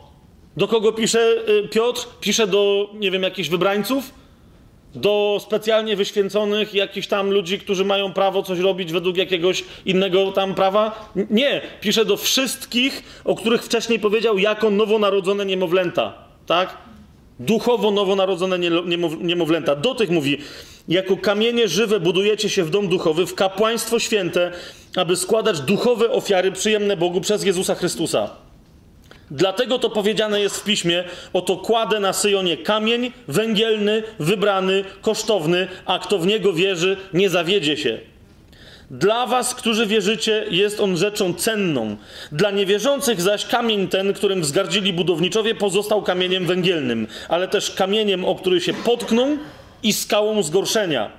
Do kogo pisze y, Piotr? Pisze do, nie wiem, jakichś wybrańców? Do specjalnie wyświęconych jakichś tam ludzi, którzy mają prawo coś robić według jakiegoś innego tam prawa? Nie. Pisze do wszystkich, o których wcześniej powiedział, jako nowonarodzone niemowlęta. Tak? Duchowo nowonarodzone niemowlęta. Do tych mówi, jako kamienie żywe budujecie się w dom duchowy, w kapłaństwo święte, aby składać duchowe ofiary przyjemne Bogu przez Jezusa Chrystusa. Dlatego to powiedziane jest w piśmie: Oto kładę na Syjonie kamień węgielny, wybrany, kosztowny, a kto w niego wierzy, nie zawiedzie się. Dla was, którzy wierzycie, jest on rzeczą cenną. Dla niewierzących zaś kamień ten, którym wzgardzili budowniczowie, pozostał kamieniem węgielnym, ale też kamieniem, o który się potkną i skałą zgorszenia.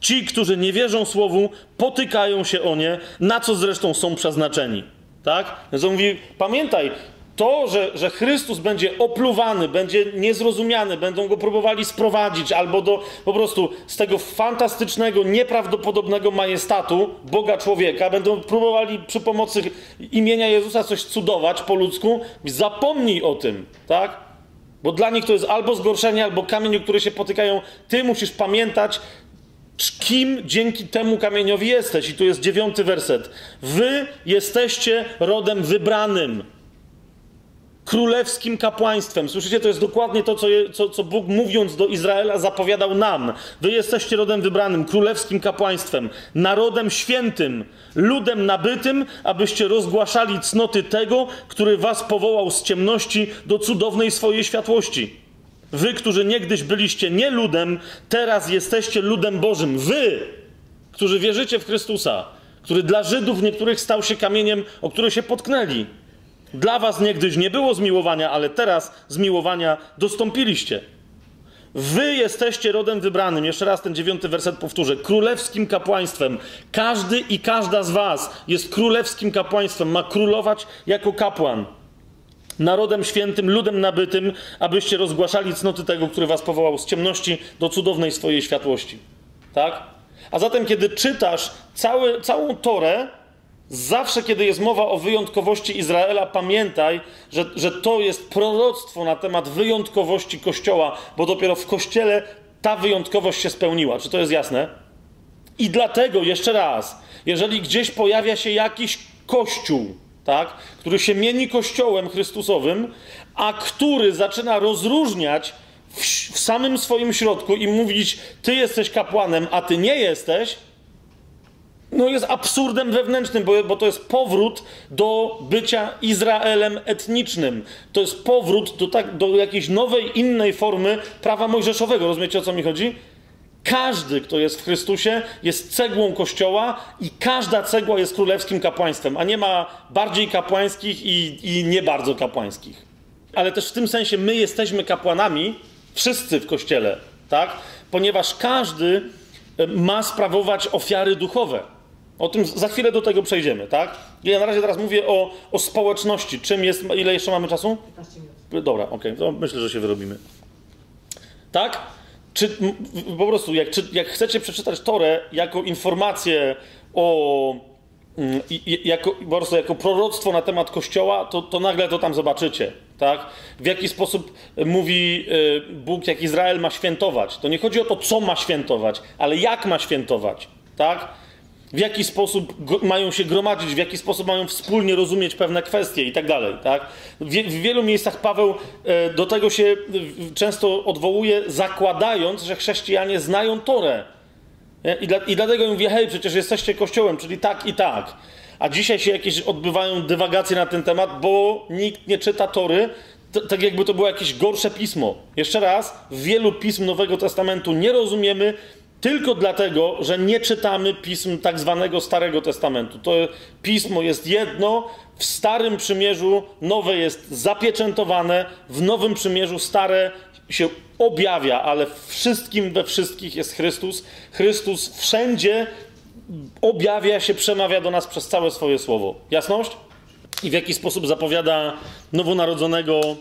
Ci, którzy nie wierzą słowu, potykają się o nie, na co zresztą są przeznaczeni. Tak? Więc on mówi, pamiętaj, to, że, że Chrystus będzie opluwany, będzie niezrozumiany, będą go próbowali sprowadzić albo do po prostu z tego fantastycznego, nieprawdopodobnego majestatu Boga człowieka, będą próbowali przy pomocy imienia Jezusa coś cudować po ludzku, zapomnij o tym, tak? Bo dla nich to jest albo zgorszenie, albo kamień, który się potykają. Ty musisz pamiętać, kim dzięki temu kamieniowi jesteś. I tu jest dziewiąty werset. Wy jesteście rodem wybranym królewskim kapłaństwem. Słyszycie, to jest dokładnie to, co, je, co, co Bóg mówiąc do Izraela zapowiadał nam. Wy jesteście rodem wybranym, królewskim kapłaństwem, narodem świętym, ludem nabytym, abyście rozgłaszali cnoty tego, który was powołał z ciemności do cudownej swojej światłości. Wy, którzy niegdyś byliście nie ludem, teraz jesteście ludem Bożym. Wy, którzy wierzycie w Chrystusa, który dla Żydów niektórych stał się kamieniem, o który się potknęli. Dla was niegdyś nie było zmiłowania, ale teraz zmiłowania dostąpiliście. Wy jesteście rodem wybranym. Jeszcze raz ten dziewiąty werset powtórzę. Królewskim kapłaństwem. Każdy i każda z was jest królewskim kapłaństwem. Ma królować jako kapłan. Narodem świętym, ludem nabytym, abyście rozgłaszali cnoty tego, który was powołał z ciemności do cudownej swojej światłości. Tak? A zatem, kiedy czytasz cały, całą Torę, zawsze, kiedy jest mowa o wyjątkowości Izraela, pamiętaj, że, że to jest proroctwo na temat wyjątkowości Kościoła, bo dopiero w Kościele ta wyjątkowość się spełniła. Czy to jest jasne? I dlatego, jeszcze raz, jeżeli gdzieś pojawia się jakiś Kościół, tak, który się mieni Kościołem Chrystusowym, a który zaczyna rozróżniać w, w samym swoim środku i mówić, ty jesteś kapłanem, a ty nie jesteś, no jest absurdem wewnętrznym, bo, bo to jest powrót do bycia Izraelem etnicznym. To jest powrót do, tak, do jakiejś nowej, innej formy prawa mojżeszowego. Rozumiecie, o co mi chodzi? Każdy, kto jest w Chrystusie, jest cegłą Kościoła i każda cegła jest królewskim kapłaństwem, a nie ma bardziej kapłańskich i, i nie bardzo kapłańskich. Ale też w tym sensie my jesteśmy kapłanami, wszyscy w Kościele, tak? Ponieważ każdy e, ma sprawować ofiary duchowe. O tym za chwilę do tego przejdziemy, tak? Ja na razie teraz mówię o, o społeczności. Czym jest. Ile jeszcze mamy czasu? 15 minut. Dobra, okej, to myślę, że się wyrobimy. Tak? Czy po prostu, jak, czy, jak chcecie przeczytać Torę jako informację o. mm, Jako, po prostu jako proroctwo na temat Kościoła, to, to nagle to tam zobaczycie. Tak? W jaki sposób mówi y, Bóg, jak Izrael ma świętować. To nie chodzi o to, co ma świętować, ale jak ma świętować. Tak? W jaki sposób mają się gromadzić, w jaki sposób mają wspólnie rozumieć pewne kwestie i tak dalej. Tak? W, wie- wielu miejscach Paweł e, do tego się często odwołuje, zakładając, że chrześcijanie znają Torę. Nie? I, dla, I dlatego mówię, hej, przecież jesteście kościołem, czyli tak i tak. A dzisiaj się jakieś odbywają dywagacje na ten temat, bo nikt nie czyta Tory, tak jakby to było jakieś gorsze pismo. Jeszcze raz, wielu pism Nowego Testamentu nie rozumiemy tylko dlatego, że nie czytamy pism tak zwanego Starego Testamentu. To pismo jest jedno, w Starym Przymierzu nowe jest zapieczętowane, w Nowym Przymierzu stare się objawia, ale wszystkim we wszystkich jest Chrystus. Chrystus wszędzie objawia się, przemawia do nas przez całe swoje słowo. Jasność? I w jaki sposób zapowiada nowonarodzonego, e,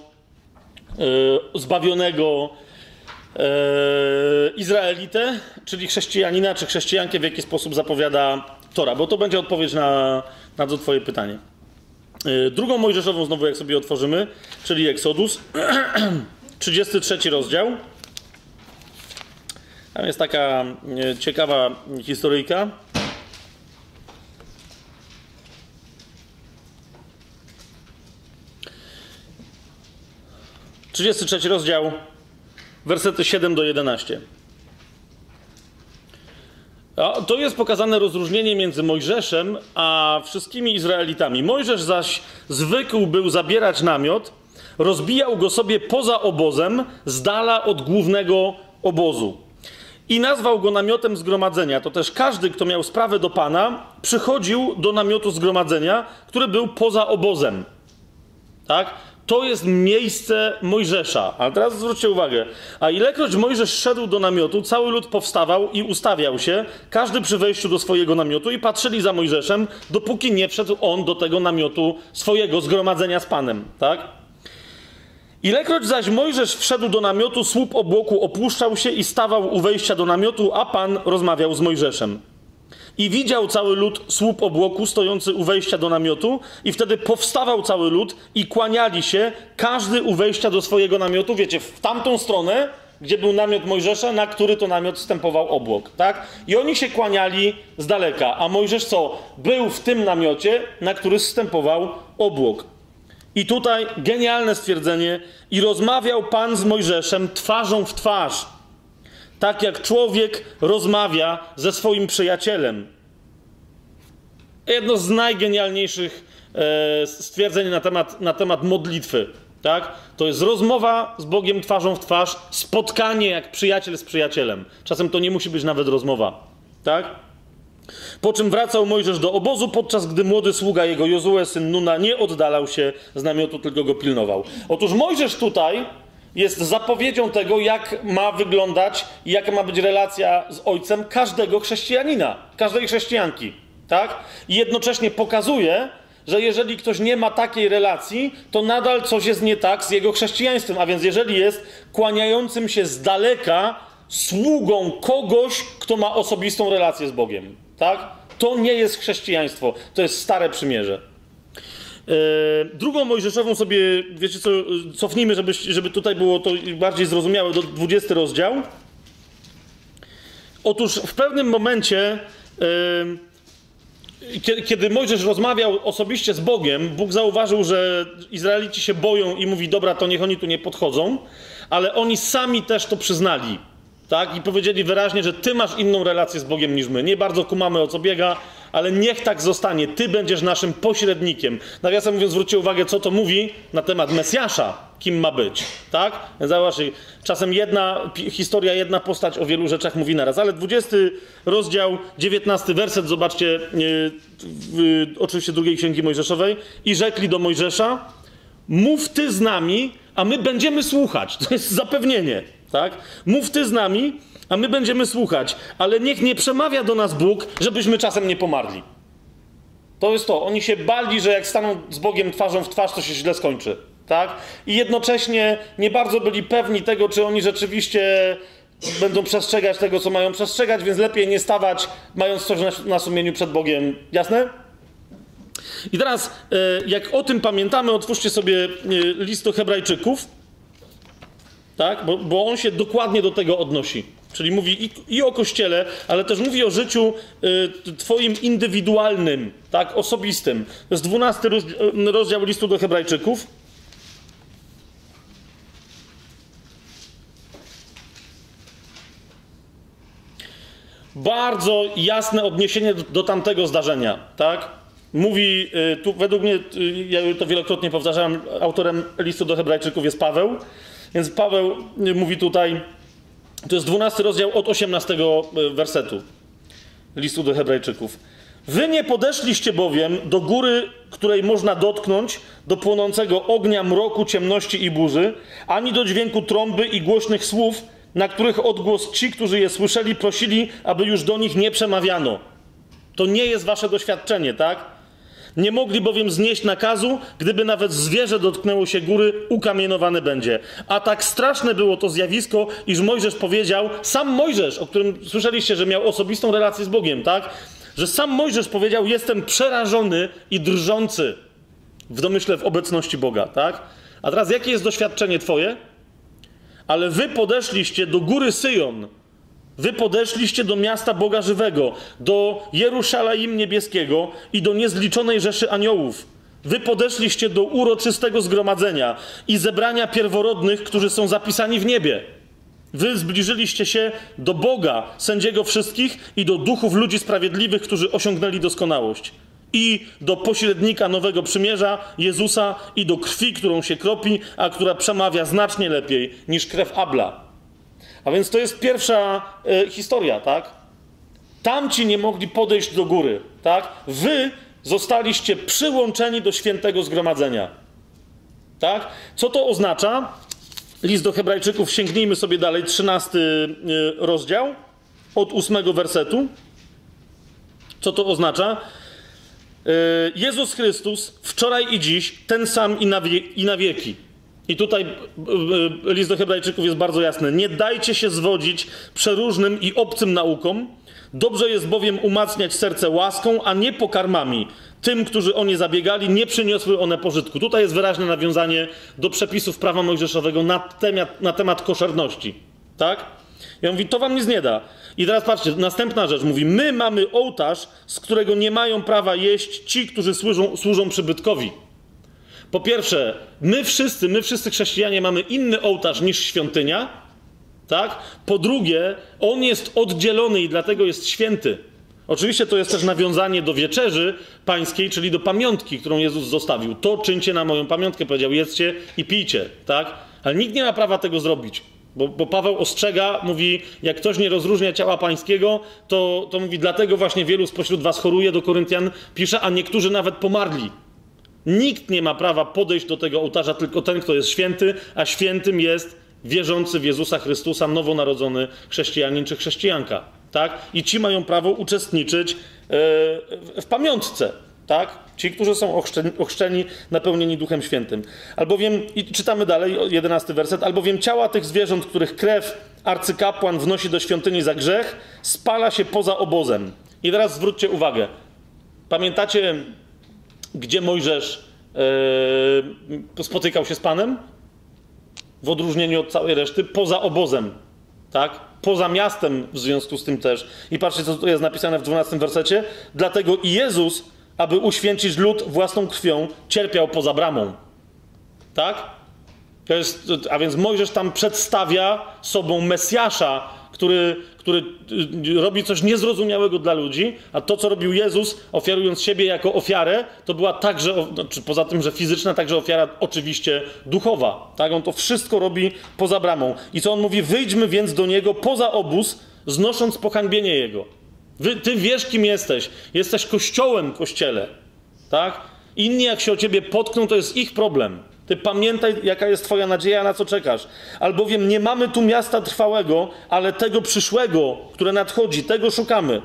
zbawionego Izraelitę, czyli chrześcijanina, czy chrześcijankę, w jaki sposób zapowiada Tora, bo to będzie odpowiedź na, na to twoje pytanie. E, drugą Mojżeszową znowu, jak sobie otworzymy, czyli Eksodus, 33 rozdział. Tam jest taka e, ciekawa historyjka. Trzydziesty trzeci rozdział, wersety 7 do 11. A to jest pokazane rozróżnienie między Mojżeszem a wszystkimi Izraelitami. Mojżesz zaś zwykł był zabierać namiot, rozbijał go sobie poza obozem, z dala od głównego obozu. I nazwał go namiotem zgromadzenia. To też każdy, kto miał sprawę do Pana, przychodził do namiotu zgromadzenia, który był poza obozem. Tak? To jest miejsce Mojżesza. Ale teraz zwróćcie uwagę. A ilekroć Mojżesz szedł do namiotu, cały lud powstawał i ustawiał się, każdy przy wejściu do swojego namiotu i patrzyli za Mojżeszem, dopóki nie wszedł on do tego namiotu swojego zgromadzenia z Panem. Tak? Ilekroć zaś Mojżesz wszedł do namiotu, słup obłoku opuszczał się i stawał u wejścia do namiotu, a Pan rozmawiał z Mojżeszem. I widział cały lud słup obłoku stojący u wejścia do namiotu, i wtedy powstawał cały lud i kłaniali się, każdy u wejścia do swojego namiotu, wiecie, w tamtą stronę, gdzie był namiot Mojżesza, na który to namiot wstępował obłok, tak? I oni się kłaniali z daleka, a Mojżesz co? Był w tym namiocie, na który wstępował obłok. I tutaj genialne stwierdzenie. I rozmawiał Pan z Mojżeszem twarzą w twarz, tak jak człowiek rozmawia ze swoim przyjacielem. Jedno z najgenialniejszych e, stwierdzeń na temat, na temat modlitwy. Tak? To jest rozmowa z Bogiem twarzą w twarz, spotkanie jak przyjaciel z przyjacielem. Czasem to nie musi być nawet rozmowa. Tak? Po czym wracał Mojżesz do obozu, podczas gdy młody sługa jego Jozue, syn Nuna, nie oddalał się z namiotu, tylko go pilnował. Otóż Mojżesz tutaj jest zapowiedzią tego, jak ma wyglądać i jaka ma być relacja z ojcem każdego chrześcijanina, każdej chrześcijanki. Tak? I jednocześnie pokazuje, że jeżeli ktoś nie ma takiej relacji, to nadal coś jest nie tak z jego chrześcijaństwem. A więc jeżeli jest kłaniającym się z daleka sługą kogoś, kto ma osobistą relację z Bogiem. Tak? To nie jest chrześcijaństwo, to jest stare przymierze. Yy, drugą Mojżeszową sobie, wiecie co, cofnijmy, żeby, żeby tutaj było to bardziej zrozumiałe, do 20 rozdział. Otóż w pewnym momencie, kiedy, kiedy Mojżesz rozmawiał osobiście z Bogiem, Bóg zauważył, że Izraelici się boją i mówi, dobra, to niech oni tu nie podchodzą, ale oni sami też to przyznali. Tak? I powiedzieli wyraźnie, że ty masz inną relację z Bogiem niż my. Nie bardzo kumamy o co biega, ale niech tak zostanie. Ty będziesz naszym pośrednikiem. Nawiasem mówiąc, zwróćcie uwagę, co to mówi na temat Mesjasza, kim ma być. Tak? Zobaczcie, czasem jedna historia, jedna postać o wielu rzeczach mówi naraz. Ale 20 rozdział, 19 werset, zobaczcie, yy, oczywiście drugiej księgi Mojżeszowej. I rzekli do Mojżesza, mów ty z nami, a my będziemy słuchać. To jest zapewnienie. Tak? Mów ty z nami, a my będziemy słuchać, ale niech nie przemawia do nas Bóg, żebyśmy czasem nie pomarli. To jest to. Oni się bali, że jak staną z Bogiem twarzą w twarz, to się źle skończy. Tak? I jednocześnie nie bardzo byli pewni tego, czy oni rzeczywiście będą przestrzegać tego, co mają przestrzegać, więc lepiej nie stawać, mając coś na, na sumieniu przed Bogiem. Jasne? I teraz, e, jak o tym pamiętamy, otwórzcie sobie e, list do Hebrajczyków tak? Bo, bo on się dokładnie do tego odnosi. Czyli mówi i, i o Kościele, ale też mówi o życiu y, Twoim indywidualnym, tak, osobistym. To jest 12 rozdział, rozdział listu do Hebrajczyków. Bardzo jasne odniesienie do, do tamtego zdarzenia, tak? Mówi, y, tu według mnie, y, ja to wielokrotnie powtarzałem, autorem listu do Hebrajczyków jest Paweł. Więc Paweł mówi tutaj, to jest 12 rozdział od 18 e, wersetu listu do Hebrajczyków. Wy nie podeszliście bowiem do góry, której można dotknąć, do płonącego ognia, mroku, ciemności i burzy, ani do dźwięku trąby i głośnych słów, na których odgłos ci, którzy je słyszeli, prosili, aby już do nich nie przemawiano. To nie jest wasze doświadczenie, tak? Nie mogli bowiem znieść nakazu, gdyby nawet zwierzę dotknęło się góry, ukamienowane będzie. A tak straszne było to zjawisko, iż Mojżesz powiedział, sam Mojżesz, o którym słyszeliście, że miał osobistą relację z Bogiem, tak? Że sam Mojżesz powiedział, jestem przerażony i drżący w domyśle w obecności Boga, tak? A teraz jakie jest doświadczenie twoje? Ale wy podeszliście do góry Syjon, Wy podeszliście do miasta Boga żywego, do Jeruszalaim niebieskiego i do niezliczonej rzeszy aniołów. Wy podeszliście do uroczystego zgromadzenia i zebrania pierworodnych, którzy są zapisani w niebie. Wy zbliżyliście się do Boga, sędziego wszystkich, i do duchów ludzi sprawiedliwych, którzy osiągnęli doskonałość. I do pośrednika nowego przymierza, Jezusa, i do krwi, którą się kropi, a która przemawia znacznie lepiej niż krew Abla a więc to jest pierwsza y, historia, tak? Tamci nie mogli podejść do góry, tak? Wy zostaliście przyłączeni do świętego zgromadzenia. Tak? Co to oznacza? List do Hebrajczyków, sięgnijmy sobie dalej, 13 y, rozdział, od 8 wersetu. Co to oznacza? Y, Jezus Chrystus wczoraj i dziś ten sam i na, wie, i na wieki. I tutaj e, e, list do Hebrajczyków jest bardzo jasny. Nie dajcie się zwodzić przeróżnym i obcym naukom. Dobrze jest bowiem umacniać serce łaską, a nie pokarmami. Tym, którzy o nie zabiegali, nie przyniosły one pożytku. Tutaj jest wyraźne nawiązanie do przepisów prawa mojżeszowego na temat, na temat koszerności. Tak? I on mówi, to wam nic nie da. I teraz patrzcie, następna rzecz. Mówi, my mamy ołtarz, z którego nie mają prawa jeść ci, którzy służą, służą przybytkowi. Po pierwsze, my wszyscy, my wszyscy chrześcijanie mamy inny ołtarz niż świątynia, tak? Po drugie, on jest oddzielony i dlatego jest święty. Oczywiście to jest też nawiązanie do wieczerzy pańskiej, czyli do pamiątki, którą Jezus zostawił. To czyńcie na moją pamiątkę, powiedział, jedzcie i pijcie, tak? Ale nikt nie ma prawa tego zrobić. Bo, bo Paweł ostrzega, mówi, jak ktoś nie rozróżnia ciała pańskiego, to, to mówi, dlatego właśnie wielu spośród was choruje, do Koryntian pisze, a niektórzy nawet pomarli. Nikt nie ma prawa podejść do tego ołtarza, tylko ten, kto jest święty, a świętym jest wierzący w Jezusa Chrystusa, nowonarodzony chrześcijanin czy chrześcijanka. Tak? I ci mają prawo uczestniczyć e, w pamiątce. Tak? Ci, którzy są ochrzczeni, napełnieni Duchem Świętym. Albowiem, i czytamy dalej, jedenasty werset, albowiem ciała tych zwierząt, których krew arcykapłan wnosi do świątyni za grzech, spala się poza obozem. I teraz zwróćcie uwagę. Pamiętacie, gdzie Mojżesz yy, spotykał się z Panem? W odróżnieniu od całej reszty, poza obozem. Tak? Poza miastem w związku z tym też. I patrzcie, co tu jest napisane w 12 wersecie. Dlatego i Jezus aby uświęcić lud własną krwią, cierpiał poza bramą. Tak? Jest, a więc Mojżesz tam przedstawia sobą Mesjasza, który, który y, robi coś niezrozumiałego dla ludzi, a to, co robił Jezus, ofiarując siebie jako ofiarę, to była także, znaczy poza tym, że fizyczna, także ofiara oczywiście duchowa. Tak? On to wszystko robi poza bramą. I co on mówi? Wyjdźmy więc do niego poza obóz, znosząc pohańbienie jego. Wy, ty wiesz, kim jesteś. Jesteś kościołem, kościele. Tak? Inni, jak się o ciebie potkną, to jest ich problem. Ty pamiętaj, jaka jest Twoja nadzieja, na co czekasz. Albowiem nie mamy tu miasta trwałego, ale tego przyszłego, które nadchodzi, tego szukamy.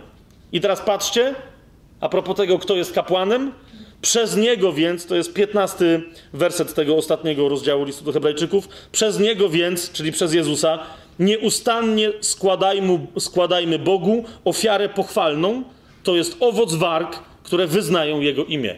I teraz patrzcie, a propos tego, kto jest kapłanem. Przez niego więc, to jest piętnasty werset tego ostatniego rozdziału listu do Hebrajczyków, przez niego więc, czyli przez Jezusa, Nieustannie składajmy, składajmy Bogu ofiarę pochwalną, to jest owoc warg, które wyznają Jego imię.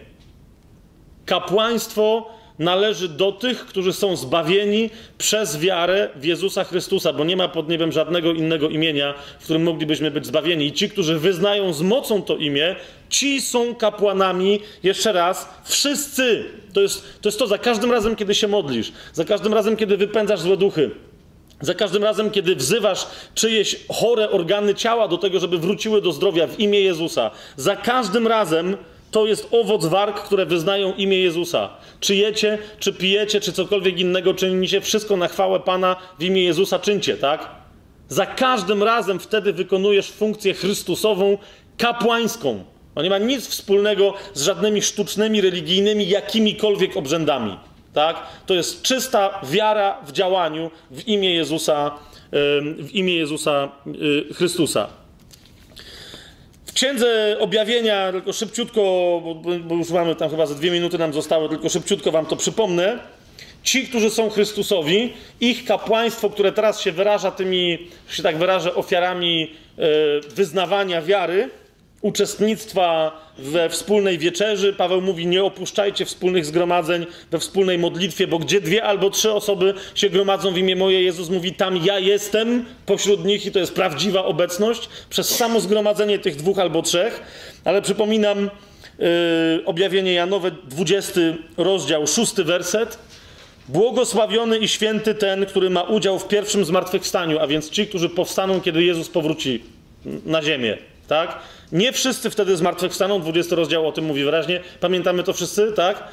Kapłaństwo należy do tych, którzy są zbawieni przez wiarę w Jezusa Chrystusa, bo nie ma pod niebem żadnego innego imienia, w którym moglibyśmy być zbawieni. I ci, którzy wyznają z mocą to imię, ci są kapłanami, jeszcze raz, wszyscy. To jest, to jest to za każdym razem, kiedy się modlisz, za każdym razem, kiedy wypędzasz złe duchy. Za każdym razem, kiedy wzywasz czyjeś chore organy ciała do tego, żeby wróciły do zdrowia w imię Jezusa, za każdym razem to jest owoc warg, które wyznają imię Jezusa. Czy jecie, czy pijecie, czy cokolwiek innego czynicie, wszystko na chwałę Pana w imię Jezusa czyńcie, tak? Za każdym razem wtedy wykonujesz funkcję Chrystusową, kapłańską. To nie ma nic wspólnego z żadnymi sztucznymi, religijnymi, jakimikolwiek obrzędami. Tak? To jest czysta wiara w działaniu w imię Jezusa, w imię Jezusa y, Chrystusa. Księdze objawienia, tylko szybciutko, bo już mamy tam chyba ze dwie minuty nam zostały, tylko szybciutko wam to przypomnę. Ci, którzy są Chrystusowi, ich kapłaństwo, które teraz się wyraża tymi, że się tak wyrażę, ofiarami y, wyznawania wiary, uczestnictwa we wspólnej wieczerzy. Paweł mówi: Nie opuszczajcie wspólnych zgromadzeń we wspólnej modlitwie, bo gdzie dwie albo trzy osoby się gromadzą w imię moje, Jezus mówi: Tam ja jestem pośród nich i to jest prawdziwa obecność przez samo zgromadzenie tych dwóch albo trzech. Ale przypominam yy, objawienie Janowe, 20 rozdział, 6 werset. Błogosławiony i święty ten, który ma udział w pierwszym zmartwychwstaniu, a więc ci, którzy powstaną, kiedy Jezus powróci na ziemię. Tak? Nie wszyscy wtedy zmartwychwstaną, 20 rozdział o tym mówi wyraźnie. Pamiętamy to wszyscy, tak?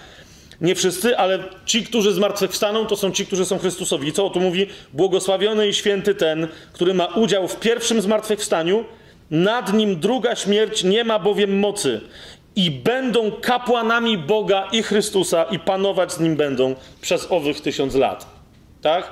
Nie wszyscy, ale ci, którzy zmartwychwstaną, to są ci, którzy są Chrystusowi. Co tu mówi? Błogosławiony i święty ten, który ma udział w pierwszym zmartwychwstaniu, nad nim druga śmierć nie ma bowiem mocy. I będą kapłanami Boga i Chrystusa i panować z nim będą przez owych tysiąc lat. Tak?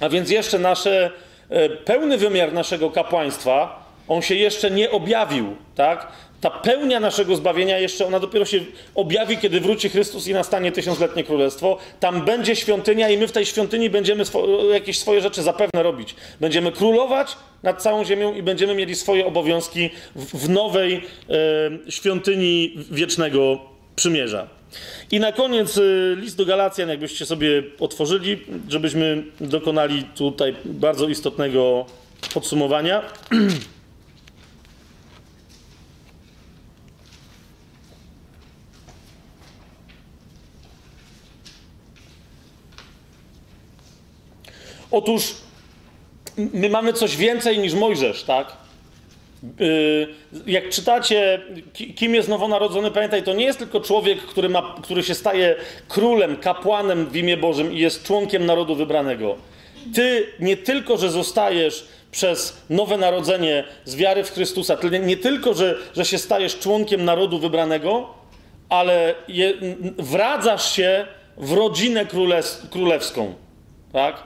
A więc jeszcze nasze, e, pełny wymiar naszego kapłaństwa, on się jeszcze nie objawił, tak? Ta pełnia naszego zbawienia jeszcze, ona dopiero się objawi, kiedy wróci Chrystus i nastanie tysiącletnie królestwo. Tam będzie świątynia i my w tej świątyni będziemy swo jakieś swoje rzeczy zapewne robić. Będziemy królować nad całą ziemią i będziemy mieli swoje obowiązki w, w nowej e, świątyni wiecznego przymierza. I na koniec e, list do Galacjan, jakbyście sobie otworzyli, żebyśmy dokonali tutaj bardzo istotnego podsumowania. Otóż my mamy coś więcej niż Mojżesz, tak? Yy, jak czytacie, kim jest nowonarodzony, pamiętaj, to nie jest tylko człowiek, który, ma, który się staje królem, kapłanem w imię Bożym i jest członkiem narodu wybranego. Ty nie tylko, że zostajesz przez nowe narodzenie z wiary w Chrystusa, nie tylko, że, że się stajesz członkiem narodu wybranego, ale je, wradzasz się w rodzinę królew, królewską. Tak?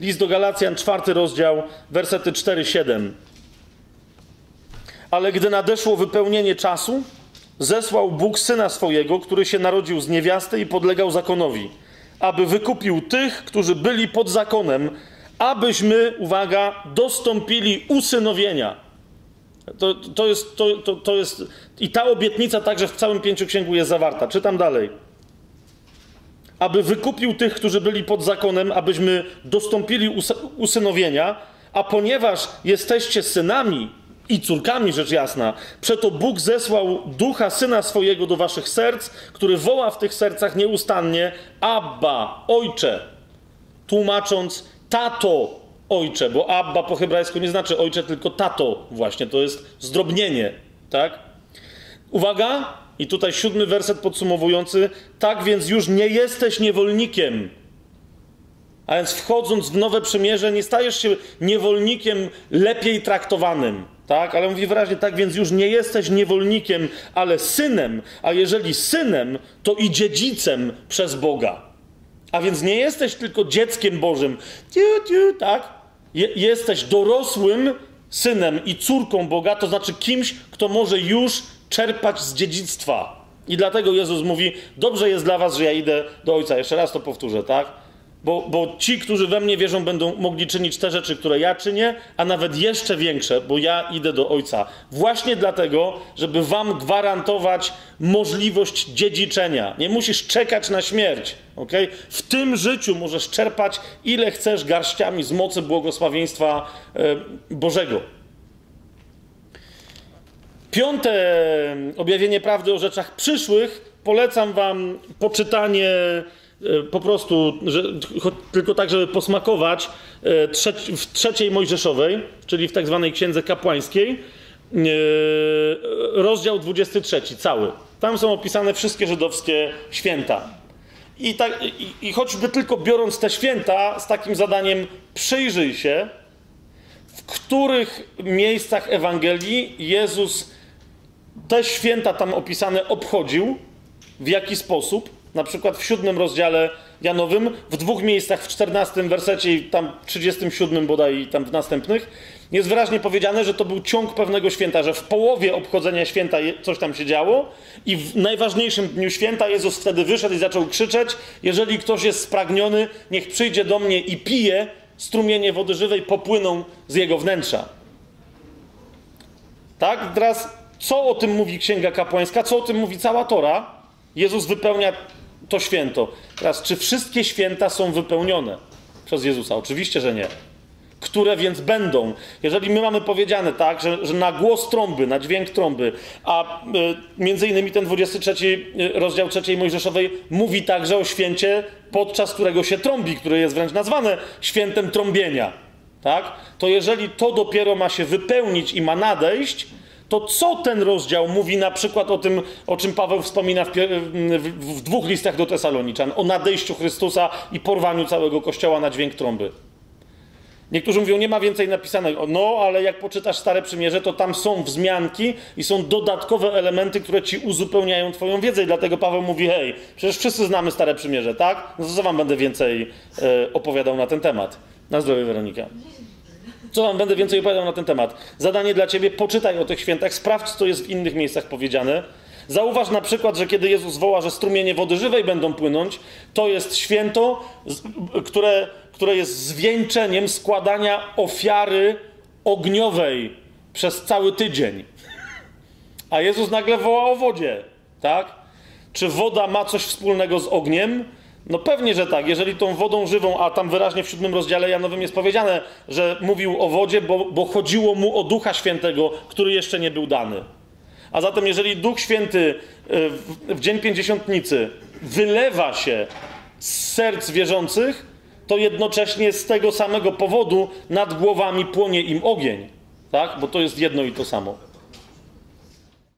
List do Galacjan, czwarty rozdział, wersety 4-7. Ale gdy nadeszło wypełnienie czasu, zesłał Bóg syna swojego, który się narodził z niewiasty i podlegał zakonowi, aby wykupił tych, którzy byli pod zakonem, abyśmy, uwaga, dostąpili usynowienia. To, to, jest, to, to, to jest. I ta obietnica także w całym pięcioksięgu jest zawarta. Czytam dalej. Aby wykupił tych, którzy byli pod zakonem, abyśmy dostąpili usynowienia, a ponieważ jesteście synami, i córkami, rzecz jasna. Przeto Bóg zesłał ducha syna swojego do waszych serc, który woła w tych sercach nieustannie Abba, ojcze, tłumacząc tato, ojcze, bo Abba po hebrajsku nie znaczy ojcze, tylko tato, właśnie to jest zdrobnienie, tak? Uwaga, i tutaj siódmy werset podsumowujący. Tak więc już nie jesteś niewolnikiem. A więc wchodząc w nowe przymierze, nie stajesz się niewolnikiem lepiej traktowanym tak? Ale mówi wyraźnie, tak więc już nie jesteś niewolnikiem, ale synem, a jeżeli synem, to i dziedzicem przez Boga. A więc nie jesteś tylko dzieckiem Bożym, tiu, tiu, tak? Je, jesteś dorosłym synem i córką Boga, to znaczy kimś, kto może już czerpać z dziedzictwa. I dlatego Jezus mówi: Dobrze jest dla was, że ja idę do Ojca. Jeszcze raz to powtórzę, tak? Bo, bo ci, którzy we mnie wierzą, będą mogli czynić te rzeczy, które ja czynię, a nawet jeszcze większe, bo ja idę do Ojca. Właśnie dlatego, żeby Wam gwarantować możliwość dziedziczenia. Nie musisz czekać na śmierć. Okay? W tym życiu możesz czerpać ile chcesz garściami z mocy błogosławieństwa e, Bożego. Piąte objawienie prawdy o rzeczach przyszłych. Polecam Wam poczytanie E, po prostu, że, tylko tak, żeby posmakować, e, w trzeciej Mojżeszowej, czyli w tak zwanej księdze kapłańskiej, e, rozdział 23, cały. Tam są opisane wszystkie żydowskie święta. I, tak, i, I choćby tylko biorąc te święta z takim zadaniem, przyjrzyj się, w których miejscach Ewangelii Jezus te święta tam opisane obchodził, w jaki sposób, na przykład w siódmym rozdziale Janowym, w dwóch miejscach, w czternastym wersecie i tam trzydziestym siódmym bodaj i tam w następnych, jest wyraźnie powiedziane, że to był ciąg pewnego święta, że w połowie obchodzenia święta coś tam się działo i w najważniejszym dniu święta Jezus wtedy wyszedł i zaczął krzyczeć, jeżeli ktoś jest spragniony, niech przyjdzie do mnie i pije, strumienie wody żywej popłyną z jego wnętrza. Tak? Teraz co o tym mówi Księga Kapłańska, co o tym mówi cała Tora? Jezus wypełnia to święto. Teraz, czy wszystkie święta są wypełnione przez Jezusa? Oczywiście, że nie. Które więc będą? Jeżeli my mamy powiedziane tak, że, że na głos trąby, na dźwięk trąby, a y, między innymi ten 23 e, rozdział 3 Mojżeszowej mówi także o święcie, podczas którego się trąbi, które jest wręcz nazwane świętem trąbienia, tak? To jeżeli to dopiero ma się wypełnić i ma nadejść, to co ten rozdział mówi na przykład o tym, o czym Paweł wspomina w, w, w, dwóch listach do Tesaloniczan, o nadejściu Chrystusa i porwaniu całego kościoła na dźwięk trąby? Niektórzy mówią, nie ma więcej napisanego. No, ale jak poczytasz Stare Przymierze, to tam są wzmianki i są dodatkowe elementy, które ci uzupełniają twoją wiedzę. I dlatego Paweł mówi, hej, przecież wszyscy znamy Stare Przymierze, tak? No to co wam będę więcej e, opowiadał na ten temat? Na zdrowie, Weronika. Co wam będę więcej opowiadał na ten temat? Zadanie dla ciebie, poczytaj o tych świętach, sprawdź, co jest w innych miejscach powiedziane. Zauważ na przykład, że kiedy Jezus woła, że strumienie wody żywej będą płynąć, to jest święto, które, które jest zwieńczeniem składania ofiary ogniowej przez cały tydzień. A Jezus nagle woła o wodzie, tak? Czy woda ma coś wspólnego z ogniem? No pewnie, że tak. Jeżeli tą wodą żywą, a tam wyraźnie w siódmym rozdziale Janowym jest powiedziane, że mówił o wodzie, bo, bo chodziło mu o Ducha Świętego, który jeszcze nie był dany. A zatem, jeżeli Duch Święty e, w Dzień Pięćdziesiątnicy wylewa się z serc wierzących, to jednocześnie z tego samego powodu nad głowami płonie im ogień. Tak? Bo to jest jedno i to samo.